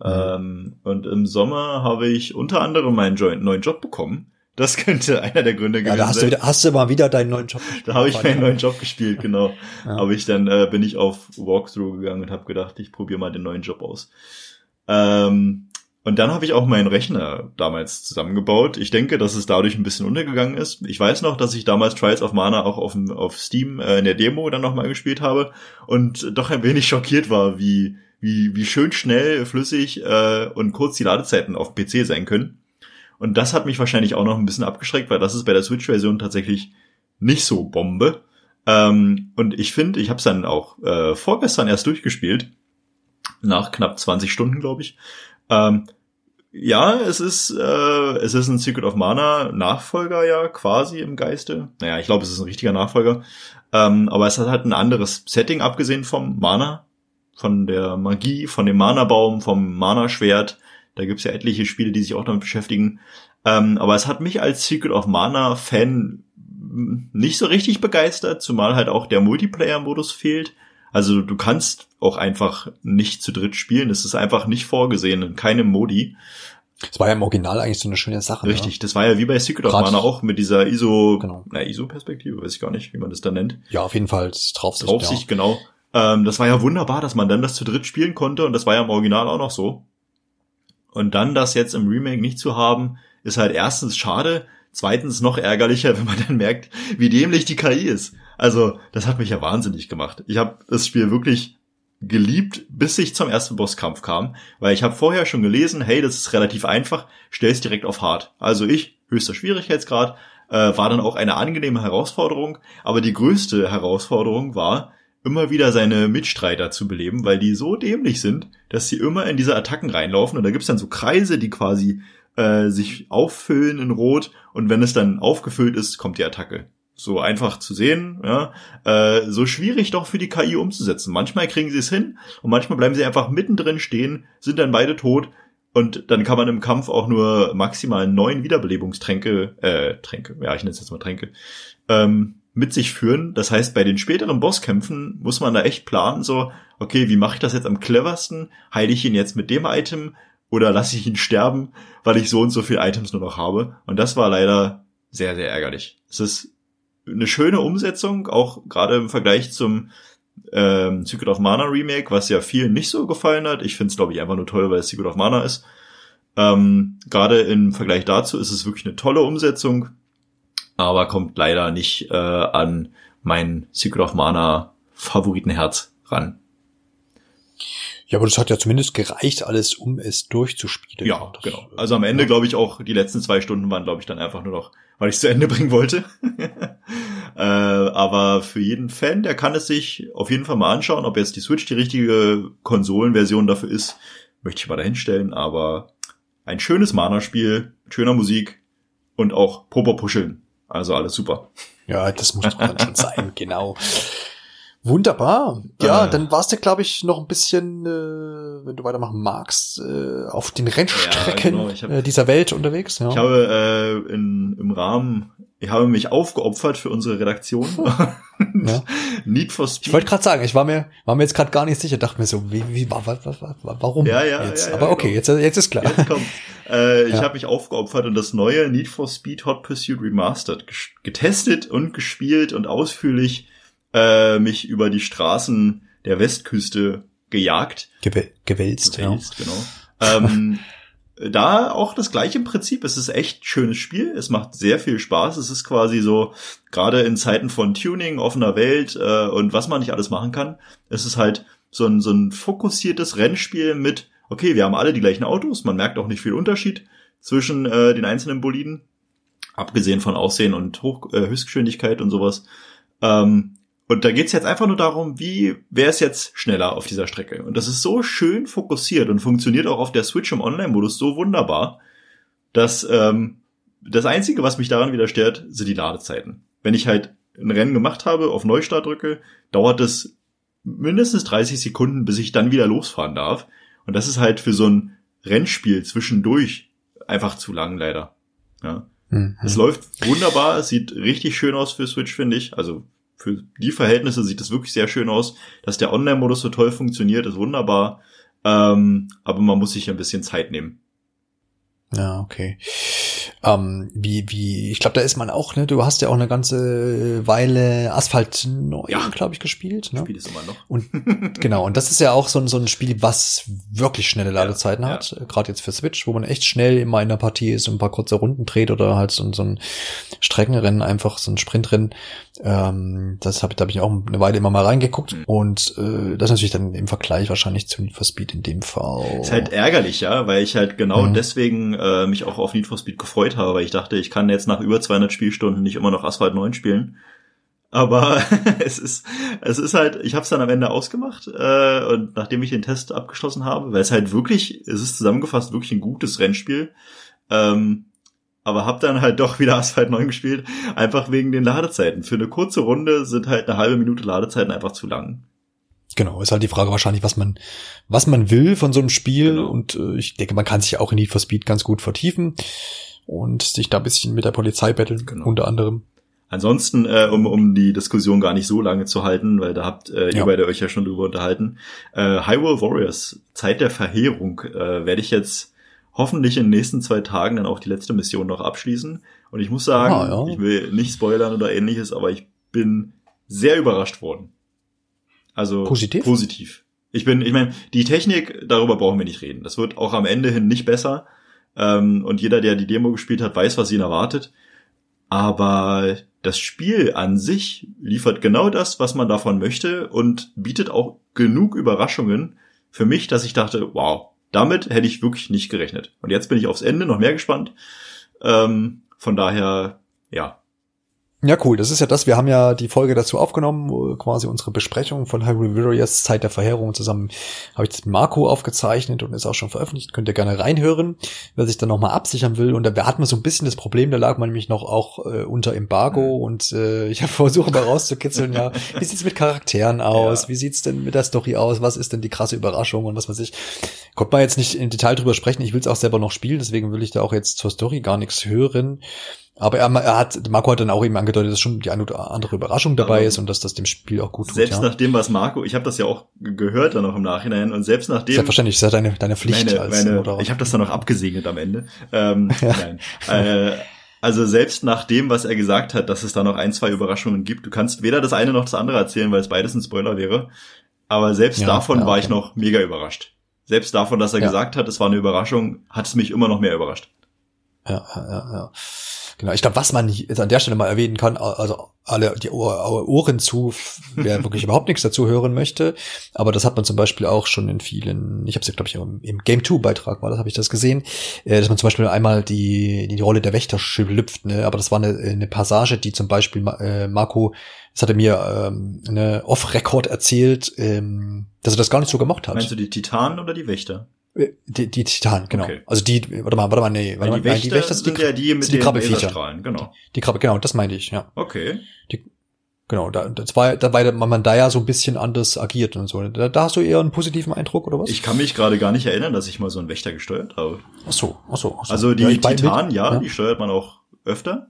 Mhm. Ähm, und im Sommer habe ich unter anderem meinen neuen Job bekommen. Das könnte einer der Gründe gewesen ja, da hast sein. Du hast du mal wieder deinen neuen Job gespielt? Da habe ich meinen neuen Job gespielt, genau. ja. Aber ich dann äh, bin ich auf Walkthrough gegangen und habe gedacht, ich probiere mal den neuen Job aus. Ähm, und dann habe ich auch meinen Rechner damals zusammengebaut. Ich denke, dass es dadurch ein bisschen untergegangen ist. Ich weiß noch, dass ich damals Trials of Mana auch auf, auf Steam äh, in der Demo dann nochmal gespielt habe und doch ein wenig schockiert war, wie wie, wie schön schnell, flüssig äh, und kurz die Ladezeiten auf dem PC sein können. Und das hat mich wahrscheinlich auch noch ein bisschen abgeschreckt, weil das ist bei der Switch-Version tatsächlich nicht so Bombe. Ähm, und ich finde, ich habe es dann auch äh, vorgestern erst durchgespielt, nach knapp 20 Stunden, glaube ich. Ähm, ja, es ist äh, es ist ein Secret of Mana Nachfolger ja quasi im Geiste. Naja, ich glaube, es ist ein richtiger Nachfolger. Ähm, aber es hat halt ein anderes Setting abgesehen vom Mana von der Magie, von dem Mana-Baum, vom Mana-Schwert. Da gibt's ja etliche Spiele, die sich auch damit beschäftigen. Ähm, aber es hat mich als Secret of Mana-Fan nicht so richtig begeistert, zumal halt auch der Multiplayer-Modus fehlt. Also du kannst auch einfach nicht zu dritt spielen. Es ist einfach nicht vorgesehen in keinem Modi. Das war ja im Original eigentlich so eine schöne Sache. Ne? Richtig, ne? das war ja wie bei Secret of Mana auch mit dieser ISO, genau. na, ISO-Perspektive, weiß ich gar nicht, wie man das da nennt. Ja, auf jeden Fall Draufsicht. Draufsicht, ja. genau. Ähm, das war ja wunderbar, dass man dann das zu dritt spielen konnte und das war ja im Original auch noch so. Und dann das jetzt im Remake nicht zu haben, ist halt erstens schade, zweitens noch ärgerlicher, wenn man dann merkt, wie dämlich die KI ist. Also, das hat mich ja wahnsinnig gemacht. Ich habe das Spiel wirklich geliebt, bis ich zum ersten Bosskampf kam, weil ich habe vorher schon gelesen, hey, das ist relativ einfach, stell's direkt auf hart. Also ich, höchster Schwierigkeitsgrad, äh, war dann auch eine angenehme Herausforderung, aber die größte Herausforderung war, immer wieder seine Mitstreiter zu beleben, weil die so dämlich sind, dass sie immer in diese Attacken reinlaufen und da gibt's dann so Kreise, die quasi äh, sich auffüllen in Rot und wenn es dann aufgefüllt ist, kommt die Attacke. So einfach zu sehen, ja, äh, so schwierig doch für die KI umzusetzen. Manchmal kriegen sie es hin und manchmal bleiben sie einfach mittendrin stehen, sind dann beide tot und dann kann man im Kampf auch nur maximal neun Wiederbelebungstränke, äh, Tränke, ja, ich nenne es jetzt mal Tränke, ähm, mit sich führen. Das heißt, bei den späteren Bosskämpfen muss man da echt planen, so, okay, wie mache ich das jetzt am cleversten? Heile ich ihn jetzt mit dem Item oder lasse ich ihn sterben, weil ich so und so viele Items nur noch habe? Und das war leider sehr, sehr ärgerlich. Es ist eine schöne Umsetzung, auch gerade im Vergleich zum ähm, Secret of Mana Remake, was ja vielen nicht so gefallen hat. Ich finde es, glaube ich, einfach nur toll, weil es Secret of Mana ist. Ähm, gerade im Vergleich dazu ist es wirklich eine tolle Umsetzung aber kommt leider nicht äh, an mein Secret of Mana Favoritenherz ran. Ja, aber das hat ja zumindest gereicht, alles, um es durchzuspielen. Ja, das, genau. Also am Ende, glaube ich, auch die letzten zwei Stunden waren, glaube ich, dann einfach nur noch, weil ich es zu Ende bringen wollte. äh, aber für jeden Fan, der kann es sich auf jeden Fall mal anschauen, ob jetzt die Switch die richtige Konsolenversion dafür ist, möchte ich mal dahinstellen. Aber ein schönes Mana-Spiel, schöner Musik und auch Popo Puscheln. Also alles super. Ja, das muss doch dann schon sein, genau. Wunderbar. Ja, äh. dann warst du, glaube ich, noch ein bisschen, äh, wenn du weitermachen magst, äh, auf den Rennstrecken ja, genau. hab, äh, dieser Welt unterwegs. Ja. Ich habe äh, in, im Rahmen, ich habe mich aufgeopfert für unsere Redaktion. ja. Need for Speed. Ich wollte gerade sagen, ich war mir, war mir jetzt gerade gar nicht sicher, dachte mir so, wie, wie, wa, wa, wa, warum ja, ja, jetzt? Ja, Aber okay, genau. jetzt, jetzt ist klar. Jetzt. Äh, ich habe mich aufgeopfert und das neue Need for Speed Hot Pursuit Remastered getestet und gespielt und ausführlich äh, mich über die Straßen der Westküste gejagt. Gew gewälzt, gewälzt ja. genau. Ähm, da auch das gleiche Prinzip. Es ist echt schönes Spiel. Es macht sehr viel Spaß. Es ist quasi so, gerade in Zeiten von Tuning, offener Welt äh, und was man nicht alles machen kann, es ist halt so ein, so ein fokussiertes Rennspiel mit, okay, wir haben alle die gleichen Autos, man merkt auch nicht viel Unterschied zwischen äh, den einzelnen Boliden, abgesehen von Aussehen und Hoch, äh, Höchstgeschwindigkeit und sowas. Ähm, und da geht's jetzt einfach nur darum, wie wäre es jetzt schneller auf dieser Strecke. Und das ist so schön fokussiert und funktioniert auch auf der Switch im Online-Modus so wunderbar, dass ähm, das Einzige, was mich daran wieder stört, sind die Ladezeiten. Wenn ich halt ein Rennen gemacht habe, auf Neustart drücke, dauert es mindestens 30 Sekunden, bis ich dann wieder losfahren darf. Und das ist halt für so ein Rennspiel zwischendurch einfach zu lang, leider. Ja. Mhm. Es läuft wunderbar, es sieht richtig schön aus für Switch, finde ich. Also für die Verhältnisse sieht es wirklich sehr schön aus. Dass der Online-Modus so toll funktioniert, ist wunderbar. Ähm, aber man muss sich ein bisschen Zeit nehmen. Ja, okay. Ähm, wie, wie, ich glaube, da ist man auch, ne? Du hast ja auch eine ganze Weile Asphalt 9, ja. glaube ich, gespielt. Ne? Spiel ist immer noch. Und genau, und das ist ja auch so, so ein Spiel, was wirklich schnelle Ladezeiten ja, hat. Ja. Gerade jetzt für Switch, wo man echt schnell immer in der Partie ist und ein paar kurze Runden dreht oder halt so, so ein Streckenrennen, einfach so ein Sprintrennen. Ähm, das habe da hab ich auch eine Weile immer mal reingeguckt. Mhm. Und äh, das ist natürlich dann im Vergleich wahrscheinlich zu Need for Speed in dem Fall. Ist halt ärgerlich, ja, weil ich halt genau mhm. deswegen äh, mich auch auf Need for Speed gefreut habe, weil ich dachte, ich kann jetzt nach über 200 Spielstunden nicht immer noch Asphalt 9 spielen. Aber es ist, es ist halt, ich habe es dann am Ende ausgemacht äh, und nachdem ich den Test abgeschlossen habe, weil es halt wirklich, es ist zusammengefasst wirklich ein gutes Rennspiel. Ähm, aber hab dann halt doch wieder Asphalt 9 gespielt, einfach wegen den Ladezeiten. Für eine kurze Runde sind halt eine halbe Minute Ladezeiten einfach zu lang. Genau, ist halt die Frage wahrscheinlich, was man, was man will von so einem Spiel. Genau. Und äh, ich denke, man kann sich auch in Need for Speed ganz gut vertiefen und sich da ein bisschen mit der Polizei betteln, genau. unter anderem. Ansonsten, äh, um, um die Diskussion gar nicht so lange zu halten, weil da habt äh, ja. ihr beide euch ja schon drüber unterhalten. Äh, Hyrule Warriors, Zeit der Verheerung, äh, werde ich jetzt hoffentlich in den nächsten zwei Tagen dann auch die letzte Mission noch abschließen. Und ich muss sagen, ah, ja. ich will nicht spoilern oder ähnliches, aber ich bin sehr überrascht worden. Also positiv. Positiv. Ich bin, ich meine, die Technik, darüber brauchen wir nicht reden. Das wird auch am Ende hin nicht besser. Ähm, und jeder, der die Demo gespielt hat, weiß, was ihn erwartet. Aber das Spiel an sich liefert genau das, was man davon möchte und bietet auch genug Überraschungen für mich, dass ich dachte, wow, damit hätte ich wirklich nicht gerechnet. Und jetzt bin ich aufs Ende noch mehr gespannt. Ähm, von daher, ja, ja, cool. Das ist ja das. Wir haben ja die Folge dazu aufgenommen, quasi unsere Besprechung von Hyrule Warriors Zeit der Verheerung zusammen. Habe ich das mit Marco aufgezeichnet und ist auch schon veröffentlicht. Könnt ihr gerne reinhören, wer sich dann nochmal absichern will. Und da hatten wir so ein bisschen das Problem, da lag man nämlich noch auch äh, unter Embargo mhm. und äh, ich habe versucht mal rauszukitzeln, ja, wie sieht's mit Charakteren aus? Ja. Wie sieht's denn mit der Story aus? Was ist denn die krasse Überraschung und was weiß ich? Konnte man jetzt nicht im Detail drüber sprechen. Ich will es auch selber noch spielen, deswegen will ich da auch jetzt zur Story gar nichts hören. Aber er, er hat, Marco hat dann auch eben angedeutet, dass schon die eine oder andere Überraschung dabei ist und dass das dem Spiel auch gut tut. Selbst ja. nachdem, was Marco, ich habe das ja auch gehört dann auch im Nachhinein und selbst nachdem. Selbstverständlich, ist ja deine, deine Pflicht meine, als meine, Moderator. Ich habe das dann auch abgesegnet am Ende. Ähm, ja. nein. Äh, also selbst nach dem, was er gesagt hat, dass es da noch ein, zwei Überraschungen gibt, du kannst weder das eine noch das andere erzählen, weil es beides ein Spoiler wäre. Aber selbst ja, davon ja, war ich noch mega überrascht. Selbst davon, dass er gesagt hat, es war eine Überraschung, hat es mich immer noch mehr überrascht. Ja, ja, ja. Genau, ich glaube, was man jetzt an der Stelle mal erwähnen kann, also alle die Ohren zu, wer wirklich überhaupt nichts dazu hören möchte, aber das hat man zum Beispiel auch schon in vielen, ich habe es ja, glaube ich, im, im Game 2 Beitrag war das, habe ich das gesehen, äh, dass man zum Beispiel einmal die, die Rolle der Wächter schlüpft, ne? aber das war eine, eine Passage, die zum Beispiel äh, Marco, das hatte mir ähm, eine Off-Record erzählt, ähm, dass er das gar nicht so gemacht hat. Meinst du die Titanen oder die Wächter? Die, die Titan, genau. Okay. Also die, warte mal, warte mal, nee, warte mal, die Wächter, die Wächter sind, die, ja die mit die Krabbeviecher. Genau. Die, die Krabbe, genau, das meinte ich, ja. Okay. Die, genau, da, das war, da, weil man da ja so ein bisschen anders agiert und so. Da, da hast du eher einen positiven Eindruck, oder was? Ich kann mich gerade gar nicht erinnern, dass ich mal so einen Wächter gesteuert habe. Ach so, ach so. Ach so. Also die ja, Titan, ja, ja, die steuert man auch öfter.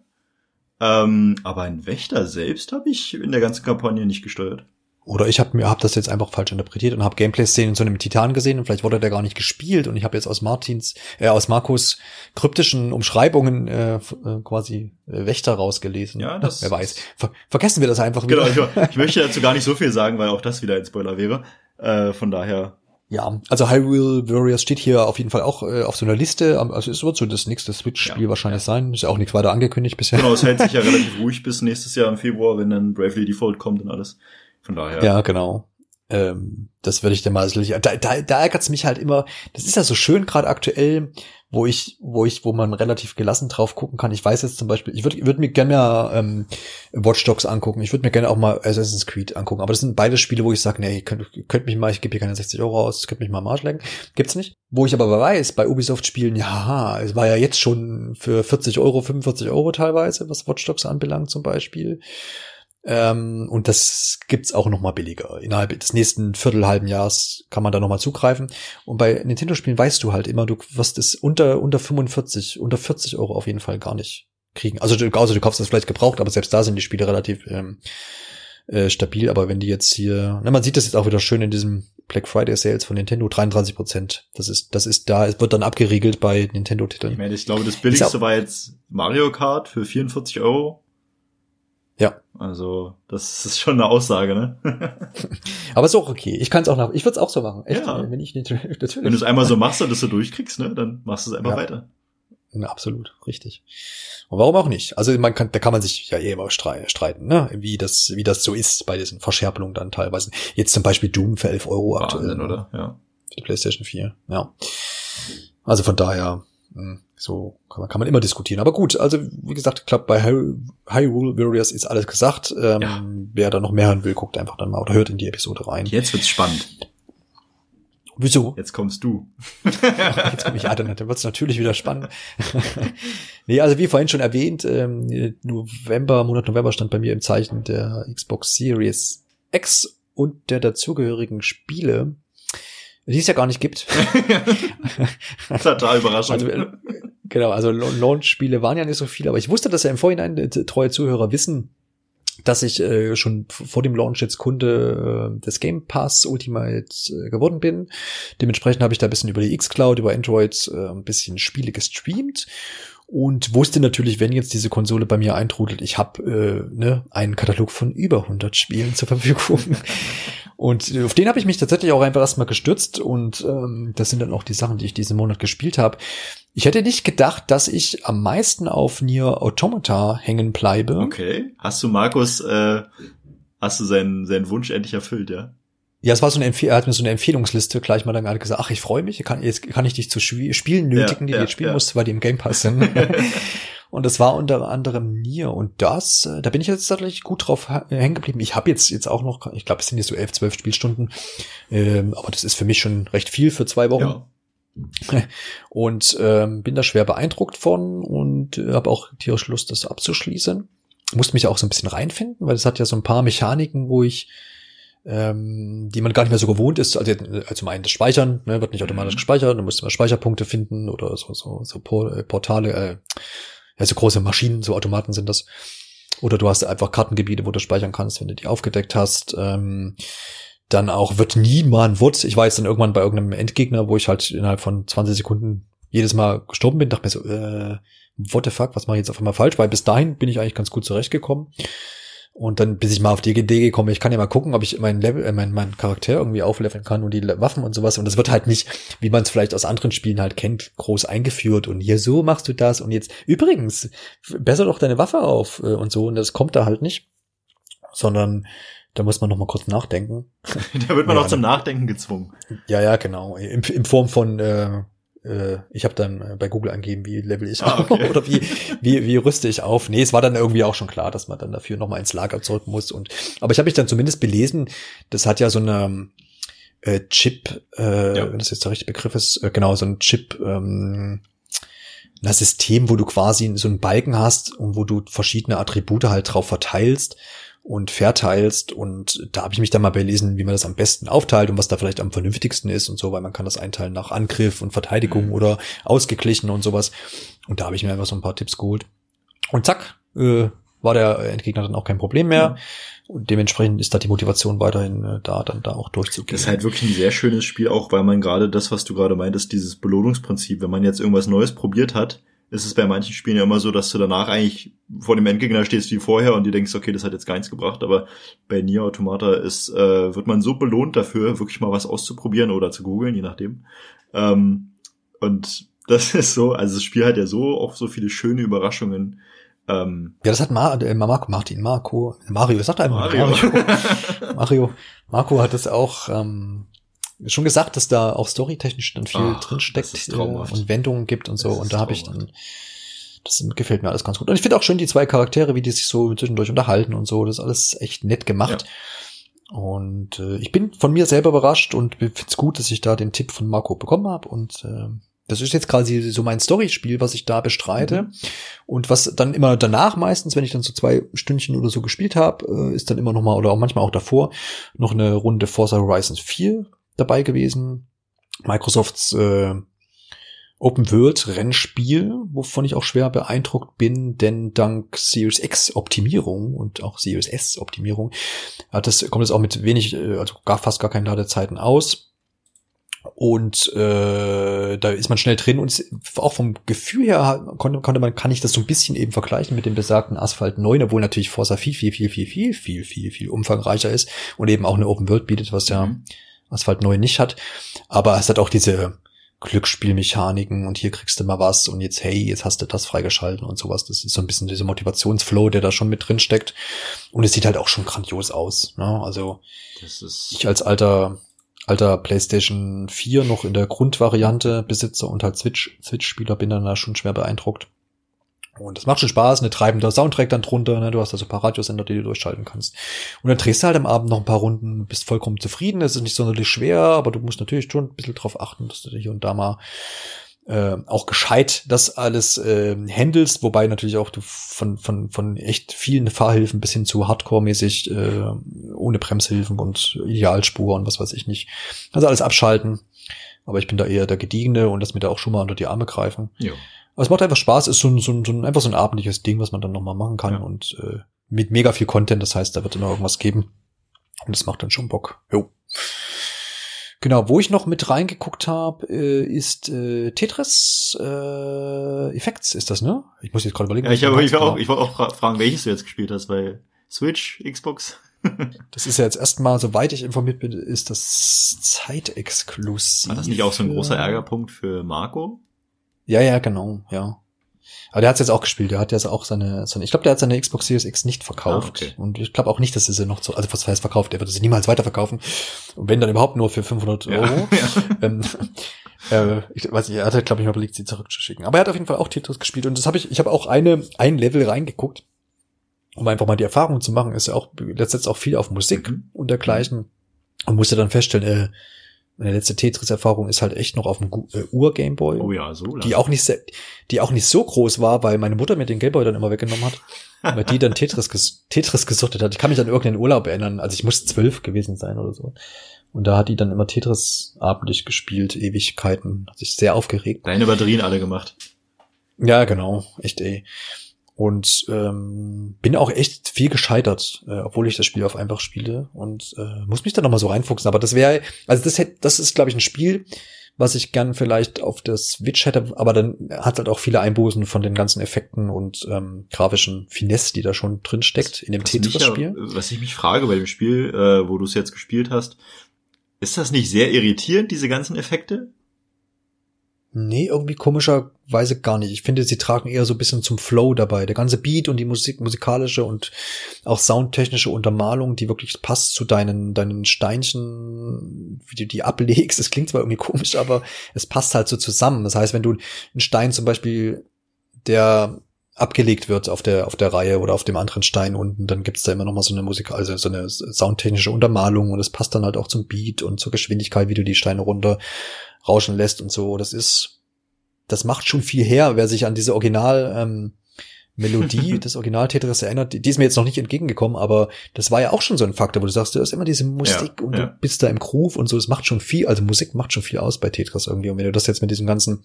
Ähm, aber ein Wächter selbst habe ich in der ganzen Kampagne nicht gesteuert. Oder ich habe mir hab das jetzt einfach falsch interpretiert und habe Gameplay-Szenen in so einem Titan gesehen und vielleicht wurde der gar nicht gespielt und ich habe jetzt aus Martins, äh, aus Markus kryptischen Umschreibungen äh, äh, quasi äh, Wächter rausgelesen. Ja, das. Wer weiß. Ver vergessen wir das einfach wieder. Genau, ich, ich möchte dazu gar nicht so viel sagen, weil auch das wieder ein Spoiler wäre. Äh, von daher ja, also Hyrule Warriors steht hier auf jeden Fall auch äh, auf so einer Liste. Also es wird so das nächste Switch-Spiel ja, wahrscheinlich sein. Ist ja auch nichts weiter angekündigt bisher. Genau, es hält sich ja relativ ruhig bis nächstes Jahr im Februar, wenn dann Bravely Default kommt und alles. Von daher. Ja, genau. Ähm, das werde ich dir mal da, da, da ärgert's mich halt immer. Das ist ja so schön gerade aktuell, wo ich, wo ich, wo man relativ gelassen drauf gucken kann. Ich weiß jetzt zum Beispiel, ich würde würd mir gerne mal ähm, Watch Dogs angucken. Ich würde mir gerne auch mal Assassin's Creed angucken. Aber das sind beide Spiele, wo ich sage, nee, könnt, könnt mich mal, ich gebe hier keine 60 Euro aus, könnt mich mal Marsch lenken. Gibt's nicht. Wo ich aber weiß, bei Ubisoft-Spielen, ja, es war ja jetzt schon für 40 Euro, 45 Euro teilweise, was Watch Dogs anbelangt zum Beispiel. Ähm, und das gibt's auch noch mal billiger. Innerhalb des nächsten Viertelhalben Jahres kann man da noch mal zugreifen. Und bei Nintendo-Spielen weißt du halt immer, du wirst es unter, unter 45, unter 40 Euro auf jeden Fall gar nicht kriegen. Also du, also du kaufst das vielleicht gebraucht, aber selbst da sind die Spiele relativ ähm, äh, stabil. Aber wenn die jetzt hier, na, man sieht das jetzt auch wieder schön in diesem Black Friday Sales von Nintendo, 33 Prozent. Das ist, das ist da, es wird dann abgeriegelt bei Nintendo-Titeln. Ich meine, ich glaube, das billigste war jetzt Mario Kart für 44 Euro. Ja. Also, das ist schon eine Aussage, ne? Aber ist auch okay. Ich kann es auch nach, ich würde es auch so machen. Echt, ja. wenn ich natürlich. Wenn du es einmal so machst und das so durchkriegst, ne, dann machst du es einfach ja. weiter. Ja, absolut, richtig. Und warum auch nicht? Also man kann, da kann man sich ja eh immer streiten, ne? Wie das, wie das so ist bei diesen Verscherpelungen dann teilweise. Jetzt zum Beispiel Doom für 11 Euro Wahnsinn, aktuell. oder? Ja. Für die PlayStation 4, ja. Also von daher, hm. So kann man, kann man immer diskutieren. Aber gut, also wie gesagt, ich glaube, bei Hyrule Warriors ist alles gesagt. Ähm, ja. Wer da noch mehr hören will, guckt einfach dann mal oder hört in die Episode rein. Jetzt wird's spannend. Wieso? Jetzt kommst du. Jetzt komme ich, ja, dann, dann wird's natürlich wieder spannend. nee, also wie vorhin schon erwähnt, ähm, November, Monat November stand bei mir im Zeichen der Xbox Series X und der dazugehörigen Spiele die es ja gar nicht gibt. Total überraschend. Also, äh, genau, also Launch-Spiele waren ja nicht so viele, aber ich wusste, dass ja im Vorhinein äh, treue Zuhörer wissen, dass ich äh, schon vor dem Launch jetzt Kunde äh, des Game Pass Ultimate äh, geworden bin. Dementsprechend habe ich da ein bisschen über die X-Cloud, über Android äh, ein bisschen Spiele gestreamt und wusste natürlich, wenn jetzt diese Konsole bei mir eintrudelt, ich habe äh, ne, einen Katalog von über 100 Spielen zur Verfügung. und auf den habe ich mich tatsächlich auch einfach erstmal gestürzt und ähm, das sind dann auch die Sachen, die ich diesen Monat gespielt habe. Ich hätte nicht gedacht, dass ich am meisten auf Nier Automata hängen bleibe. Okay. Hast du Markus, äh, hast du seinen, seinen Wunsch endlich erfüllt, ja? Ja, es war so eine Empfehlung, er hat mir so eine Empfehlungsliste gleich mal dann gerade gesagt, ach, ich freue mich, kann, jetzt kann ich dich zu Spielen nötigen, ja, die ja, du jetzt spielen ja. musst, weil die im Game Pass sind. und das war unter anderem Nier und das, äh, da bin ich jetzt tatsächlich gut drauf hängen geblieben. Ich habe jetzt jetzt auch noch, ich glaube, es sind jetzt so elf, zwölf Spielstunden, ähm, aber das ist für mich schon recht viel für zwei Wochen. Ja. Und ähm, bin da schwer beeindruckt von und äh, habe auch tierisch Lust, das abzuschließen. Musste mich auch so ein bisschen reinfinden, weil es hat ja so ein paar Mechaniken, wo ich ähm, die man gar nicht mehr so gewohnt ist. Also, also zum einen das Speichern, ne, wird nicht automatisch mhm. gespeichert, du musst immer Speicherpunkte finden oder so, so, so äh, Portale, äh, ja, so große Maschinen, so Automaten sind das. Oder du hast einfach Kartengebiete, wo du speichern kannst, wenn du die aufgedeckt hast. Ähm, dann auch wird nie mal ein. Ich war jetzt dann irgendwann bei irgendeinem Endgegner, wo ich halt innerhalb von 20 Sekunden jedes Mal gestorben bin, dachte mir so, äh, what the fuck, was mache ich jetzt auf einmal falsch? Weil bis dahin bin ich eigentlich ganz gut zurechtgekommen. Und dann, bis ich mal auf die Idee gekommen, ich kann ja mal gucken, ob ich meinen Level, äh, meinen, meinen Charakter irgendwie aufleveln kann und die Waffen und sowas. Und das wird halt nicht, wie man es vielleicht aus anderen Spielen halt kennt, groß eingeführt. Und hier so machst du das. Und jetzt, übrigens, besser doch deine Waffe auf äh, und so. Und das kommt da halt nicht. Sondern da muss man noch mal kurz nachdenken. da wird man ja, auch zum Nachdenken gezwungen. Ja, ja, genau. In, in Form von äh, ich habe dann äh, bei Google angegeben, wie level ich ah, okay. oder wie, wie, wie rüste ich auf. Nee, es war dann irgendwie auch schon klar, dass man dann dafür nochmal ins Lager zurück muss. Und aber ich habe mich dann zumindest belesen, das hat ja so eine äh, Chip, äh, ja. wenn das jetzt der richtige Begriff ist, äh, genau, so ein Chip, ähm, ein System, wo du quasi so einen Balken hast und wo du verschiedene Attribute halt drauf verteilst und verteilst. Und da habe ich mich dann mal belesen, wie man das am besten aufteilt und was da vielleicht am vernünftigsten ist und so, weil man kann das einteilen nach Angriff und Verteidigung mhm. oder ausgeglichen und sowas. Und da habe ich mir einfach so ein paar Tipps geholt. Und zack, äh, war der Endgegner dann auch kein Problem mehr. Mhm. Und dementsprechend ist da die Motivation weiterhin äh, da, dann da auch durchzugehen. Das ist halt wirklich ein sehr schönes Spiel, auch weil man gerade das, was du gerade meintest, dieses Belohnungsprinzip, wenn man jetzt irgendwas Neues probiert hat, ist es bei manchen Spielen ja immer so, dass du danach eigentlich vor dem Endgegner stehst wie vorher und dir denkst, okay, das hat jetzt gar nichts gebracht, aber bei Nier Automata ist, äh, wird man so belohnt dafür, wirklich mal was auszuprobieren oder zu googeln, je nachdem. Ähm, und das ist so, also das Spiel hat ja so auch so viele schöne Überraschungen. Ähm, ja, das hat Mar äh, Marco, Martin, Marco, Mario, sagt einfach Mario. Mario. Mario, Marco hat das auch ähm, schon gesagt, dass da auch storytechnisch dann viel Ach, drin steckt äh, und Wendungen gibt und so. Und da habe ich dann, das gefällt mir alles ganz gut. Und ich finde auch schön die zwei Charaktere, wie die sich so zwischendurch unterhalten und so. Das ist alles echt nett gemacht. Ja. Und äh, ich bin von mir selber überrascht und finde es gut, dass ich da den Tipp von Marco bekommen habe. Und äh, das ist jetzt quasi so mein Storyspiel, was ich da bestreite. Mhm. Und was dann immer danach meistens, wenn ich dann so zwei Stündchen oder so gespielt habe, äh, ist dann immer noch mal oder auch manchmal auch davor noch eine Runde Forza Horizon 4 dabei gewesen. Microsofts äh, Open World Rennspiel, wovon ich auch schwer beeindruckt bin, denn dank Series X Optimierung und auch Series S Optimierung hat das, kommt es auch mit wenig, äh, also gar fast gar keinen Ladezeiten aus. Und äh, da ist man schnell drin und auch vom Gefühl her konnte, konnte man, kann ich das so ein bisschen eben vergleichen mit dem besagten Asphalt 9, obwohl natürlich Forza viel, viel, viel, viel, viel, viel, viel, viel umfangreicher ist und eben auch eine Open World bietet, was ja mhm. Asphalt 9 nicht hat. Aber es hat auch diese Glücksspielmechaniken und hier kriegst du mal was und jetzt, hey, jetzt hast du das freigeschalten und sowas. Das ist so ein bisschen dieser Motivationsflow, der da schon mit drin steckt. Und es sieht halt auch schon grandios aus. Ne? Also ich als alter alter PlayStation 4 noch in der Grundvariante Besitzer und halt Switch Switch Spieler bin dann da schon schwer beeindruckt. Und das macht schon Spaß, eine treibender Soundtrack dann drunter, ne? du hast also ein paar Radiosender, die du durchschalten kannst. Und dann drehst du halt am Abend noch ein paar Runden, bist vollkommen zufrieden, es ist nicht sonderlich schwer, aber du musst natürlich schon ein bisschen drauf achten, dass du hier und da mal äh, auch gescheit das alles äh, handelst, wobei natürlich auch du von, von, von echt vielen Fahrhilfen bis hin zu Hardcore-mäßig äh, ohne Bremshilfen und Idealspur und was weiß ich nicht. Also alles abschalten. Aber ich bin da eher der Gediegene und lass mir da auch schon mal unter die Arme greifen. Ja. Aber es macht einfach Spaß, ist so ein, so ein, so ein einfach so ein abendliches Ding, was man dann nochmal machen kann ja. und äh, mit mega viel Content, das heißt, da wird immer irgendwas geben. Und das macht dann schon Bock. Jo. Genau, wo ich noch mit reingeguckt habe, äh, ist äh, Tetris äh, Effects, ist das, ne? Ich muss jetzt gerade überlegen. Ja, ich, aber, ich, war auch, ich wollte auch fragen, welches du jetzt gespielt hast, weil Switch, Xbox. das ist ja jetzt erstmal, soweit ich informiert bin, ist das zeitexklusiv. War das nicht auch so ein großer Ärgerpunkt für Marco? Ja, ja, genau, ja. Aber der hat jetzt auch gespielt. Der hat jetzt auch seine, seine ich glaube, der hat seine Xbox Series X nicht verkauft. Ah, okay. Und ich glaube auch nicht, dass er sie noch so, also was heißt verkauft? Er wird sie niemals weiterverkaufen. Und wenn dann überhaupt nur für 500 Euro. Ja, ähm, äh, ich weiß nicht, er hat glaube ich mal überlegt, sie zurückzuschicken. Aber er hat auf jeden Fall auch Tetris gespielt. Und das habe ich, ich habe auch eine, ein Level reingeguckt, um einfach mal die Erfahrung zu machen. Ist ja auch, letztendlich auch viel auf Musik mhm. und dergleichen. Und musste dann feststellen, äh, meine letzte Tetris-Erfahrung ist halt echt noch auf dem äh, Ur-Gameboy. Oh ja, so lange. Die auch nicht sehr, die auch nicht so groß war, weil meine Mutter mir den Gameboy dann immer weggenommen hat. weil die dann Tetris, ges Tetris gesuchtet hat. Ich kann mich an irgendeinen Urlaub erinnern. Also ich muss zwölf gewesen sein oder so. Und da hat die dann immer Tetris abendlich gespielt, Ewigkeiten. Hat sich sehr aufgeregt. Deine Batterien alle gemacht. Ja, genau. Echt, ey. Und ähm, bin auch echt viel gescheitert, äh, obwohl ich das Spiel auf einfach spiele und äh, muss mich da nochmal so reinfuchsen. Aber das wäre, also das hätte, das ist, glaube ich, ein Spiel, was ich gern vielleicht auf der Switch hätte, aber dann hat halt auch viele Einbußen von den ganzen Effekten und ähm, grafischen Finesse, die da schon drin steckt in dem Tetris-Spiel. Was ich mich frage bei dem Spiel, äh, wo du es jetzt gespielt hast, ist das nicht sehr irritierend, diese ganzen Effekte? Nee, irgendwie komischerweise gar nicht. Ich finde, sie tragen eher so ein bisschen zum Flow dabei. Der ganze Beat und die Musik, musikalische und auch soundtechnische Untermalung, die wirklich passt zu deinen, deinen Steinchen, wie du die ablegst. Es klingt zwar irgendwie komisch, aber es passt halt so zusammen. Das heißt, wenn du einen Stein zum Beispiel, der abgelegt wird auf der auf der Reihe oder auf dem anderen Stein unten, dann gibt's da immer noch mal so eine Musik, also so eine soundtechnische Untermalung und es passt dann halt auch zum Beat und zur Geschwindigkeit, wie du die Steine runter rauschen lässt und so. Das ist, das macht schon viel her, wer sich an diese Original ähm, Melodie des Original Tetris erinnert, die ist mir jetzt noch nicht entgegengekommen, aber das war ja auch schon so ein Faktor, wo du sagst, du hast immer diese Musik ja, und ja. du bist da im Groove und so, das macht schon viel, also Musik macht schon viel aus bei Tetris irgendwie. Und wenn du das jetzt mit diesen ganzen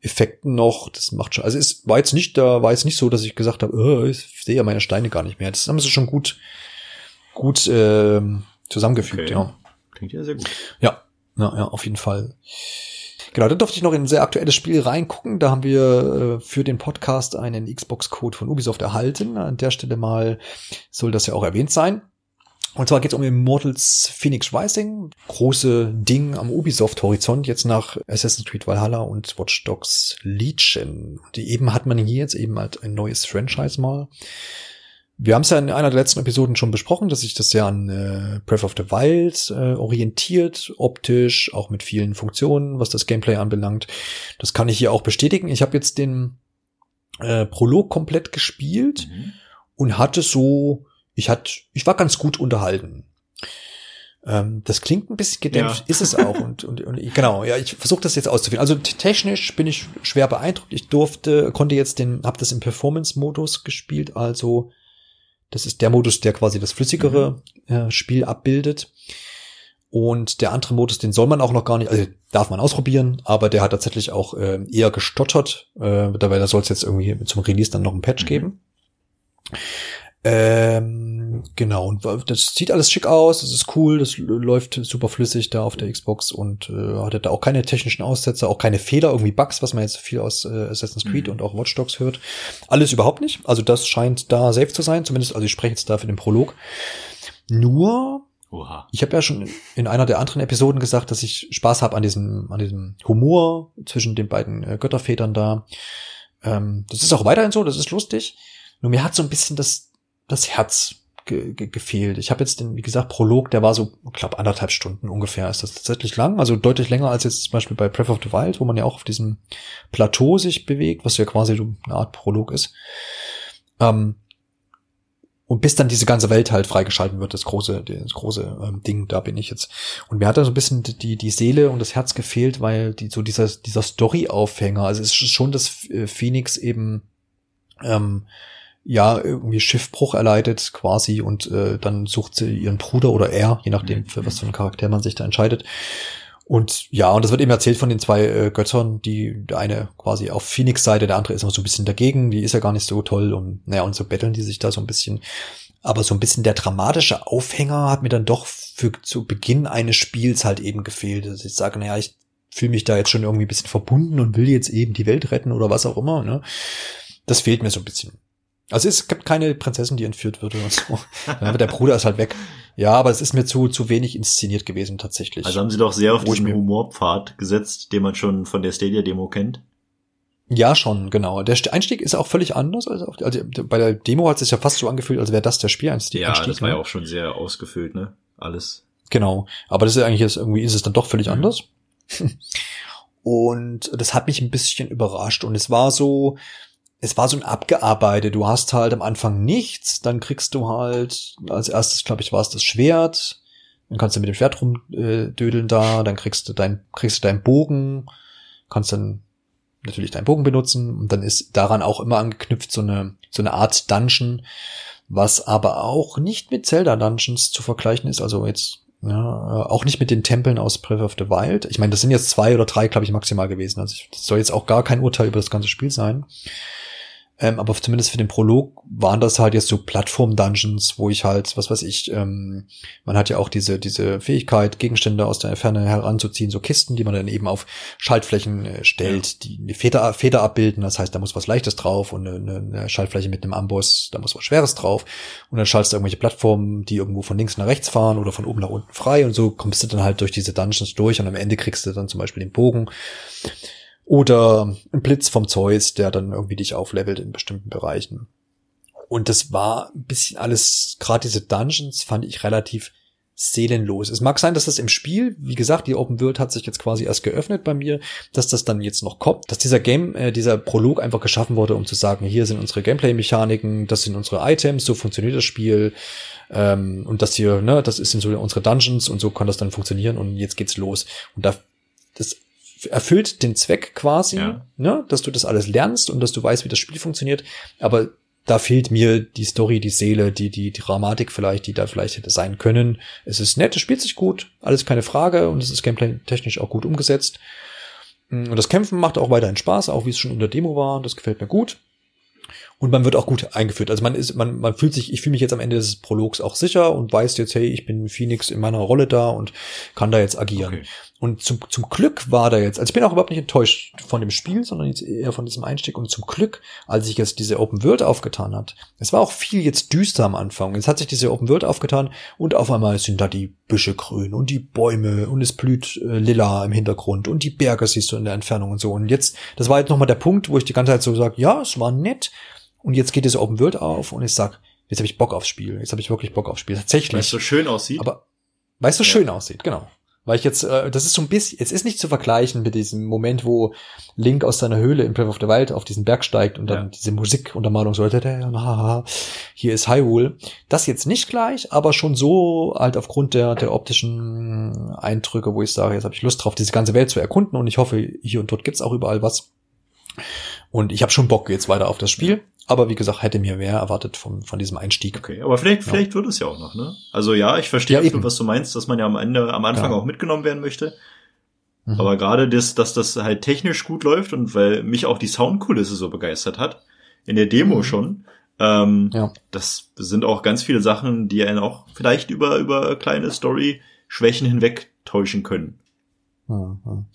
Effekten noch, das macht schon, also es war jetzt nicht, da war jetzt nicht so, dass ich gesagt habe, oh, ich sehe ja meine Steine gar nicht mehr. Das haben sie schon gut, gut äh, zusammengefügt, okay. ja. Klingt ja sehr gut. Ja, ja, ja, auf jeden Fall. Genau, da durfte ich noch in ein sehr aktuelles Spiel reingucken. Da haben wir äh, für den Podcast einen Xbox-Code von Ubisoft erhalten. An der Stelle mal soll das ja auch erwähnt sein. Und zwar geht es um Immortals Phoenix Rising. Große Ding am Ubisoft-Horizont jetzt nach Assassin's Creed Valhalla und Watch Dogs Legion. Die eben hat man hier jetzt eben halt ein neues Franchise mal. Wir haben es ja in einer der letzten Episoden schon besprochen, dass sich das ja an äh, Breath of the Wild äh, orientiert, optisch, auch mit vielen Funktionen, was das Gameplay anbelangt. Das kann ich hier auch bestätigen. Ich habe jetzt den äh, Prolog komplett gespielt mhm. und hatte so, ich hatte, ich war ganz gut unterhalten. Ähm, das klingt ein bisschen gedämpft, ja. ist es auch. Und, und, und genau, ja, ich versuche das jetzt auszufinden. Also technisch bin ich schwer beeindruckt. Ich durfte, konnte jetzt den, habe das im Performance-Modus gespielt, also das ist der Modus, der quasi das flüssigere mhm. äh, Spiel abbildet. Und der andere Modus, den soll man auch noch gar nicht, also darf man ausprobieren, aber der hat tatsächlich auch äh, eher gestottert. Äh, dabei da soll es jetzt irgendwie zum Release dann noch ein Patch mhm. geben. Ähm, genau, und das sieht alles schick aus, das ist cool, das läuft super flüssig da auf der Xbox und äh, hatte da auch keine technischen Aussätze, auch keine Fehler, irgendwie Bugs, was man jetzt viel aus äh, Assassin's Creed mhm. und auch Watch Dogs hört. Alles überhaupt nicht. Also das scheint da safe zu sein, zumindest, also ich spreche jetzt da für den Prolog. Nur, Oha. ich habe ja schon in einer der anderen Episoden gesagt, dass ich Spaß habe an diesem, an diesem Humor zwischen den beiden äh, Göttervätern da. Ähm, das ist auch weiterhin so, das ist lustig. Nur mir hat so ein bisschen das das Herz ge ge gefehlt. Ich habe jetzt den, wie gesagt, Prolog, der war so, ich anderthalb Stunden ungefähr. Ist das tatsächlich lang? Also deutlich länger als jetzt zum Beispiel bei Breath of the Wild, wo man ja auch auf diesem Plateau sich bewegt, was ja quasi so eine Art Prolog ist. Ähm, und bis dann diese ganze Welt halt freigeschalten wird, das große, das große ähm, Ding, da bin ich jetzt. Und mir hat da so ein bisschen die, die Seele und das Herz gefehlt, weil die, so dieser, dieser Story-Aufhänger, also es ist schon, dass äh, Phoenix eben ähm, ja irgendwie Schiffbruch erleidet quasi und äh, dann sucht sie ihren Bruder oder er, je nachdem für was für einen Charakter man sich da entscheidet. Und ja, und das wird eben erzählt von den zwei äh, Göttern, die der eine quasi auf Phoenix Seite, der andere ist noch so ein bisschen dagegen, die ist ja gar nicht so toll und naja, und so betteln die sich da so ein bisschen. Aber so ein bisschen der dramatische Aufhänger hat mir dann doch für zu Beginn eines Spiels halt eben gefehlt. Dass ich sage, naja, ich fühle mich da jetzt schon irgendwie ein bisschen verbunden und will jetzt eben die Welt retten oder was auch immer. Ne? Das fehlt mir so ein bisschen. Also es gibt keine Prinzessin, die entführt wird oder so. der Bruder ist halt weg. Ja, aber es ist mir zu, zu wenig inszeniert gewesen tatsächlich. Also haben sie doch sehr auf diesen Humorpfad gesetzt, den man schon von der Stadia-Demo kennt. Ja, schon, genau. Der Einstieg ist auch völlig anders. als auf, also bei der Demo hat es sich ja fast so angefühlt, als wäre das der Spieleinstieg. Ja, das war ne? ja auch schon sehr ausgefüllt, ne? Alles. Genau. Aber das ist eigentlich jetzt irgendwie ist es dann doch völlig mhm. anders. Und das hat mich ein bisschen überrascht. Und es war so, es war so ein abgearbeitet. Du hast halt am Anfang nichts, dann kriegst du halt als erstes, glaube ich, war es das Schwert. Dann kannst du mit dem Schwert rumdödeln äh, da, dann kriegst du dein, kriegst du deinen Bogen, kannst dann natürlich deinen Bogen benutzen und dann ist daran auch immer angeknüpft so eine, so eine Art Dungeon, was aber auch nicht mit Zelda Dungeons zu vergleichen ist, also jetzt ja, auch nicht mit den Tempeln aus Breath of the Wild. Ich meine, das sind jetzt zwei oder drei, glaube ich, maximal gewesen. Also das soll jetzt auch gar kein Urteil über das ganze Spiel sein. Ähm, aber zumindest für den Prolog waren das halt jetzt so Plattform-Dungeons, wo ich halt, was weiß ich, ähm, man hat ja auch diese, diese Fähigkeit, Gegenstände aus der Ferne heranzuziehen, so Kisten, die man dann eben auf Schaltflächen äh, stellt, die eine Feder, Feder abbilden. Das heißt, da muss was Leichtes drauf und eine, eine Schaltfläche mit einem Amboss, da muss was Schweres drauf. Und dann schaltest du irgendwelche Plattformen, die irgendwo von links nach rechts fahren oder von oben nach unten frei. Und so kommst du dann halt durch diese Dungeons durch und am Ende kriegst du dann zum Beispiel den Bogen. Oder ein Blitz vom Zeus, der dann irgendwie dich auflevelt in bestimmten Bereichen. Und das war ein bisschen alles, gerade diese Dungeons fand ich relativ seelenlos. Es mag sein, dass das im Spiel, wie gesagt, die Open World hat sich jetzt quasi erst geöffnet bei mir, dass das dann jetzt noch kommt, dass dieser Game, äh, dieser Prolog einfach geschaffen wurde, um zu sagen, hier sind unsere Gameplay-Mechaniken, das sind unsere Items, so funktioniert das Spiel ähm, und das hier, ne, das sind so unsere Dungeons und so kann das dann funktionieren und jetzt geht's los. Und da das erfüllt den Zweck quasi, ja. ne, dass du das alles lernst und dass du weißt, wie das Spiel funktioniert, aber da fehlt mir die Story, die Seele, die, die, Dramatik vielleicht, die da vielleicht hätte sein können. Es ist nett, es spielt sich gut, alles keine Frage und es ist gameplay-technisch auch gut umgesetzt. Und das Kämpfen macht auch weiterhin Spaß, auch wie es schon in der Demo war, das gefällt mir gut. Und man wird auch gut eingeführt. Also man ist, man, man fühlt sich, ich fühle mich jetzt am Ende des Prologs auch sicher und weiß jetzt, hey, ich bin Phoenix in meiner Rolle da und kann da jetzt agieren. Okay. Und zum, zum Glück war da jetzt, also ich bin auch überhaupt nicht enttäuscht von dem Spiel, sondern jetzt eher von diesem Einstieg. Und zum Glück, als ich jetzt diese Open World aufgetan hat, es war auch viel jetzt düster am Anfang. Jetzt hat sich diese Open World aufgetan und auf einmal sind da die Büsche grün und die Bäume und es blüht äh, lila im Hintergrund und die Berge siehst du in der Entfernung und so. Und jetzt, das war jetzt nochmal der Punkt, wo ich die ganze Zeit so sage, ja, es war nett, und jetzt geht diese Open World auf und ich sag, jetzt habe ich Bock aufs Spiel. Jetzt habe ich wirklich Bock aufs Spiel. Tatsächlich. Weil es so schön aussieht. Aber weil es so ja. schön aussieht, genau. Weil ich jetzt, äh, das ist so ein bisschen, es ist nicht zu vergleichen mit diesem Moment, wo Link aus seiner Höhle in Breath of the Wild auf diesen Berg steigt und dann ja. diese Musikuntermalung so, hier ist Hyrule. Das jetzt nicht gleich, aber schon so halt aufgrund der, der optischen Eindrücke, wo ich sage, jetzt habe ich Lust drauf, diese ganze Welt zu erkunden und ich hoffe, hier und dort gibt's auch überall was. Und ich habe schon Bock jetzt weiter auf das Spiel. Aber wie gesagt, hätte mir mehr erwartet vom, von diesem Einstieg. Okay, aber vielleicht, ja. vielleicht wird es ja auch noch, ne? Also ja, ich verstehe ja, was du meinst, dass man ja am Ende, am Anfang ja. auch mitgenommen werden möchte. Mhm. Aber gerade das, dass das halt technisch gut läuft und weil mich auch die Soundkulisse so begeistert hat, in der Demo mhm. schon, ähm, ja. das sind auch ganz viele Sachen, die einen auch vielleicht über, über kleine Story-Schwächen hinweg täuschen können. Mhm.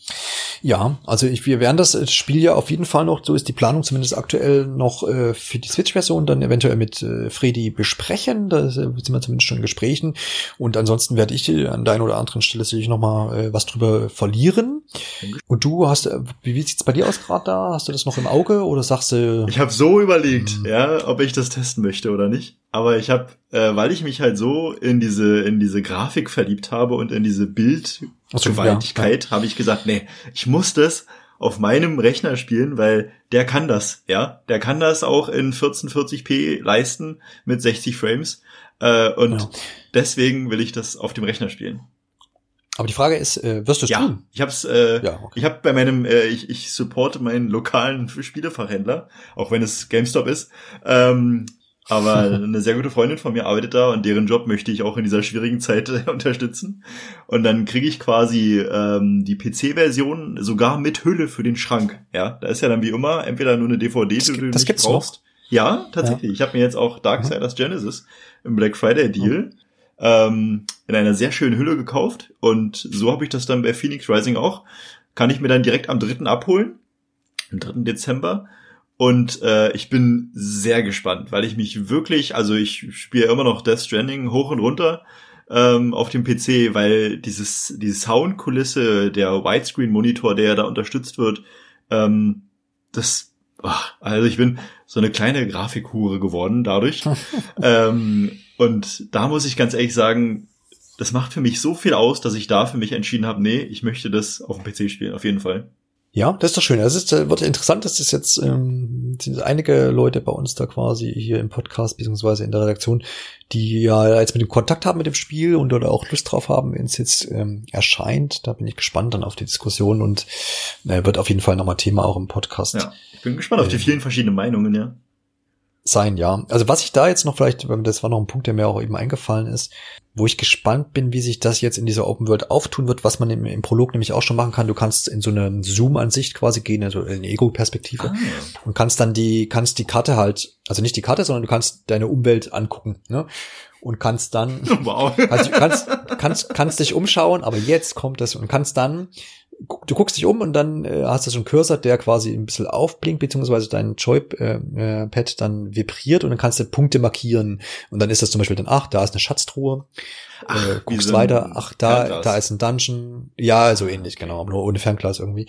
Ja, also ich, wir werden das Spiel ja auf jeden Fall noch, so ist die Planung zumindest aktuell noch äh, für die Switch-Version dann eventuell mit äh, Freddy besprechen. Da sind wir zumindest schon in Gesprächen. Und ansonsten werde ich an der einen oder anderen Stelle sicherlich noch mal äh, was drüber verlieren. Und du hast, äh, wie sieht's bei dir aus gerade da? Hast du das noch im Auge oder sagst du? Ich habe so überlegt, hm. ja, ob ich das testen möchte oder nicht. Aber ich habe, äh, weil ich mich halt so in diese in diese Grafik verliebt habe und in diese Bildgewaltigkeit, ja, ja. habe ich gesagt, nee, ich muss das auf meinem Rechner spielen, weil der kann das, ja, der kann das auch in 1440p leisten mit 60 Frames äh, und ja. deswegen will ich das auf dem Rechner spielen. Aber die Frage ist, äh, wirst du es ja, tun? Ich hab's, äh, ja, okay. ich habe bei meinem, äh, ich, ich supporte meinen lokalen Spielefachhändler, auch wenn es GameStop ist. Ähm, aber eine sehr gute Freundin von mir arbeitet da und deren Job möchte ich auch in dieser schwierigen Zeit äh, unterstützen. Und dann kriege ich quasi ähm, die PC-Version sogar mit Hülle für den Schrank. Ja, da ist ja dann wie immer entweder nur eine DVD, das, die du das nicht brauchst. Noch? Ja, tatsächlich. Ja. Ich habe mir jetzt auch Darksiders mhm. Genesis im Black Friday Deal mhm. ähm, in einer sehr schönen Hülle gekauft. Und so habe ich das dann bei Phoenix Rising auch. Kann ich mir dann direkt am 3. abholen. Am 3. Dezember. Und äh, ich bin sehr gespannt, weil ich mich wirklich, also ich spiele immer noch Death Stranding hoch und runter ähm, auf dem PC, weil dieses diese Soundkulisse, der Widescreen-Monitor, der da unterstützt wird, ähm, das, ach, also ich bin so eine kleine Grafikhure geworden dadurch. ähm, und da muss ich ganz ehrlich sagen, das macht für mich so viel aus, dass ich da für mich entschieden habe, nee, ich möchte das auf dem PC spielen, auf jeden Fall. Ja, das ist doch schön. Es ist, äh, wird interessant, dass es jetzt ähm, einige Leute bei uns da quasi hier im Podcast beziehungsweise in der Redaktion, die ja jetzt mit dem Kontakt haben mit dem Spiel und oder auch Lust drauf haben, wenn es jetzt ähm, erscheint. Da bin ich gespannt dann auf die Diskussion und äh, wird auf jeden Fall nochmal Thema auch im Podcast. Ja, ich bin gespannt auf die ähm, vielen verschiedenen Meinungen, ja. Sein, ja. Also was ich da jetzt noch vielleicht, das war noch ein Punkt, der mir auch eben eingefallen ist, wo ich gespannt bin, wie sich das jetzt in dieser Open World auftun wird, was man im, im Prolog nämlich auch schon machen kann. Du kannst in so eine Zoom-Ansicht quasi gehen, also in Ego-Perspektive ah. und kannst dann die, kannst die Karte halt, also nicht die Karte, sondern du kannst deine Umwelt angucken, ne? Und kannst dann, wow. also kannst, kannst, kannst dich umschauen, aber jetzt kommt das und kannst dann du guckst dich um und dann äh, hast du so einen Cursor, der quasi ein bisschen aufblinkt, beziehungsweise dein Joy-Pad äh, äh, dann vibriert und dann kannst du Punkte markieren. Und dann ist das zum Beispiel dann, ach, da ist eine Schatztruhe. Ach, äh, guckst weiter, ach, da, da ist ein Dungeon. Ja, so ähnlich, genau, nur ohne Fernglas irgendwie.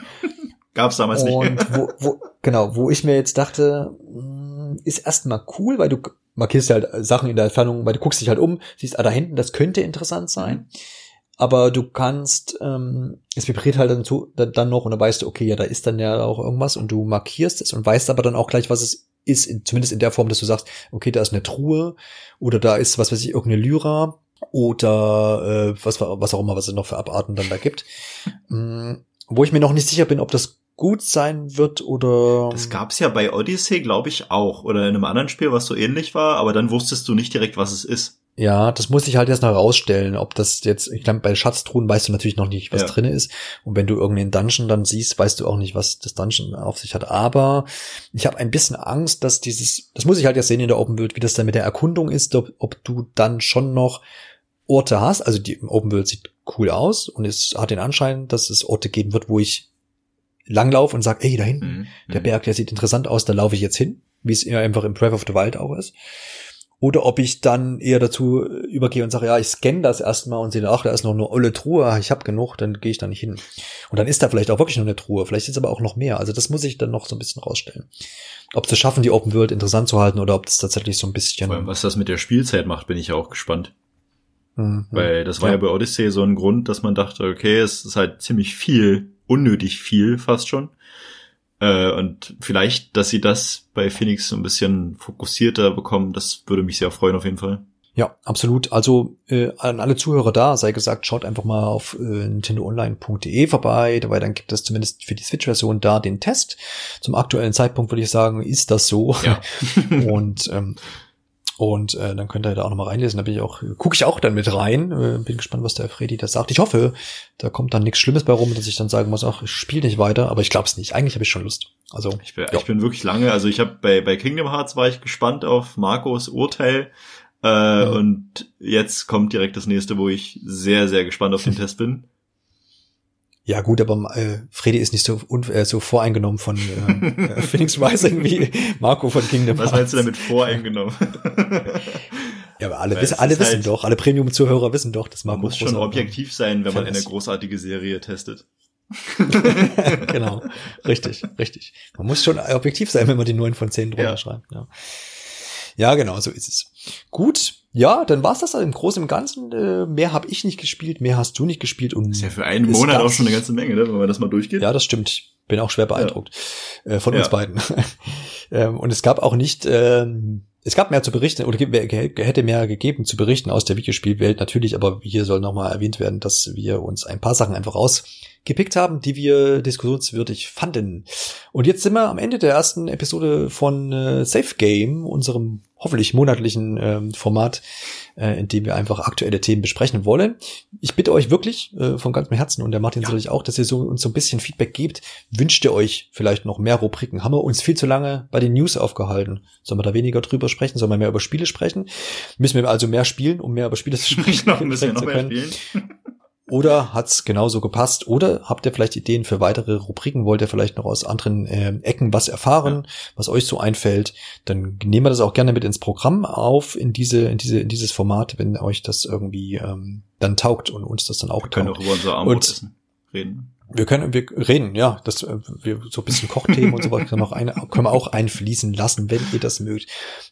Gab's damals nicht. Und wo, wo, genau, wo ich mir jetzt dachte, hm, ist erstmal cool, weil du markierst halt Sachen in der Entfernung, weil du guckst dich halt um, siehst, ah, da hinten, das könnte interessant sein. Mhm aber du kannst, ähm, es vibriert halt dann, zu, dann noch und dann weißt du, okay, ja, da ist dann ja auch irgendwas und du markierst es und weißt aber dann auch gleich, was es ist, in, zumindest in der Form, dass du sagst, okay, da ist eine Truhe oder da ist, was weiß ich, irgendeine Lyra oder äh, was, was auch immer, was es noch für Abarten dann da gibt. Mhm, wo ich mir noch nicht sicher bin, ob das gut sein wird oder. Das gab's ja bei Odyssey, glaube ich, auch. Oder in einem anderen Spiel, was so ähnlich war, aber dann wusstest du nicht direkt, was es ist. Ja, das muss ich halt erst noch rausstellen, ob das jetzt, ich glaube, bei Schatztruhen weißt du natürlich noch nicht, was ja. drinne ist. Und wenn du irgendeinen Dungeon dann siehst, weißt du auch nicht, was das Dungeon auf sich hat. Aber ich habe ein bisschen Angst, dass dieses, das muss ich halt erst sehen in der Open World, wie das dann mit der Erkundung ist, ob, ob du dann schon noch Orte hast. Also die Open World sieht cool aus und es hat den Anschein, dass es Orte geben wird, wo ich langlaufe und sage, ey, da hinten, mhm. der mhm. Berg, der sieht interessant aus, da laufe ich jetzt hin, wie es einfach im Breath of the Wild auch ist. Oder ob ich dann eher dazu übergehe und sage, ja, ich scanne das erstmal und sehe, ach, da ist noch eine olle Truhe, ich habe genug, dann gehe ich da nicht hin. Und dann ist da vielleicht auch wirklich noch eine Truhe, vielleicht ist aber auch noch mehr. Also das muss ich dann noch so ein bisschen rausstellen. Ob sie schaffen, die Open World interessant zu halten oder ob das tatsächlich so ein bisschen. Vor allem, was das mit der Spielzeit macht, bin ich auch gespannt. Mhm. Weil das war ja. ja bei Odyssey so ein Grund, dass man dachte, okay, es ist halt ziemlich viel, unnötig viel fast schon. Äh, und vielleicht, dass sie das bei Phoenix so ein bisschen fokussierter bekommen, das würde mich sehr freuen auf jeden Fall. Ja, absolut. Also äh, an alle Zuhörer da sei gesagt, schaut einfach mal auf äh, nintendoonline.de vorbei. Dabei dann gibt es zumindest für die Switch-Version da den Test. Zum aktuellen Zeitpunkt würde ich sagen, ist das so. Ja. und ähm, und äh, dann könnt ihr da auch nochmal reinlesen. Da bin ich auch, gucke ich auch dann mit rein. Äh, bin gespannt, was der Freddy da sagt. Ich hoffe, da kommt dann nichts Schlimmes bei rum, dass ich dann sagen muss, ach, ich spiele nicht weiter, aber ich glaube es nicht. Eigentlich habe ich schon Lust. Also ich bin, ich bin wirklich lange, also ich habe bei, bei Kingdom Hearts war ich gespannt auf Marcos Urteil. Äh, mhm. Und jetzt kommt direkt das nächste, wo ich sehr, sehr gespannt auf den Test bin. Ja gut, aber äh, Freddy ist nicht so, äh, so voreingenommen von äh, äh Phoenix Rising wie Marco von Kingdom Hearts. Was meinst du damit voreingenommen? ja, aber alle, wissen, alle wissen halt, doch, alle Premium-Zuhörer wissen doch, dass Marco Man muss schon objektiv sein, wenn man eine großartige Serie testet. genau, richtig, richtig. Man muss schon objektiv sein, wenn man die neun von zehn drunter ja. schreibt. Ja. ja, genau, so ist es. Gut, ja, dann war's das im Großen und Ganzen. Äh, mehr habe ich nicht gespielt, mehr hast du nicht gespielt. Und ist ja für einen Monat auch schon eine ganze Menge, ne, wenn man das mal durchgeht. Ja, das stimmt. Bin auch schwer beeindruckt ja. äh, von uns beiden. ähm, und es gab auch nicht, ähm, es gab mehr zu berichten oder hätte mehr gegeben zu berichten aus der Videospielwelt natürlich, aber hier soll nochmal erwähnt werden, dass wir uns ein paar Sachen einfach rausgepickt haben, die wir diskussionswürdig fanden. Und jetzt sind wir am Ende der ersten Episode von äh, Safe Game, unserem hoffentlich monatlichen ähm, Format, äh, in dem wir einfach aktuelle Themen besprechen wollen. Ich bitte euch wirklich äh, von ganzem Herzen und der Martin ja. sicherlich auch, dass ihr so, uns so ein bisschen Feedback gebt. Wünscht ihr euch vielleicht noch mehr Rubriken? Haben wir uns viel zu lange bei den News aufgehalten? Sollen wir da weniger drüber sprechen? Sollen wir mehr über Spiele sprechen? Müssen wir also mehr spielen, um mehr über Spiele zu sprechen? noch ein bisschen noch mehr spielen. Oder hat's genauso gepasst? Oder habt ihr vielleicht Ideen für weitere Rubriken? Wollt ihr vielleicht noch aus anderen äh, Ecken was erfahren, ja. was euch so einfällt? Dann nehmen wir das auch gerne mit ins Programm auf, in diese, in diese, in dieses Format, wenn euch das irgendwie ähm, dann taugt und uns das dann auch wir können taugt. auch über unser Armut reden. Wir können, wir reden, ja, das, äh, wir, so ein bisschen Kochthemen und so weiter können, auch ein, können wir auch einfließen lassen, wenn ihr das mögt.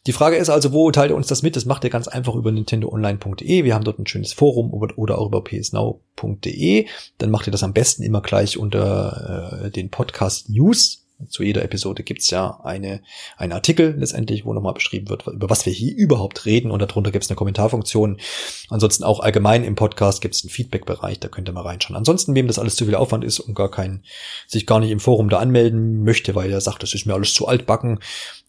Die Frage ist also, wo teilt ihr uns das mit? Das macht ihr ganz einfach über nintendoonline.de. Wir haben dort ein schönes Forum oder auch über psnow.de. Dann macht ihr das am besten immer gleich unter äh, den Podcast News Zu jeder Episode gibt's ja eine, einen Artikel letztendlich, wo nochmal beschrieben wird, über was wir hier überhaupt reden. Und darunter gibt's eine Kommentarfunktion. Ansonsten auch allgemein im Podcast gibt's einen Feedback-Bereich, da könnt ihr mal reinschauen. Ansonsten, wem das alles zu viel Aufwand ist und gar kein, sich gar nicht im Forum da anmelden möchte, weil er sagt, das ist mir alles zu altbacken,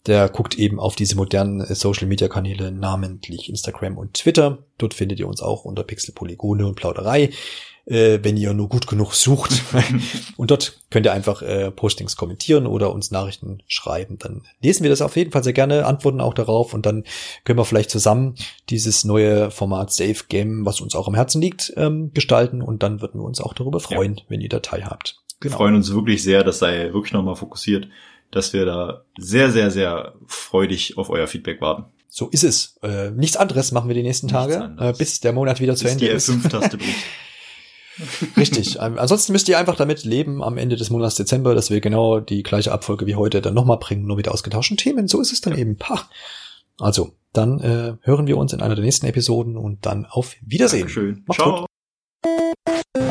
der guckt eben auf diese modernen äh, Social-Media-Kanäle, namentlich Instagram und Twitter. Dort findet ihr uns auch unter Pixel, Polygone und Plauderei äh, wenn ihr nur gut genug sucht. und dort könnt ihr einfach äh, Postings kommentieren oder uns Nachrichten schreiben. Dann lesen wir das auf jeden Fall sehr gerne, antworten auch darauf und dann können wir vielleicht zusammen dieses neue Format Safe Game, was uns auch am Herzen liegt, ähm, gestalten und dann würden wir uns auch darüber freuen, ja. wenn ihr Datei habt. Genau. Wir freuen uns wirklich sehr, das sei wirklich nochmal fokussiert, dass wir da sehr, sehr, sehr freudig auf euer Feedback warten. So ist es. Äh, nichts anderes machen wir die nächsten Tage, äh, bis der Monat wieder bis zu Ende die ist. F5-Taste Richtig. Ähm, ansonsten müsst ihr einfach damit leben am Ende des Monats Dezember, dass wir genau die gleiche Abfolge wie heute dann nochmal bringen, nur mit ausgetauschten Themen. So ist es dann ja. eben. Pah. Also, dann äh, hören wir uns in einer der nächsten Episoden und dann auf Wiedersehen. Dankeschön. Macht's Ciao. gut.